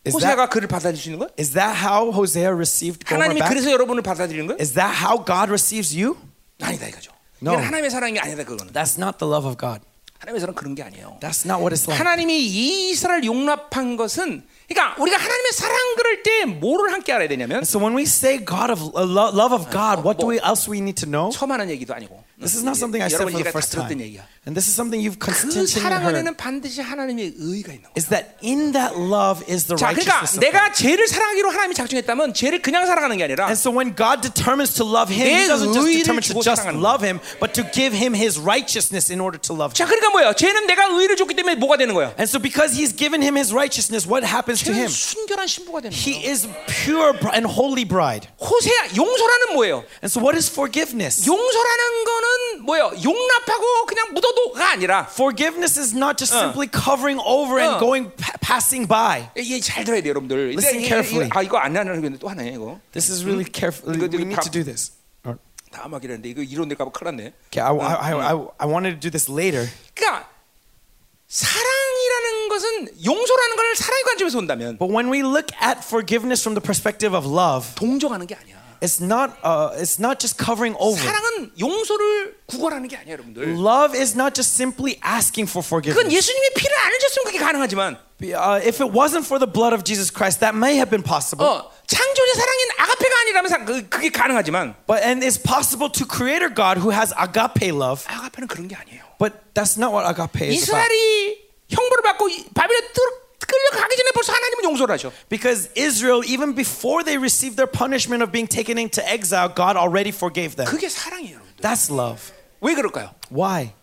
Is 호세아가 that, 그를 받아들일 수 있는 거예요? is that how Hosea received 하나님이 back? 그래서 여러분을 받아들이는 거예요? Is that how God receives you? 아니다 이거죠. No. 이건 하나님의 사랑이 아니다 그거는. That's not the love of God. 하나님의 사랑 그런 게 아니에요. That's not what it's like. 하나님이 이 이스라엘 용납한 것은 그러니까 우리가 하나님의 사랑 그럴 때 뭐를 함께 알아야 되냐면 So when we say God of uh, lo- love of God, what do we else we need to know? 처음 하는 얘기도 아니고 This is not something I said 여러분 for the 얘기가 다 first 들었던 time. 얘기야. And this is something you've 그 continually 사랑 heard. 안에는 반드시 하나님의 의가 있는 거야. Is that in that love is the 자, 그러니까 righteousness of God. 내가 죄를 사랑하기로 하나님이 작정했다면 죄를 그냥 사랑하는 게 아니라 And so when God determines to love him, he 내 doesn't just 의를 determine to 주고 just 사랑하는 love him, but to give him his righteousness in order to love 자, him. 그러니까 뭐야? 죄는 내가 의를 줬기 때문에 뭐가 되는 거야? And so because he's given him his righteousness, what happens to 죄는 him? 순결한 신부가 되는 He 거야. is pure bri- and holy bride. 호세야 용서라는 뭐예요? And so what is forgiveness? 용서라는 거는 뭐예요? 용납하고 그냥 묻어도가 아니라 Forgiveness is not just simply covering over and 어. going pa- passing by. 이게 잘 들어야 돼요, 여러분들. Listen 이게- carefully. 이거- 아 이거 안 하는 게 또 하네 이거. This is really careful. 이거- We 이거 need 다- to do this. 다음 하기로 했는데 이거 이론 될까 봐 큰일 났네. Okay, I, I, I, I wanted to do this later. 그러니까 사랑이라는 것은 용서라는 걸 사랑의 관점에서 본다면 But when we look at forgiveness from the perspective of love, 동정하는 게 아니야. it's not, uh, it's not just covering over. 사랑은 용서를 구걸하는 게 아니야, 여러분들. Love is not just simply asking for 그건 forgiveness. 예수님의 피를 안 흘렸으면 그게 가능하지만 Uh, if it wasn't for the blood of Jesus Christ, that may have been possible. 어, 창조의 사랑인 아가페가 아니라면 사- 그, 그게 가능하지만 But and it's possible to Creator God who has agape love. 아가페는 그런 게 아니에요. But that's not what agape is about. 이스라엘이 형벌을 받고 이- 바벨론 뜰- 끌려가기 전에 벌써 하나님은 용서를 하셔. Because Israel, even before they received their punishment of being taken into exile, God already forgave them. 그게 사랑이에요, 여러분들. That's love. 왜 그럴까요? Why?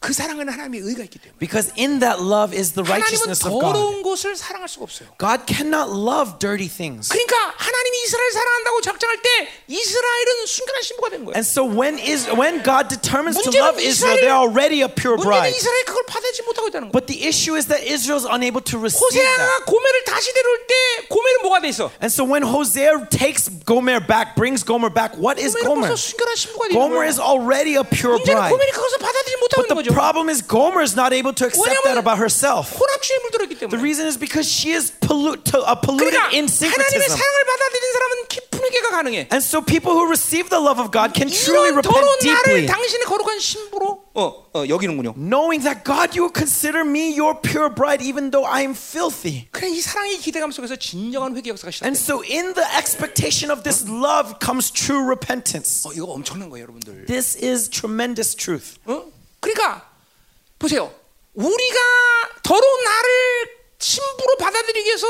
그 사랑에는 하나님의 의가 있기 때문에. Because in that love is the 하나님은 righteousness of God. 더러운 것을 사랑할 수가 없어요. God cannot love dirty things. 그러니까 하나님이 이스라엘 사랑한다고 작정할 때 이스라엘은 순결한 신부가 된 거예요. And so when is when God determines to 문제는 love Israel, 이스라엘- they're already a pure 문제는 bride. 이스라엘이 그걸 받아들이지 못하고 있다는 거예요. But the issue is that Israel's unable to receive that. 호세아가 고멜을 다시 데려올 때 고멜은 뭐가 돼 있어? And so when Hosea takes Gomer back, brings Gomer back, what is 고멜은 Gomer? 벌써 순결한 신부가 돼 있는 Gomer 거예요. is already a pure 문제는 bride. 고멜이 그것을 받아들이지 못하고 But 있는 the 거죠. problem is Gomer is not able to accept that 왜냐면 about herself. 혼합주의에 물들었기 The 때문에. reason is because she is pollu- to, uh, polluted 그러니까 in 하나님의 syncretism. 사랑을 받아들인 사람은 깊은 회개가 가능해. And so people who receive the love of God can truly 이런 repent 더러운 나를 deeply. 당신의 거룩한 신부로 어, 어, 여기는군요. Knowing that God, you will consider me your pure bride even though I am filthy. 그래 이 사랑의 기대감 속에서 진정한 회개 역사가 And 시작돼. so in the expectation of this love comes true repentance. 어, 이거 엄청난 거예요, 여러분들. This is tremendous truth. 어? 그러니까 보세요. 우리가 더러운 나를 신부로 받아들이기 위해서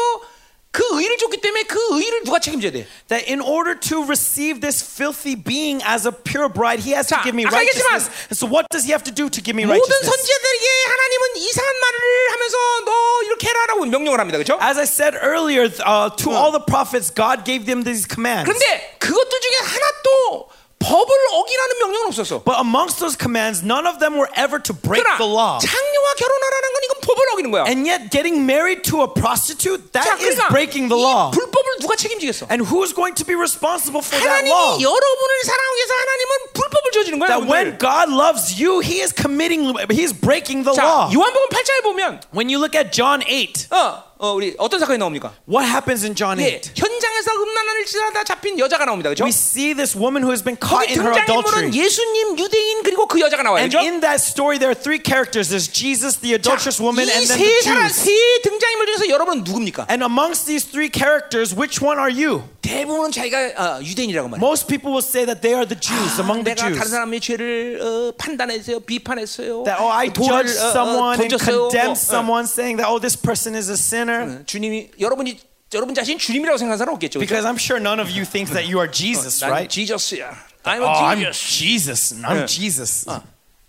그 의를 줬기 때문에 그 의를 누가 책임져야 돼? That in order to receive this filthy being as a pure bride, he has to 자, give me righteousness. 얘기했지만 so what does he have to do to give me 모든 righteousness? 선지자들에게 하나님은 이상한 말을 하면서 너 이렇게 해라라고 명령을 합니다. 그렇죠? As I said earlier, uh, to all the prophets, God gave them these commands. 그런데 그것들 중에 하나도 법을 어기라는 명령은 없었어. But amongst those commands, none of them were ever to break 그러나 the law. 장녀와 결혼하라는 건 이건 법을 어기는 거야. And yet, getting married to a prostitute, 자, that is 그러니까 breaking the 이 law. 불법을 누가 책임지겠어? And who's going to be responsible for that 하나님이 law? 여러분을 사랑하기 위해서 하나님은 불법을 저지른 거야. That when 여러분들. God loves you, He is committing, He is breaking the 자, law. 요한복음 8장에 보면 When you look at John 8, 어, 어, 우리 어떤 사건이 나옵니까? what happens in John 예, 8? 현장에서 음란을 지나다 잡힌 여자가 나옵니다. 그렇죠? We see this woman who has been caught 거기 in her 등장인물은 adultery. 예수님, 유대인 그리고 그 여자가 나와요. And 그렇죠? in that story, there are three characters. There's Jesus, the adulterous woman, and then the 이세 사람 Jews. 세 등장인물 중에서 여러분은 누굽니까? And amongst these three characters, which one are you? 대부분은 자기가 어, 유대인이라고 말해요. Most people will say that they are the Jews, among the 내가 다른 Jews. 사람의 죄를 어, 판단했어요, 비판했어요. That, oh, I 돌을, judged 어, 어, someone and 던졌어요. condemned 뭐, 어. someone, saying that, oh, this person is a sinner. 어, 주님이 여러분이 여러분 자신 주님이라고 생각하는 사람 없겠죠. 그렇죠? Because I'm sure none of you think that you are Jesus, 난 right? 지저스야. I'm Oh, I'm a Jesus. Jesus. I'm. Jesus. 어,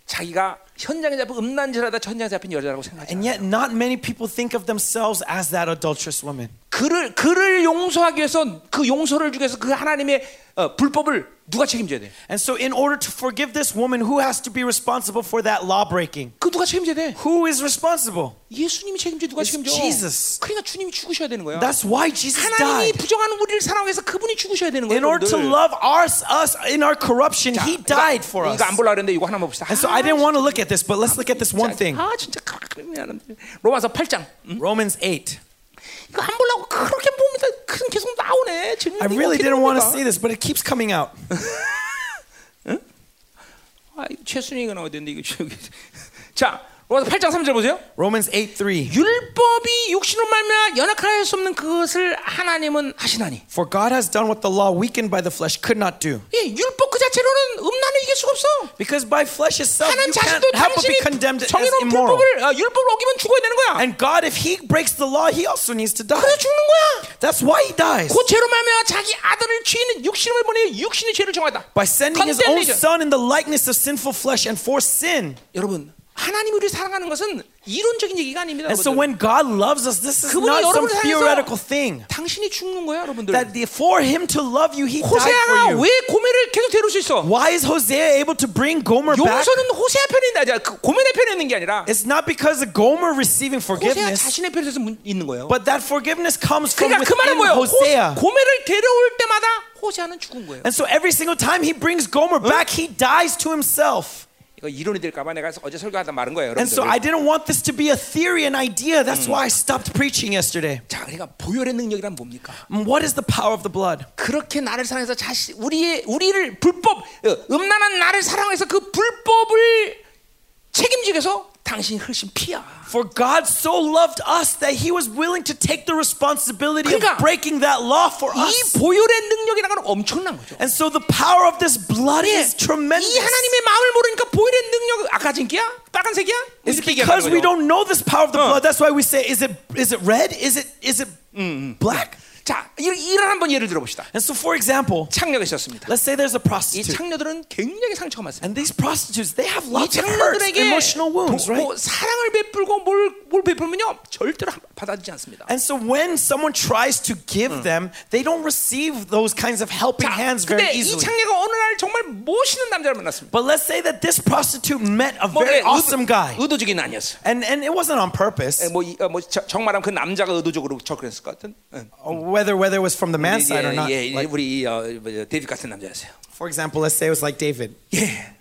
자기가 현장에 잡힌 음란질하다 현장에 잡힌 여자라고 생각하죠. And yet, not many people think of themselves as that adulterous woman. 그를 그를 용서하기 위해서 그 용서를 주기 위해서 그 하나님의 어, 불법을 누가 책임져야 돼? And so, in order to forgive this woman, who has to be responsible for that law breaking? 그 누가 책임져야 돼? Who is responsible? 예수님이 책임져 누가 It's 책임져? Jesus. 그러니까 주님이 죽으셔야 되는 거야. That's why Jesus 하나님이 died. 부정하는 우리를 사랑하기 위해서 그분이 죽으셔야 되는 거예요. In order to 여러분들. love our, us in our corruption, He died for us. 이거 안 보려 그랬는데 이거 하나만 봅시다. And so, I didn't want to look at this, but let's look at this one thing 아 진짜 미안한데. 로마서 8장. 응? Romans 8. 이거 안 보려고 그렇게 봅니다. 큰 계속 나오네. I really didn't want to see this, but it keeps coming out. 아, 이거 최순위가 나와야 되는데 이거 저기. 자, 로마서 8장 3절 보세요. Romans 8 3. 율법이 육신으로 말미암아 연약할 수 없는 그것을 하나님은 하시나니. For God has done what the law weakened by the flesh could not do. 예, 율법 그 자체로는 음란을 이길 수가 없어. Because by flesh itself, you can't help but be condemned as immoral. 불법을 어, 율법을 어기면 죽어야 되는 거야. And God, if He breaks the law, He also needs to die. 그래서 죽는 거야. That's why He dies. 그 죄로 말미암아 자기 아들을 죄인은 육신을 보내 육신의 죄를 정하다. By sending His own. Son in the likeness of sinful flesh and for sin. 여러분, 하나님이 우리를 사랑하는 것은 이론적인 얘기가 아닙니다. And so 여러분들. when God loves us, this is 그분이 not some 여러분을 향해서 theoretical thing. 당신이 죽는 거야, 여러분들. That the- for Him to love you, He died 호세아가 for you. 왜 고멜을 계속 데려올 수 있어? Why is Hosea able to bring Gomer back? 용서는 호세아 편에 있는 게 아니라 그 고멜의 편에 있는 게 아니라 It's not because of Gomer receiving 호세아 forgiveness, 자신의 편에서 문- 있는 거예요. but that forgiveness comes from 그러니까 그 말은 within 뭐예요? Hosea. 호, 고멜을 데려올 때마다 호세아는 죽은 거예요. And so every single time he brings Gomer back, he dies to himself. 이거 이론이 될까봐 내가 어제 설교하다 말은 거예요, And so. I didn't want this to be a theory, an idea. That's why I stopped preaching yesterday. 자, 그러니까 보혈의 능력이란 뭡니까? What is the power of the blood? 그렇게 나를 사랑해서 자신 우리의 우리를 불법 어, 음란한 나를 사랑해서 그 불법을 책임지기 위해서 당신이 흘신 피야. For God so loved us that he was willing to take the responsibility 그러니까 of breaking that law for 이 us. 보혈의 능력이라는 건 엄청난 거죠. And so the power of this blood 예, is tremendous. 이 하나님의 마음을 모르니까 보혈의 능력 아까진기야? 빨간색이야? It's 이렇게 because 얘기하는 we 거죠. don't know this power of the blood. That's why we say, is it is it red? Is it is it black? 자, 이- 이런 한번 예를 들어봅시다. And so, for example, 창녀가 있었습니다. let's say there's a 이 prostitute, 창녀들은 굉장히 상처가 많습니다. and these prostitutes they have 이 lots of hurts, emotional wounds, 도- right? 뭐 사랑을 베풀고 뭘, 뭘 베풀면요 절대로 받아들이지 않습니다. And so when someone tries to give them, they don't receive those kinds of helping 자, hands very 근데 이 easily. 창녀가 어느 날 정말 멋있는 남자를 만났습니다. But let's say that this prostitute met a 뭐 very 예, awesome guy. 의도적인 아니었어. And, and it wasn't on purpose, 뭐, 이- 어, 뭐 저- 정말하면 그 남자가 의도적으로 접근했을 것 같은. 응. whether, whether it was from the man's side or not. 예, 예, Like, 우리 어, 뭐죠, 데이빗 같은 남자였어요. for example, let's say it was like David. 예,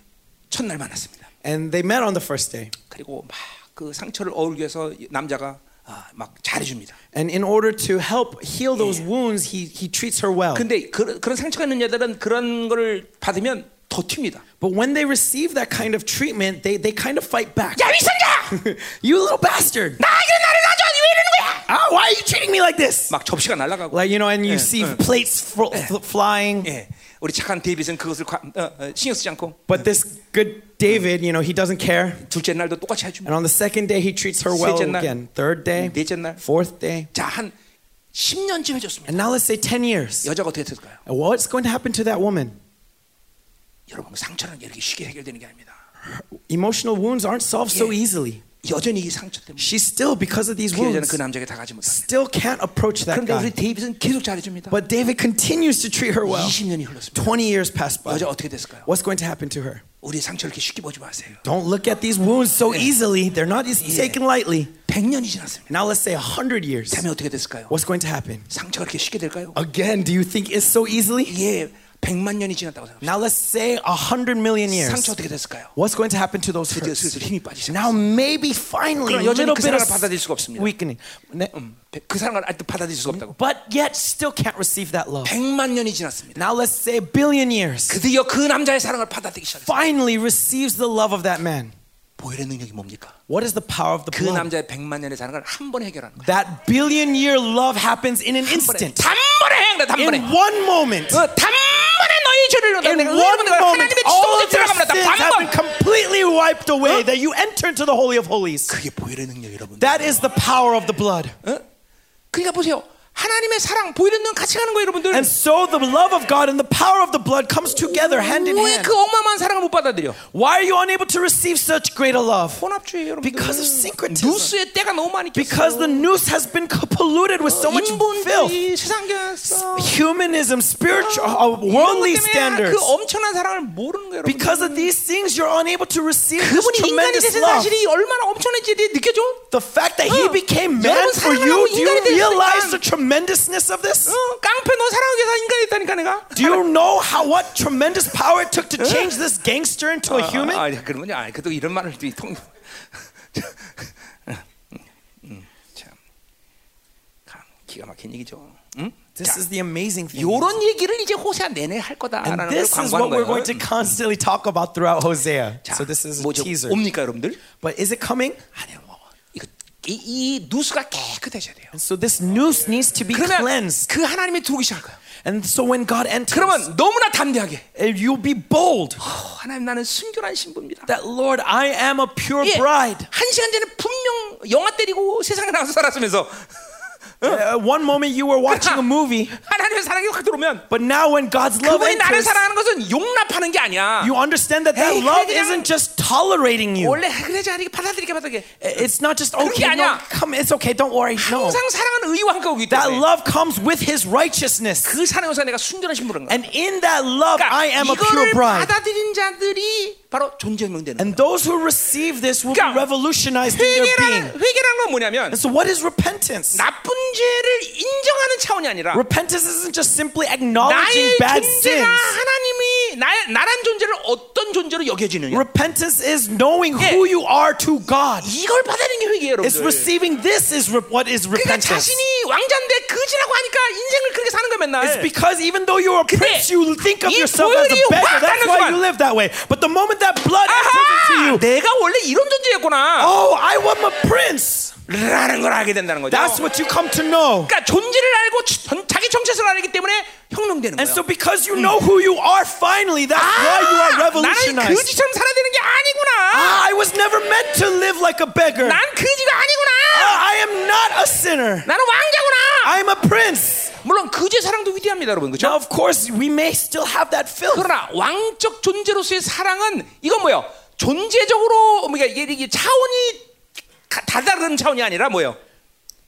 첫날 만났습니다. And they met on the first day. 그리고 막 그 상처를 어울기 위해서 이 남자가 아, 막 잘해줍니다. And in order to help heal those wounds, he, he treats her well. 근데 그, 그런 상처가 있는 여자들은 그런 거를 받으면 더 튑니다. But when they receive that kind of treatment, they, they kind of fight back. 야 위선자! you little bastard! 나에게 나를 놔줘! 왜 이러는 거야? Ah, why are you treating me like this? 막 접시가 날아가고. Like, you know, and you Yeah, see uh. plates fl- fl- flying. 예, 우리 착한 데이빗은 그것을 과, 어, 어, 신경 쓰지 않고 But this good David, you know, he doesn't care. 둘째 날도 똑같이 해줍니다. And on the second day, he treats her well 셋째 날, again. Third day, 넷째 날. fourth day. 자, 한 10년쯤 해줬습니다. And now let's say 10 years. 여자가 어떻게 됐을까요? And What's going to happen to that woman? 여러분 상처는 이렇게 쉽게 해결되는 게 아닙니다. Emotional wounds aren't solved so Yeah. easily. 여전히 이 상처 때문에 She still, because of these 그 여자는 wounds, 그 남자에게 다가지 못합니다. still can't approach that 그런데 우리 guy. 데이빗은 계속 잘해줍니다. But David continues to treat her well. 20년이 흘렀습니다. 20 years passed by. 여자 어떻게 됐을까요? What's going to happen to her? 우리 상처를 이렇게 쉽게 보지 마세요. Don't look at these wounds so easily. They're not just taken lightly. 100년이 지났습니다. Now let's say 100 years. 되면 어떻게 됐을까요? What's going to happen? 상처가 그렇게 쉽게 될까요? Again, do you think it's so easily? 예, 100만 년이 지났다고 생각합니다. Now let's say 100 million years. 상처 어떻게 됐을까요? What's going to happen to those 드디어 hurts? 슬슬 힘이 빠지죠. Now maybe finally a 그러나 여전히 little 그 bit 사랑을 of 받아들일 수가 없습니다. weakening. 네. 그 사랑을 아직도 받아들일 수가 없다고. But yet still can't receive that love. 100만 년이 지났습니다. Now let's say a billion years. 드디어 그 남자의 사랑을 받아들이기 시작했어요. Finally receives the love of that man. 보혈의 능력이 뭡니까? What is the power of the 그 blood? 남자의 100만 년의 사랑을 한 번에 해결하는 거예요. That billion year love happens in an 한 번에. instant. 단번에 해결해. 단번에. In one moment. 어, 단번에 너희 죄를 In 내가 one 의하는 거야. moment, 하나님의 all 지성에 of their 들어갑니다. sins have been 단번. completely wiped away. That you enter into the Holy of Holies. 그게 보혈의 능력 여러분. That is the power of the blood. 어? 그러니까 보세요. 하나님의 사랑 보혈의 능력 같이 가는 거예요, 여러분들. And so the love of God and the power of the blood comes together hand in 왜 hand. 그 어마어마한 사랑을 못 받아들여? Why are you unable to receive such greater love? 혼합주의 여러분들. Because of syncretism. 누스의 때가 너무 많이 Because the noose has been polluted with so much filth. 인본주의 세상에서 Humanism, spiritual, uh, worldly 그 standards. 엄청난 사랑을 모르는 거예요, 여러분. Because of these things, you're unable to receive this 그분이 인간이 tremendous 되신 love. 사실이 얼마나 엄청난지 느껴져? The fact that he 어. became man 여러분 for 사랑을 you, 하고 do you 인간이 됐으니까. realize the tremendousness of this? 어, 깡패 너 사랑하기 위해서 인간이 됐다니까 내가. Do you know how what tremendous power it took to change this gangster into a human? 아, 아, 그러면 아, 그래도 이런 말을 또 통. 음, 참, 감, 기가 막힌 얘기죠. 응? This 자, is the amazing thing. 요런 얘기를 이제 호세아 내내 할 거다라는 걸 this is 광고하는 what we're 거예요. going to constantly talk about throughout Hosea. 자, So this is a 뭐죠? teaser. 옵니까 여러분들? But is it coming? 아니요. 뭐, 이, 이 누수가 깨끗해져야 돼요. And so this noose needs to be cleansed. 그 하나님이 들어오기 시작할 거예요. And so when God enters, 그러면 너무나 담대하게 eh, you'll be bold. 어, 하나님 나는 순결한 신부입니다. That Lord, I am a pure 예, bride. 한 시간 전에 분명 영화 때리고 세상에 나가서 살았으면서 Uh, one moment you were watching a movie, 하나님의 사랑이 확 들어오면 but now when God's love 그분이 나를 enters, 사랑하는 것은 용납하는 게 아니야. you understand that that Hey, love 그냥- isn't just tolerating you. 원래 그러지 않으게 받아들이게 받아들이게. It's not just 그런 게 okay, no, 아니야. come, it's okay, don't worry. No, 항상 사랑은 의와 함께 오기 that 때문에 love comes with His righteousness, 그 사랑에서 내가 순결한 신부란 거야. and in that love, 그러니까 I am a pure 이거를 bride. 받아들인 자들이 바로 존재명 되는 거야. And those who receive this will be 그러니까 revolutionized in their being. 회개라는 회개라는 건 뭐냐면 And so, what is repentance? 나쁜 죄를 인정하는 차원이 아니라 Repentance isn't just simply acknowledging 나의 bad 존재가 sins. 하나님이 나, 나란 존재를 어떤 존재로 여겨지느냐 Repentance is knowing 예. who you are to God. 이걸 받아들이는 게 회개예요 It's 여러분들 receiving this is re- what is 그러니까 repentance. 자신이 왕자인데 그지라고 하니까 인생을 그렇게 사는 거야 맨날 It's because even though you're a 근데 prince, you think of 이 yourself as a 보혈이 beggar. 확 That's 닿는 why 순간 you live that way. But the moment that blood enters into you, 아하 내가 원래 이런 존재였구나 oh, I am a prince. 라는 걸 알게 된다는 거죠 That's what you come to know. 그러니까 존재를 알고 전- 자기 정체성을 알기 때문에 혁명되는 And 거예요 so because you know who you are finally, that's why you are 아, 나는 revolutionized. 그지처럼 살아야 되는 게 아니구나 Ah, I was never meant to live like a beggar. 난 그지가 아니구나 Ah, I am not a sinner. 나는 왕자구나 I'm a prince. 물론 그지의 사랑도 위대합니다 여러분 그렇죠? Now, of course, we may still have that filth. 그러나 왕적 존재로서의 사랑은 이건 뭐예요? 존재적으로 이게, 이게 차원이 가- 다다른 차원이 아니라 뭐예요?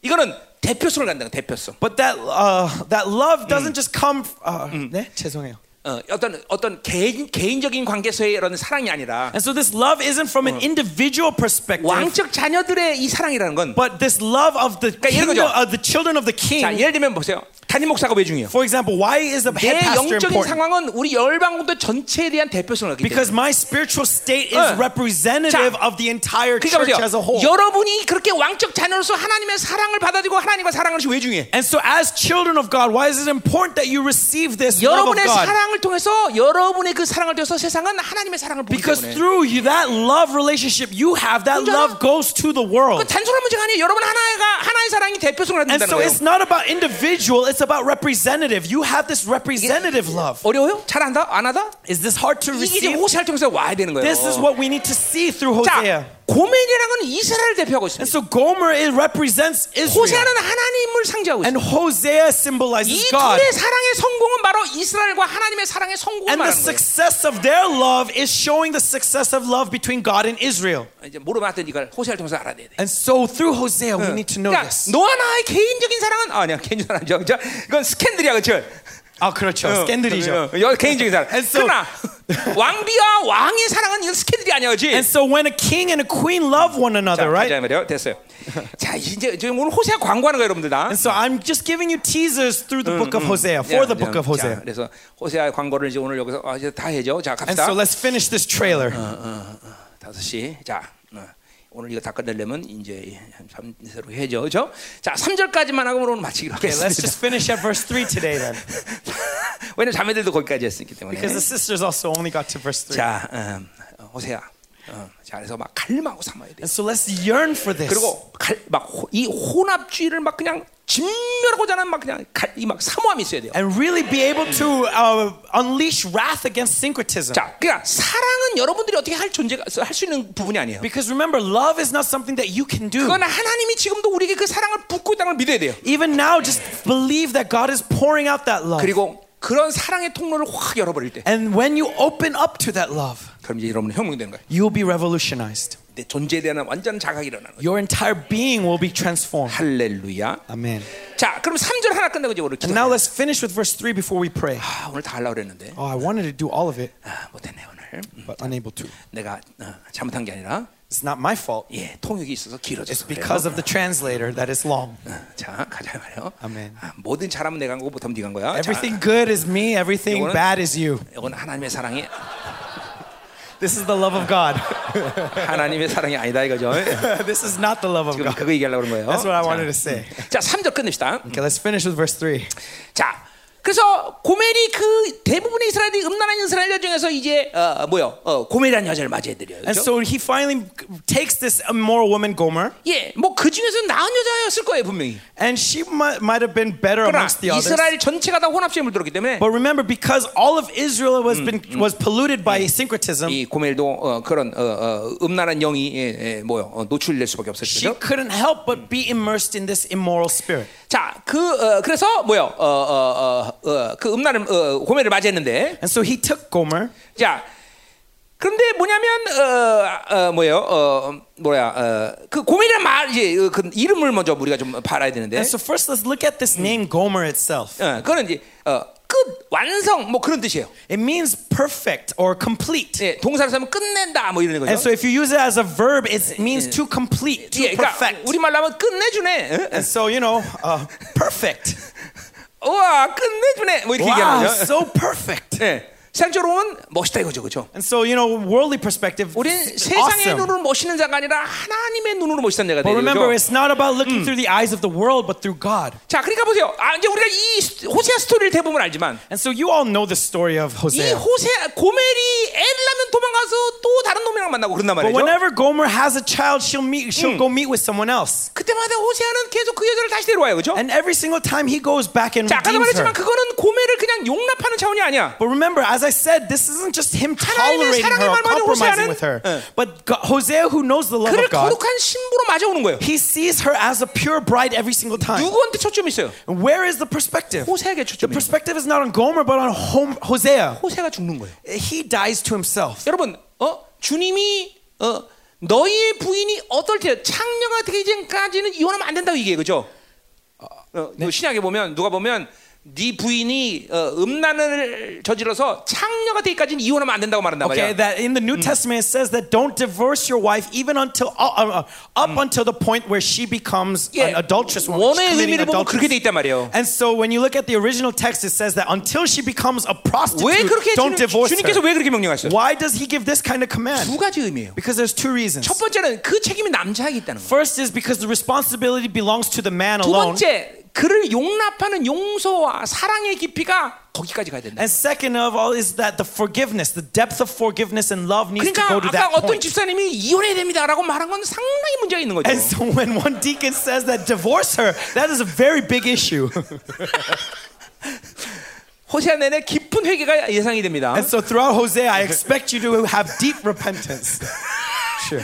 이거는 대표성을 갖는. 대표성. But that uh, that love doesn't just come. Uh, 네? 죄송해요. 어, 어떤 어떤 개인 개인적인 관계에서의 이런 사랑이 아니라 And so this love isn't from an individual perspective, 왕적 자녀들의 이 사랑이라는 건. but this love of the 그러니까 kingdom, of the children of the king. 자, 예를 들면 보세요. 담임 목사가 왜 중요해요? For example, why is the 내 head pastor 영적인 important? 상황은 우리 열방공도 전체에 대한 대표성을 갖기 때문에. Because my spiritual state is 어. representative 자, of the entire 그러니까 church 보세요. as a whole. 여러분이 그렇게 왕적 자녀로서 하나님의 사랑을 받아들이고 하나님과 사랑하는 것이 왜 중요해? And so, as children of God, why is it important that you receive this love of 여러분의 God? 사랑을 통해서 여러분의 그 사랑을 통해서 세상은 하나님의 사랑을 보기 Because 때문에 through you, that love relationship you have, that 혼자나? love goes to the 그 world. 단순한 문제가 아니에요. 여러분 하나가 하나의 사랑이 대표성을 And 갖는다는 so 거예요. it's not about individual, it's about representative. You have this representative love. 어려워요? 잘 안다? 안 하다? Is this hard to 이게 이제 receive? 호세를 통해서 와야 되는 거예요. This is what we need to see through Hosea. 자, 고멜이라는 건 이스라엘을 대표하고 And 있습니다. so Gomer it represents Israel. 호세아는 하나님을 상징하고 And 있습니다. Hosea symbolizes 이 God. 둘의 사랑의 성공은 바로 이스라엘과 하나님의 사랑의 성공을 And the 말하는 거예요. success of their love is showing the success of love between God and Israel. 이제 모르면 이걸 호세를 통해서 알아야 돼. And so through Hosea, we need to know 그러니까 this. 너와 나의 개인적인 사랑은 아니야 개인적인 사랑이죠. 그죠? 이건 스캔들이야, 그렇죠? 아, 그렇죠. 스캔들이죠. 여 개인적인 사랑. And so- 그러나 왕비와 왕의 사랑은 이건 스캔들이 아니야, 그렇지? And so when a king and a queen love one 자, another, 가자 right? 말이요. 됐어요. 자, 이제 지금 오늘 호세아 광고하는 거예요, 여러분들 다. And so I'm just giving you teasers through the book of Hosea, for the book of 자, Hosea. 그래서 호세아 광고를 이제 오늘 여기서 아, 이제 다 해죠. 자, And 갑시다. so let's finish this trailer. 시. 자, 어, 오늘 이거 다 끝내려면 이제 한 3세로 해죠. 그죠? 자, 3절까지만 하고 오늘 마치기로 Okay, let's 하겠습니다. just finish at verse 3 today then. 왜냐면 자매들도 거기까지 했기 때문에. Because the sisters also only got to verse 3. 자, 음, 호세아. 어, 자, 그래서 막 갈망하고 삼아야 돼. And so let's yearn for this. 그리고 막이 혼합주의를 막 그냥 진멸하고자 하는 막 그냥 이막 사모함이 있어야 돼요. And really be able to uh, unleash wrath against syncretism. 자, 그러니까 사랑은 여러분들이 어떻게 할 존재가 할 수 있는 부분이 아니에요. Because remember, love is not something that you can do. 그건 하나님이 지금도 우리에게 그 사랑을 붓고 있다는 걸 믿어야 돼요. Even now, just believe that God is pouring out that love. 그리고 그런 사랑의 통로를 확 열어버릴 때, And when you open up to that love, 그럼 이제 여러분은 혁명이 되는 거예요. you'll be revolutionized. 내 존재에 대한 완전 자각이 일어나는 거예요. Your entire being will be transformed. 할렐루야. Amen. 자, 그럼 3절 하나 끝내고 이제 오늘 And now 기도. let's finish with verse 3 before we pray. 아, 오늘 다 하려고 그랬는데 Oh, I wanted to do all of it, 아, 못했네 오늘. but unable to. 내가 어, 잘못한 게 아니라 It's not my fault. 예, 통역이 있어서 It's 길어져서 because 그래요. of the translator that is long. 어, 자, 가자 말이요. 아멘. 아, 뭐든 잘하면 내가 한 거고 못하면 네가 한 거야. Everything good is me, everything 이거는- bad is you. 자, 이건 하나님의 사랑이 This is the love of God. 하나님의 사랑이 아니다 이거죠. this is not the love of 지금 God. 그거 얘기하려고 그런 거예요. That's what I 자, wanted to say. 자, 3절 끝냅시다. Okay, let's finish with verse 3. 자, 그래서 고멜이 그 대부분의 이스라엘이 음란한 이스라엘 중에서 이제 어, 뭐요? 어, 고멜이라는 여자를 맞이해 드려요. And 그렇죠? so he finally takes this immoral woman, Gomer, 예, 뭐그 중에서 나은 여자였을 거예요 분명히. and she might, might have been better amongst the others. 이스라엘 전체가 다 혼합주의에 물들었기 때문에 But remember, because all of Israel was been was polluted by syncretism, 이 고멜도 어, 그런 어, 어, 음란한 영이 예, 예, 뭐요? 어, 노출될 수밖에 she 없었죠. couldn't help but be immersed in this immoral spirit. 자, 그 어, 그래서 뭐요? 어, 어, 어, 어, 그 어, 고멜을 맞이했는데, And so he took Gomer, 자. 그런데 뭐냐면 어, 어 뭐예요? 어 뭐야? 어, 그 고멜이란 말 이제 어, 그 이름을 먼저 우리가 좀 봐야 되는데, and so first let's look at this name Gomer itself. 어, 그거는 이제 어, 끝 완성 뭐 그런 뜻이에요. It means perfect or complete. 예, 동사를 쓰면 끝낸다 뭐 이런 거죠. And so if you use it as a verb, it means to complete, to 예, 그러니까 perfect. 우리 말로 하면 끝내주네. 어? And so you know, uh, perfect. 우와 끝내주네. 뭐 이렇게 Wow, 얘기하는 거죠. so perfect. 예, 세상적으로 보면 멋있다 이거죠, 그렇죠? And so you know, worldly perspective, 우리는 세상의 awesome. 눈으로 멋있는 자가 아니라 하나님의 눈으로 멋있는 자가 But 되는 remember, 거죠. it's not about looking through the eyes of the world, but through God. 자, 그러니까 보세요. 아, 이제 우리가 이 스- 호세아 스토리를 대부분 알지만 And so you all know the story of 이 Hosea. 호세 고멜이 애를 낳으면 도망가서 또 다른 놈이랑 만나고 그런단 But 말이죠. whenever Gomer has a child, she'll meet, she'll go meet with someone else. 그때마다 호세아는 계속 그 여자를 다시 데려와요, 그렇죠? And every single time he goes back and 자, 아까도 redeems her. 말했지만 그거는 고멜을 그냥 용납하는 차원이 아니야. But remember, as I said, this isn't just him tolerating her or compromising with her. 응. But God, Hosea, who knows the love 그를 of God, 거룩한 신부로 맞아오는 거예요. he sees her as a pure bride every single time. 누구한테 초점이 있어요? And where is the perspective? 호세아에게 The 초점이 있어요. perspective is not on Gomer, but on Hom- Hosea. 호세아가 죽는 거예요. He dies to himself. 여러분, 어 주님이 어 너희의 부인이 어떨 때 창녀가 되기 전까지는 이혼하면 안 된다고 얘기해, 그죠? 어, 그 신약에 보면 누가 보면 네 부인이 어, 음란을 저질러서 창녀가 되기까지는 이혼하면 안 된다고 말한단 Okay, 말이야. that in the New Testament it says that don't divorce your wife even until uh, uh, uh, up until the point where she becomes 예, an adulteress. when she's 원어의 committing 의미를 보면 그렇게 돼 adultery. 있단 말이에요. And so when you look at the original text, it says that until she becomes a 왜 prostitute, 그렇게 don't 주님, divorce 주님께서 her. 왜 그렇게 명령하셨어요? Why does he give this kind of command? 두 가지 의미예요. Because there's two reasons. 첫 번째는 그 책임이 남자에게 있다는 거예요. First is because the responsibility belongs to the man 두 alone. 번째, 그를 용납하는 용서와 사랑의 깊이가 거기까지 가야 된다. And second of all is that the forgiveness, the depth of forgiveness and love needs to 그러니까 go to that 아까 어떤 point. 집사님이 이혼해야 됩니다라고 말한 건 상당히 문제가 있는 거죠. And so when one deacon says that divorce her, that is a very big issue. 호세아 내내 깊은 회개가 예상이 됩니다. And so throughout Hosea, I expect you to have deep repentance. Sure.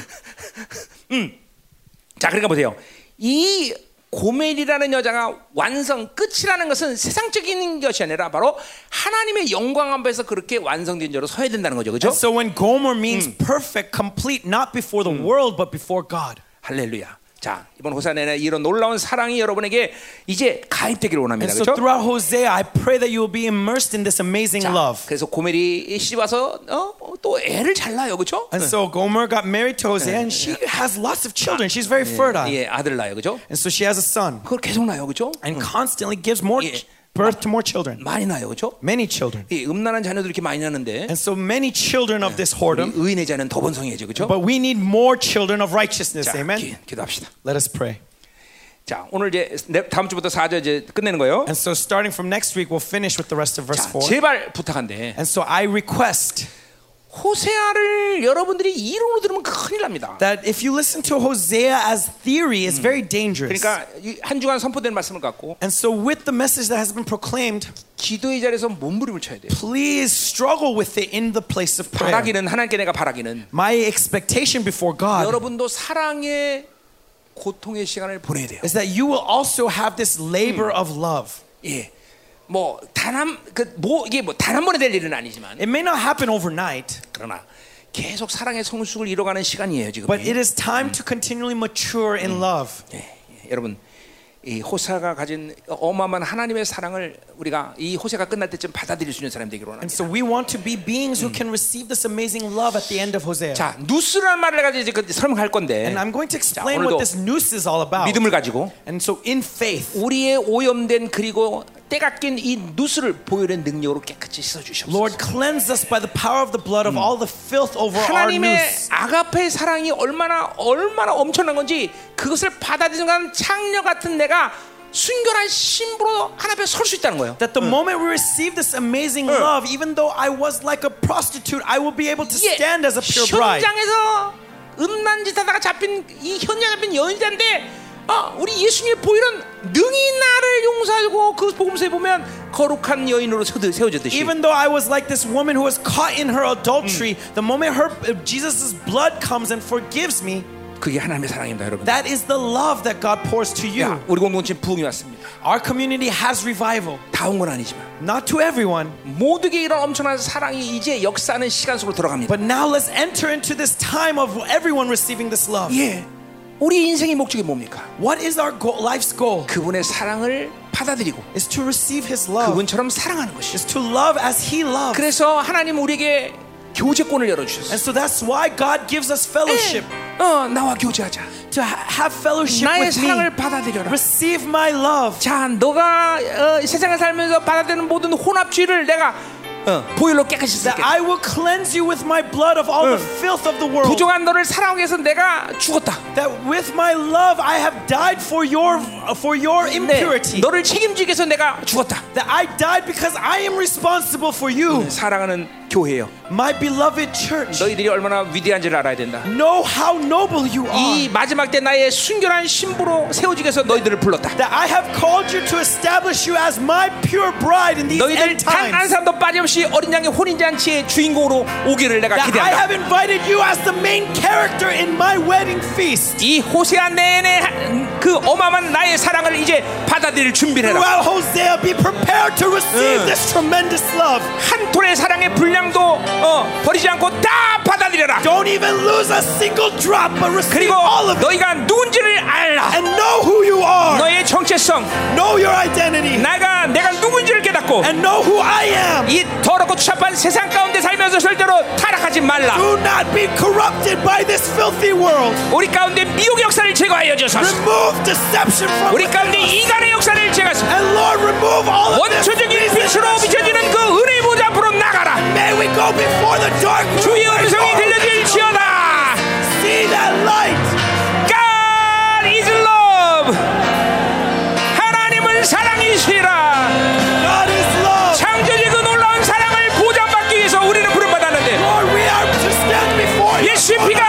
자, 그러니까 보세요. 이 고멜이라는 여자가 완성 끝이라는 것은 세상적인 것이 아니라 바로 하나님의 영광 앞에서 그렇게 완성된 자로 서야 된다는 거죠, 그렇죠? So when Gomer means perfect, complete, not before the world, but before God. 할렐루야. 자 이번 호사네는 이런 놀라운 사랑이 여러분에게 이제 가입되기를 원합니다, And so 그렇죠? throughout Hosea, I pray that you will be immersed in this amazing 자, love. 그래서 고멜이 씨 와서 어, 또 애를 잘 낳아요, 그렇죠? And so Gomer got married to Hosea, and she has lots of children. She's very fertile. 예, 아들 낳아요, 그렇죠? And so she has a son, 그걸 계속 낳아요, 그렇죠? and constantly gives more Yeah. birth to more children, 많이 낳아요, 그렇죠? many children. 이 음란한 자녀들 이렇게 많이 낳는데 And so many children of this 우리 whoredom, 의인의 자는 더 번성해져, 그렇죠? but we need more children of righteousness. 자, Amen. 기, 기도합시다. Let us pray. 자, 오늘 이제 내- 다음 주부터 4절 이제 끝내는 거예요. And so starting from next week, we'll finish with the rest of verse 자, 4. 제발 부탁한데 And so I request 호세아를 여러분들이 이론으로 들으면 큰일 납니다. that if you listen to Hosea as theory, it's very dangerous. 그러니까 이한 주간 선포된 말씀을 갖고 And so with the message that has been proclaimed, 기도의 자리에서 몸부림을 쳐야 돼요. please struggle with it in the place of prayer. 바라기는 하나님께 내가 바라기는 My expectation before God 여러분도 사랑의 고통의 시간을 보내야 돼요. is that you will also have this labor of love. 예. 뭐 단한그뭐 이게 뭐단한 번에 될 일은 아니지만 It may not happen overnight, 그러나 계속 사랑의 성숙을 이뤄가는 시간이에요 지금. but it is time to continually mature in love. 예, 예. 여러분 이 호세가 가진 어마어마한 하나님의 사랑을 우리가 이 호세가 끝날 때쯤 받아들일 수 있는 사람 되기로 And 합니다. so we want to be beings who can receive this amazing love at the end of Hosea. 자, 누스라는 말을 가지고 이제 그 설명할 건데 And I'm going to explain 오늘도 what this noose is all about. 믿음을 가지고 And so in faith, 우리의 오염된 그리고 때가 낀이 누스를 보혈의 능력으로 깨끗이 씻어 주시옵소서. Lord, cleanse us by the power of the blood of all the filth over our 하나님의 noose. 아가페의 사랑이 얼마나 얼마나 엄청난 건지 그것을 받아들이는 순간 창녀 같은 내가 순결한 신부로 하나님 앞에 설 수 있다는 거예요. That the moment we receive this amazing love, even though I was like a prostitute, I will be able to stand as a pure bride. 현장에서 음란 짓 하다가 잡힌 이 현장 잡힌 여인자인데 어, 우리 예수님의 보혈은 능히 나를 용서하고 그 복음서에 보면 거룩한 여인으로 세워져- 세워졌듯이 Even though I was like this woman who was caught in her adultery, the moment her Jesus' blood comes and forgives me, 그게 하나님의 사랑입니다, 여러분. that is the love that God pours to you. 야, 우리 공동체 부흥이 왔습니다. Our community has revival, 다 온 건 아니지만 not to everyone, 모두에게 이런 엄청난 사랑이 이제 역사하는 시간 속으로 들어갑니다. but now let's enter into this time of everyone receiving this love. 예, 우리 인생의 목적이 뭡니까? What is our goal, life's goal? 그분의 사랑을 받아들이고 Is to receive His love, 그분처럼 사랑하는 것이. is to love as He loves. 그래서 하나님 우리에게 교제권을 열어 주셨어요. And so that's why God gives us fellowship. 어, 나와 교제하자. To ha- have fellowship 나의 with me. 사랑을 받아들여라. Receive my love. 자, 너가 어, 세상에 살면서 받아들이는 모든 혼합주의를 내가 어, 보혈로 깨끗이 That 쓸게. I will cleanse you with my blood of all the filth of the world. 부정한 너를 사랑하기 위해서 내가 죽었다. That with my love I have died for your for your 네, impurity. 너를 책임지기 위해서 내가 죽었다. That I died because I am responsible for you. 사랑하는 교회요. My beloved church. 너희들이 얼마나 위대한지를 알아야 된다. Know how noble you are. 이 마지막 때 나의 순결한 신부로 세워지기 위해서 너희들을 불렀다. That I have called you to establish you as my pure bride in these 너희들 end 단한 times. 사람도 빠짐없이 어린 양의 혼인 잔치의 주인공으로 오기를 내가 That I 기대한다. have invited you as the main character in my wedding feast. 이 호세아 내내 그 어마어마한 나의 사랑을 이제 받아들일 준비를 해라. Throughout Hosea, be prepared to receive this tremendous love. 한 톨의 사랑의 분량도 어, 버리지 않고 다 받아들여라. Don't even lose a single drop, but receive 그리고 all of it 너희가 누군지를 알라. and know who you are. 너의 정체성, Know your identity 나가 내가 누군지를 깨닫고 and know who I am. 이 더럽고 추잡한 세상 가운데 살면서 절대로 타락하지 말라. Do not be corrupted by this filthy world. 우리 가운데 미혹의 역사를 제거하여 주소서. Remove deception from 우리 가운데. 이간의 역사를 제거하소서. And Lord, remove all of this. 원초적인. 빛으로 비춰지는 그 은혜의 보좌 앞으로. May we go before the dark 주의. 음성이 들려질지어다. See that light. God is love. 하나님은 사랑이시라. God is love. 창조의 그 놀라운 사랑을 보장받기 위해서 우리는 부름받았는데 Lord, we are to stand before you. of 피가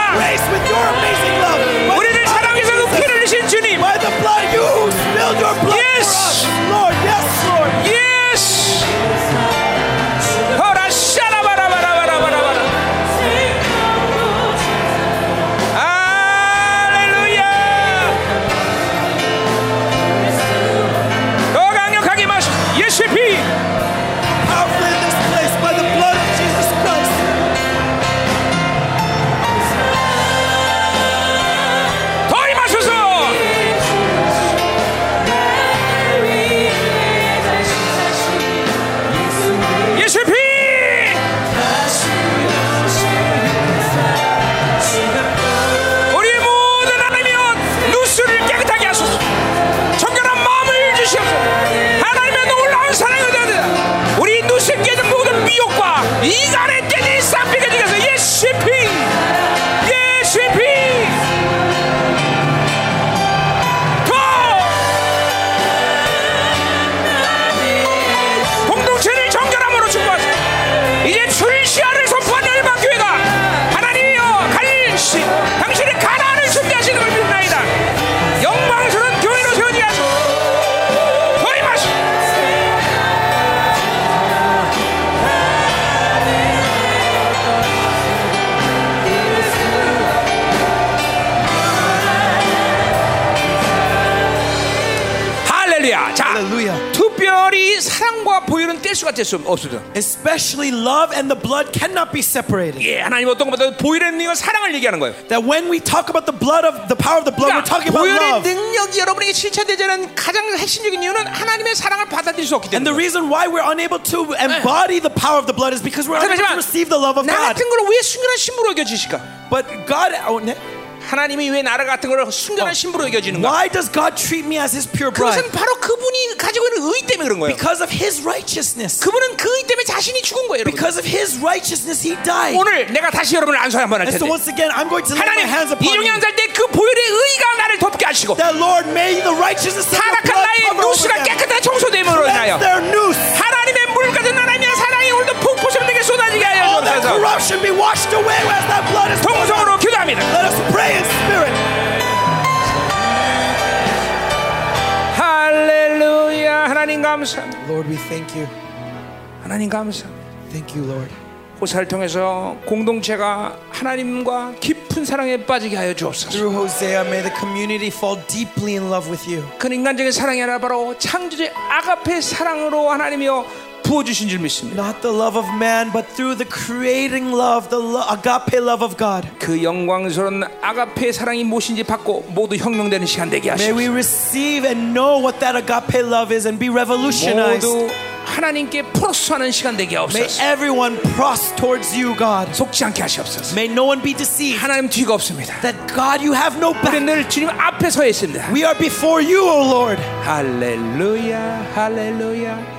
보혈은 뗄 수가 뗄수 없어요. Especially love and the blood cannot be separated. 예, 하나님 어떤 것보다 보혈의 능력은 사랑을 얘기하는 거예요. That when we talk about the blood of the power of the blood, we're 그러니까 talking about 보혈의 love. 능력이 여러분에게 실체되지 않은 가장 핵심적인 이유는 하나님의 사랑을 받아들일 수 없기 And the 때문에. reason why we're unable to embody the power of the blood is because we're unable to 그렇지만 receive the love of 나 God. 같은 걸 왜 순결한 신부로 여겨지실까? But God, oh, ne- 하나님이 왜 나라 같은 걸 순결한 신부로 여겨지는가? why does God treat me as His pure bride? 그것은 바로 그분이 가지고 있는 의 때문에 그런 거예요. Because of His righteousness. 그분은 그의 때문에 자신이 죽은 거예요. Because of His righteousness, He died. 오늘 내가 다시 여러분을 안수해 한번 할 And so 텐데 once again, I'm going to lay my 하나님 hands upon you. 안살 때그 보혈의 의가 나를 덮게 하시고 That Lord, may the righteousness of your 타락한 blood 나의 cover over 누수가 them. 깨끗하게 청소됨으로 인하여 their noose. 하나님 같은 하나님의 사랑이 오늘도 폭포처럼 내게 쏟아지게 하여 주옵소서. 동성으로 기도합니다 Let us pray in spirit. 할렐루야 하나님 감사합니다 Lord, we thank you. 하나님 감사합니다 Thank you, Lord. 호사를 통해서 공동체가 하나님과 깊은 사랑에 빠지게 하여 주옵소서 Through Hosea, may the community fall deeply in love with you. 그 인간적인 사랑이 아니라 바로 창조주의 아가페 사랑으로 하나님이여 부어주신 줄 믿습니다 Not the love of man, but through the creating love, the lo- agape love of God. 그 영광스러운 아가페 사랑이 무엇인지 받고 모두 혁명되는 시간 되게 May we 하시옵소서 receive and know what that agape love is and be revolutionized. 모두 하나님께 프로스하는 시간 되게 May 하옵소서 everyone press towards you, God. 속지 않게 하시옵소서 May no one be deceived. 하나님 뒤가 없습니다 That God, you have no 우리 back. 늘 주님 앞에 서 있습니다 We are before you, O Lord. 할렐루야 할렐루야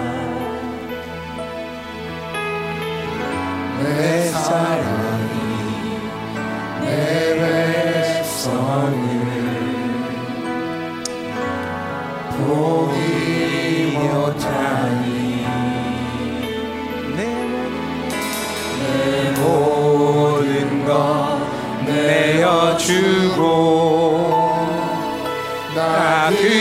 내 사랑이 내 백성을 포기 못하니 내 모든 것 내어주고 나그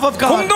love of God.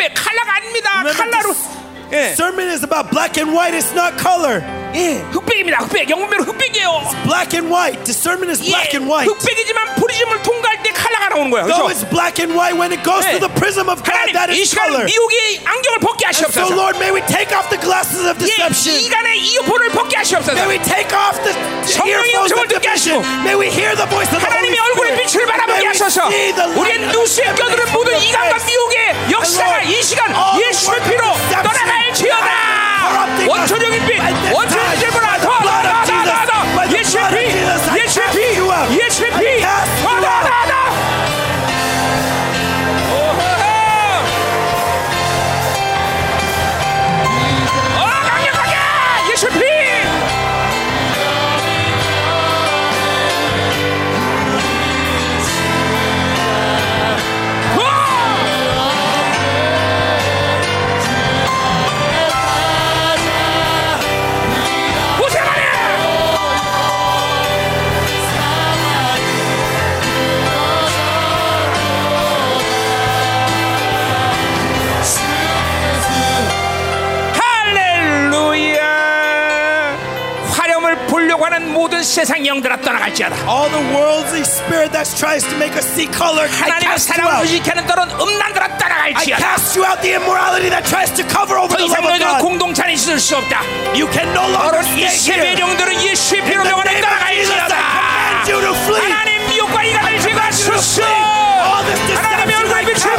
흑백입니다 흑백 칼라가 아닙니다 Remember, 칼라로 예, Sermon is about black and white. It's not color. 예 흑백입니다 흑백 영분별은 흑백이에요 Black and white. Discernment is 예, black and white. 흑백이지만 나오는 거야 Though 그렇죠? it's black and white, when it goes 네. through the prism of God, 하나님 that 이 is 시간 color. 미혹의 안경을 벗게 And so, 하시옵소서 Lord, may we take off the glasses of 예, deception. 이간의 이어폰을 벗게 하시옵소서 May we take off the 성령의 earphones 음성을 of 듣게 deception. 하시고 May we hear the voice of the Holy 하나님의 얼굴의 Spirit. 빛을 바라보게 May we 하소서 see the 우리의 light 누수에 of 껴드는 heaven 모든 from your 이간과 face. 미혹의 역사가 And Lord, 이 시간 all the 예수의 work of 피로 deception 떠나갈지어다 corrupting us 원초적인 빛 by this 원초적인 time, 빛보다 by the blood of Jesus, by 더더더더더 the 예수의 blood of 피 Jesus, I 예수의 cast 피 you out. 예수의 I 피 cast you out. 더더더 모든 세상 영들아 떠나갈지어다 All the worldly spirit that tries to make us see color, I cast you out. 의식하는 떠는 음란들아 I 떠나갈지어다 cast you out the immorality that tries to cover over 더 the love of God. 공동체 안에 있을 수 없다 You can no longer stay here. 영들은 예수의 피로 명하는 I 떠나갈지어다. 하나님 미혹과 이간을 제거하소서 하나님의 얼굴 I 빛을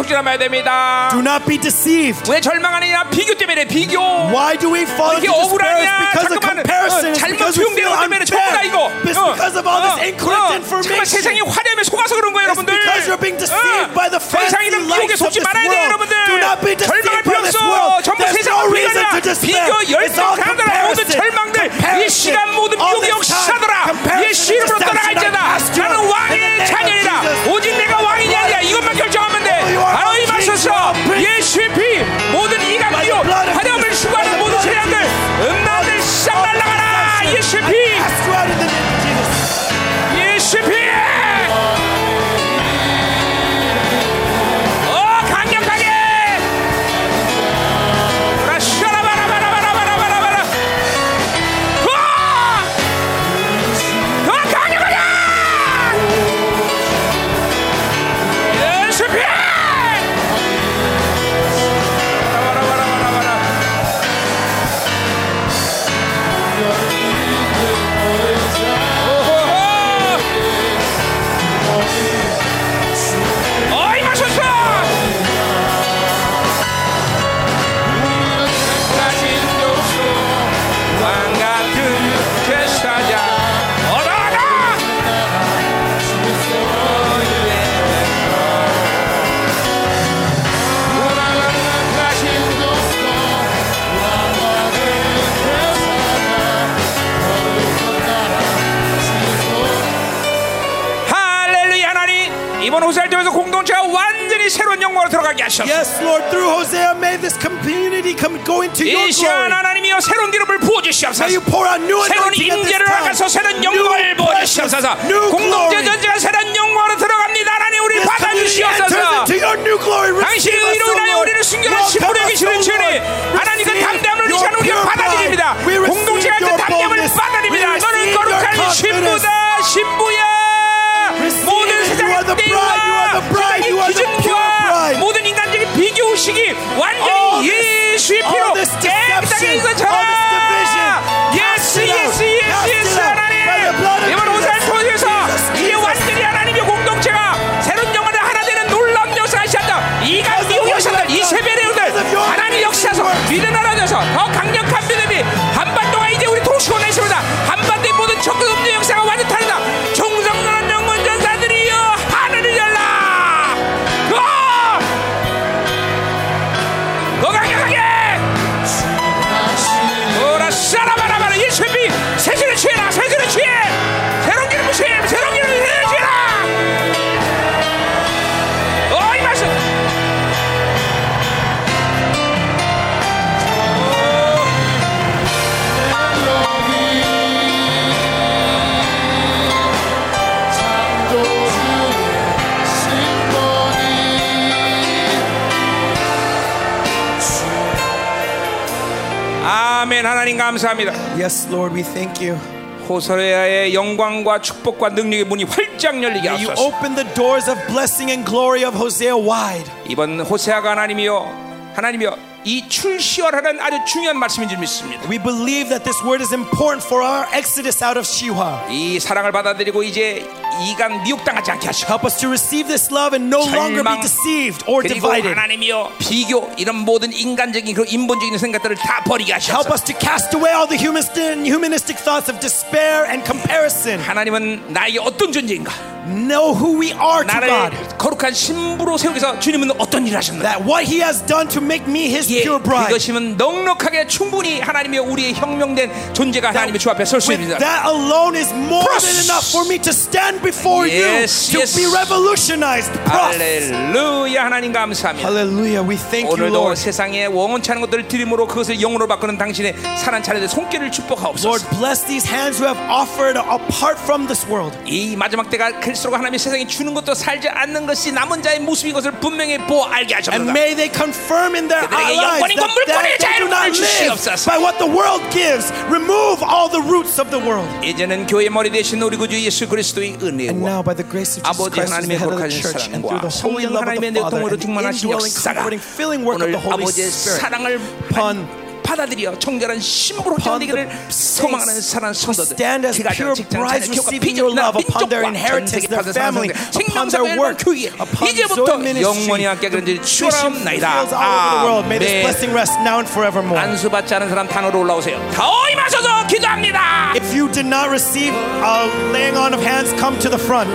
속지 말아야 됩니다 Do not be deceived. 왜 절망하느냐 비교 때문에 비교 Why do we fall into despair? Because of 잠깐만 comparison. 어, 잘못 것 때문에 전부 다 이거. It's because of all this incorrect 정말 세상이 information. 화려함에 속아서 그런 거예요 여러분들 because you're being deceived by the 더 fancy lights of this world. Do not be deceived by this world. 전부 세상 no reason to despair. 비교 열정 all 강들아 모든. 절망들 이. 시간 모든 time, comparison 예수 이름으로 you 나는 왕의 Jesus. 오직 내가 왕이냐 이것만 결정하면 돼 바로 prince. 예수의 피 모든 화려함을 Jesus. 추구하는 모든 세상들. 음란들 싹 deception, 예수의 피 이 시간 glory. 하나님이여 새로운 기름을 부어 주시옵소서 May you pour out new 새로운 임재를. 하셔서 새로운 영광을 부어 presence, 주시옵소서 new 공동체. 전체가 새로운 감사합니다 Yes, Lord, we thank you. 호세아의 영광과 축복과 능력의 문이 활짝 열리게 May you 하소서 open the doors of blessing and glory of Hosea wide. 이번 호세아가 하나님이여 하나님이여 이 출시하라는 아주 중요한 말씀인 줄 믿습니다. We believe that this word is important for our exodus out of Shiwa. 이 사랑을 받아들이고 이제 이간 미혹당하지 않게 하시고 Help us to receive this love and no longer be 절망, deceived or 그리고 divided. 하나님이여 비교 이런 모든 인간적인 그 인본적인 생각들을 다 버리게 Help 하셔서 us to cast away all the humanistic, humanistic thoughts of despair and comparison. 하나님은 나에게 어떤 존재인가 Know who we are to 나를 God. 거룩한 신부로 세우기 위해서 주님은 어떤 일을 하셨나 That what He has done to make me His 예, pure bride. 그것이면 넉넉하게 충분히 하나님의 우리의 혁명된 존재가 하나님의 주 앞에 설 수 With 있습니다 that alone is more Pros. than enough for me to stand before Yes, you yes. to be revolutionized. 할렐루야 하나님 감사합니다 Hallelujah. We thank you, 오늘도 Lord. 세상에 원치 않은 것들을 드림으로 그것을 영으로 바꾸는 당신의 사랑 차례의 손길을 축복하옵소서. Lord, bless these hands who have offered apart from this world. 이 마지막 때가 갈수록 하나님의 세상에 주는 것도 살지 않는 것이 남은 자의 모습인 것을 분명히 보아 알게 And 하셨다. may they confirm in their lives that, that they do not live by what the world gives. Remove all the roots of the world. 이제는 교회 머리 대신 우리 구주 예수 그리스도의 And 은혜와 now, by the grace of Jesus 아버지 Christ, who's the 하나님의 head of the 거룩한 church, and 사랑과 through the holy 성령 love of 하나님의 the Father, 내통으로 and the 충만하신 indwelling, 역사가 comforting, filling work of 오늘 the Holy 아버지의 Spirit 사랑을 upon 받아들여 정결한 신부로 upon 되기를 the 소망하는 사랑하는 who 성도들 stand as 기가정, pure 직장, brides 자녀, 교가, receiving your 비전나 love upon their 민족과 전 inheritance, 세계 their 파는 family, 사람들 upon 생명사 their 앨범 work, 교회 upon 이제부터 Zoe ministry, 영원히 함께 그런지 fishing 추원하옵나이다 fields all over the world. May this 아멘 blessing rest now and forevermore. 안수받지 않은 사람 단으로 올라오세요 더 임하소서 기도합니다 If you did not receive a laying on of hands, come to the front.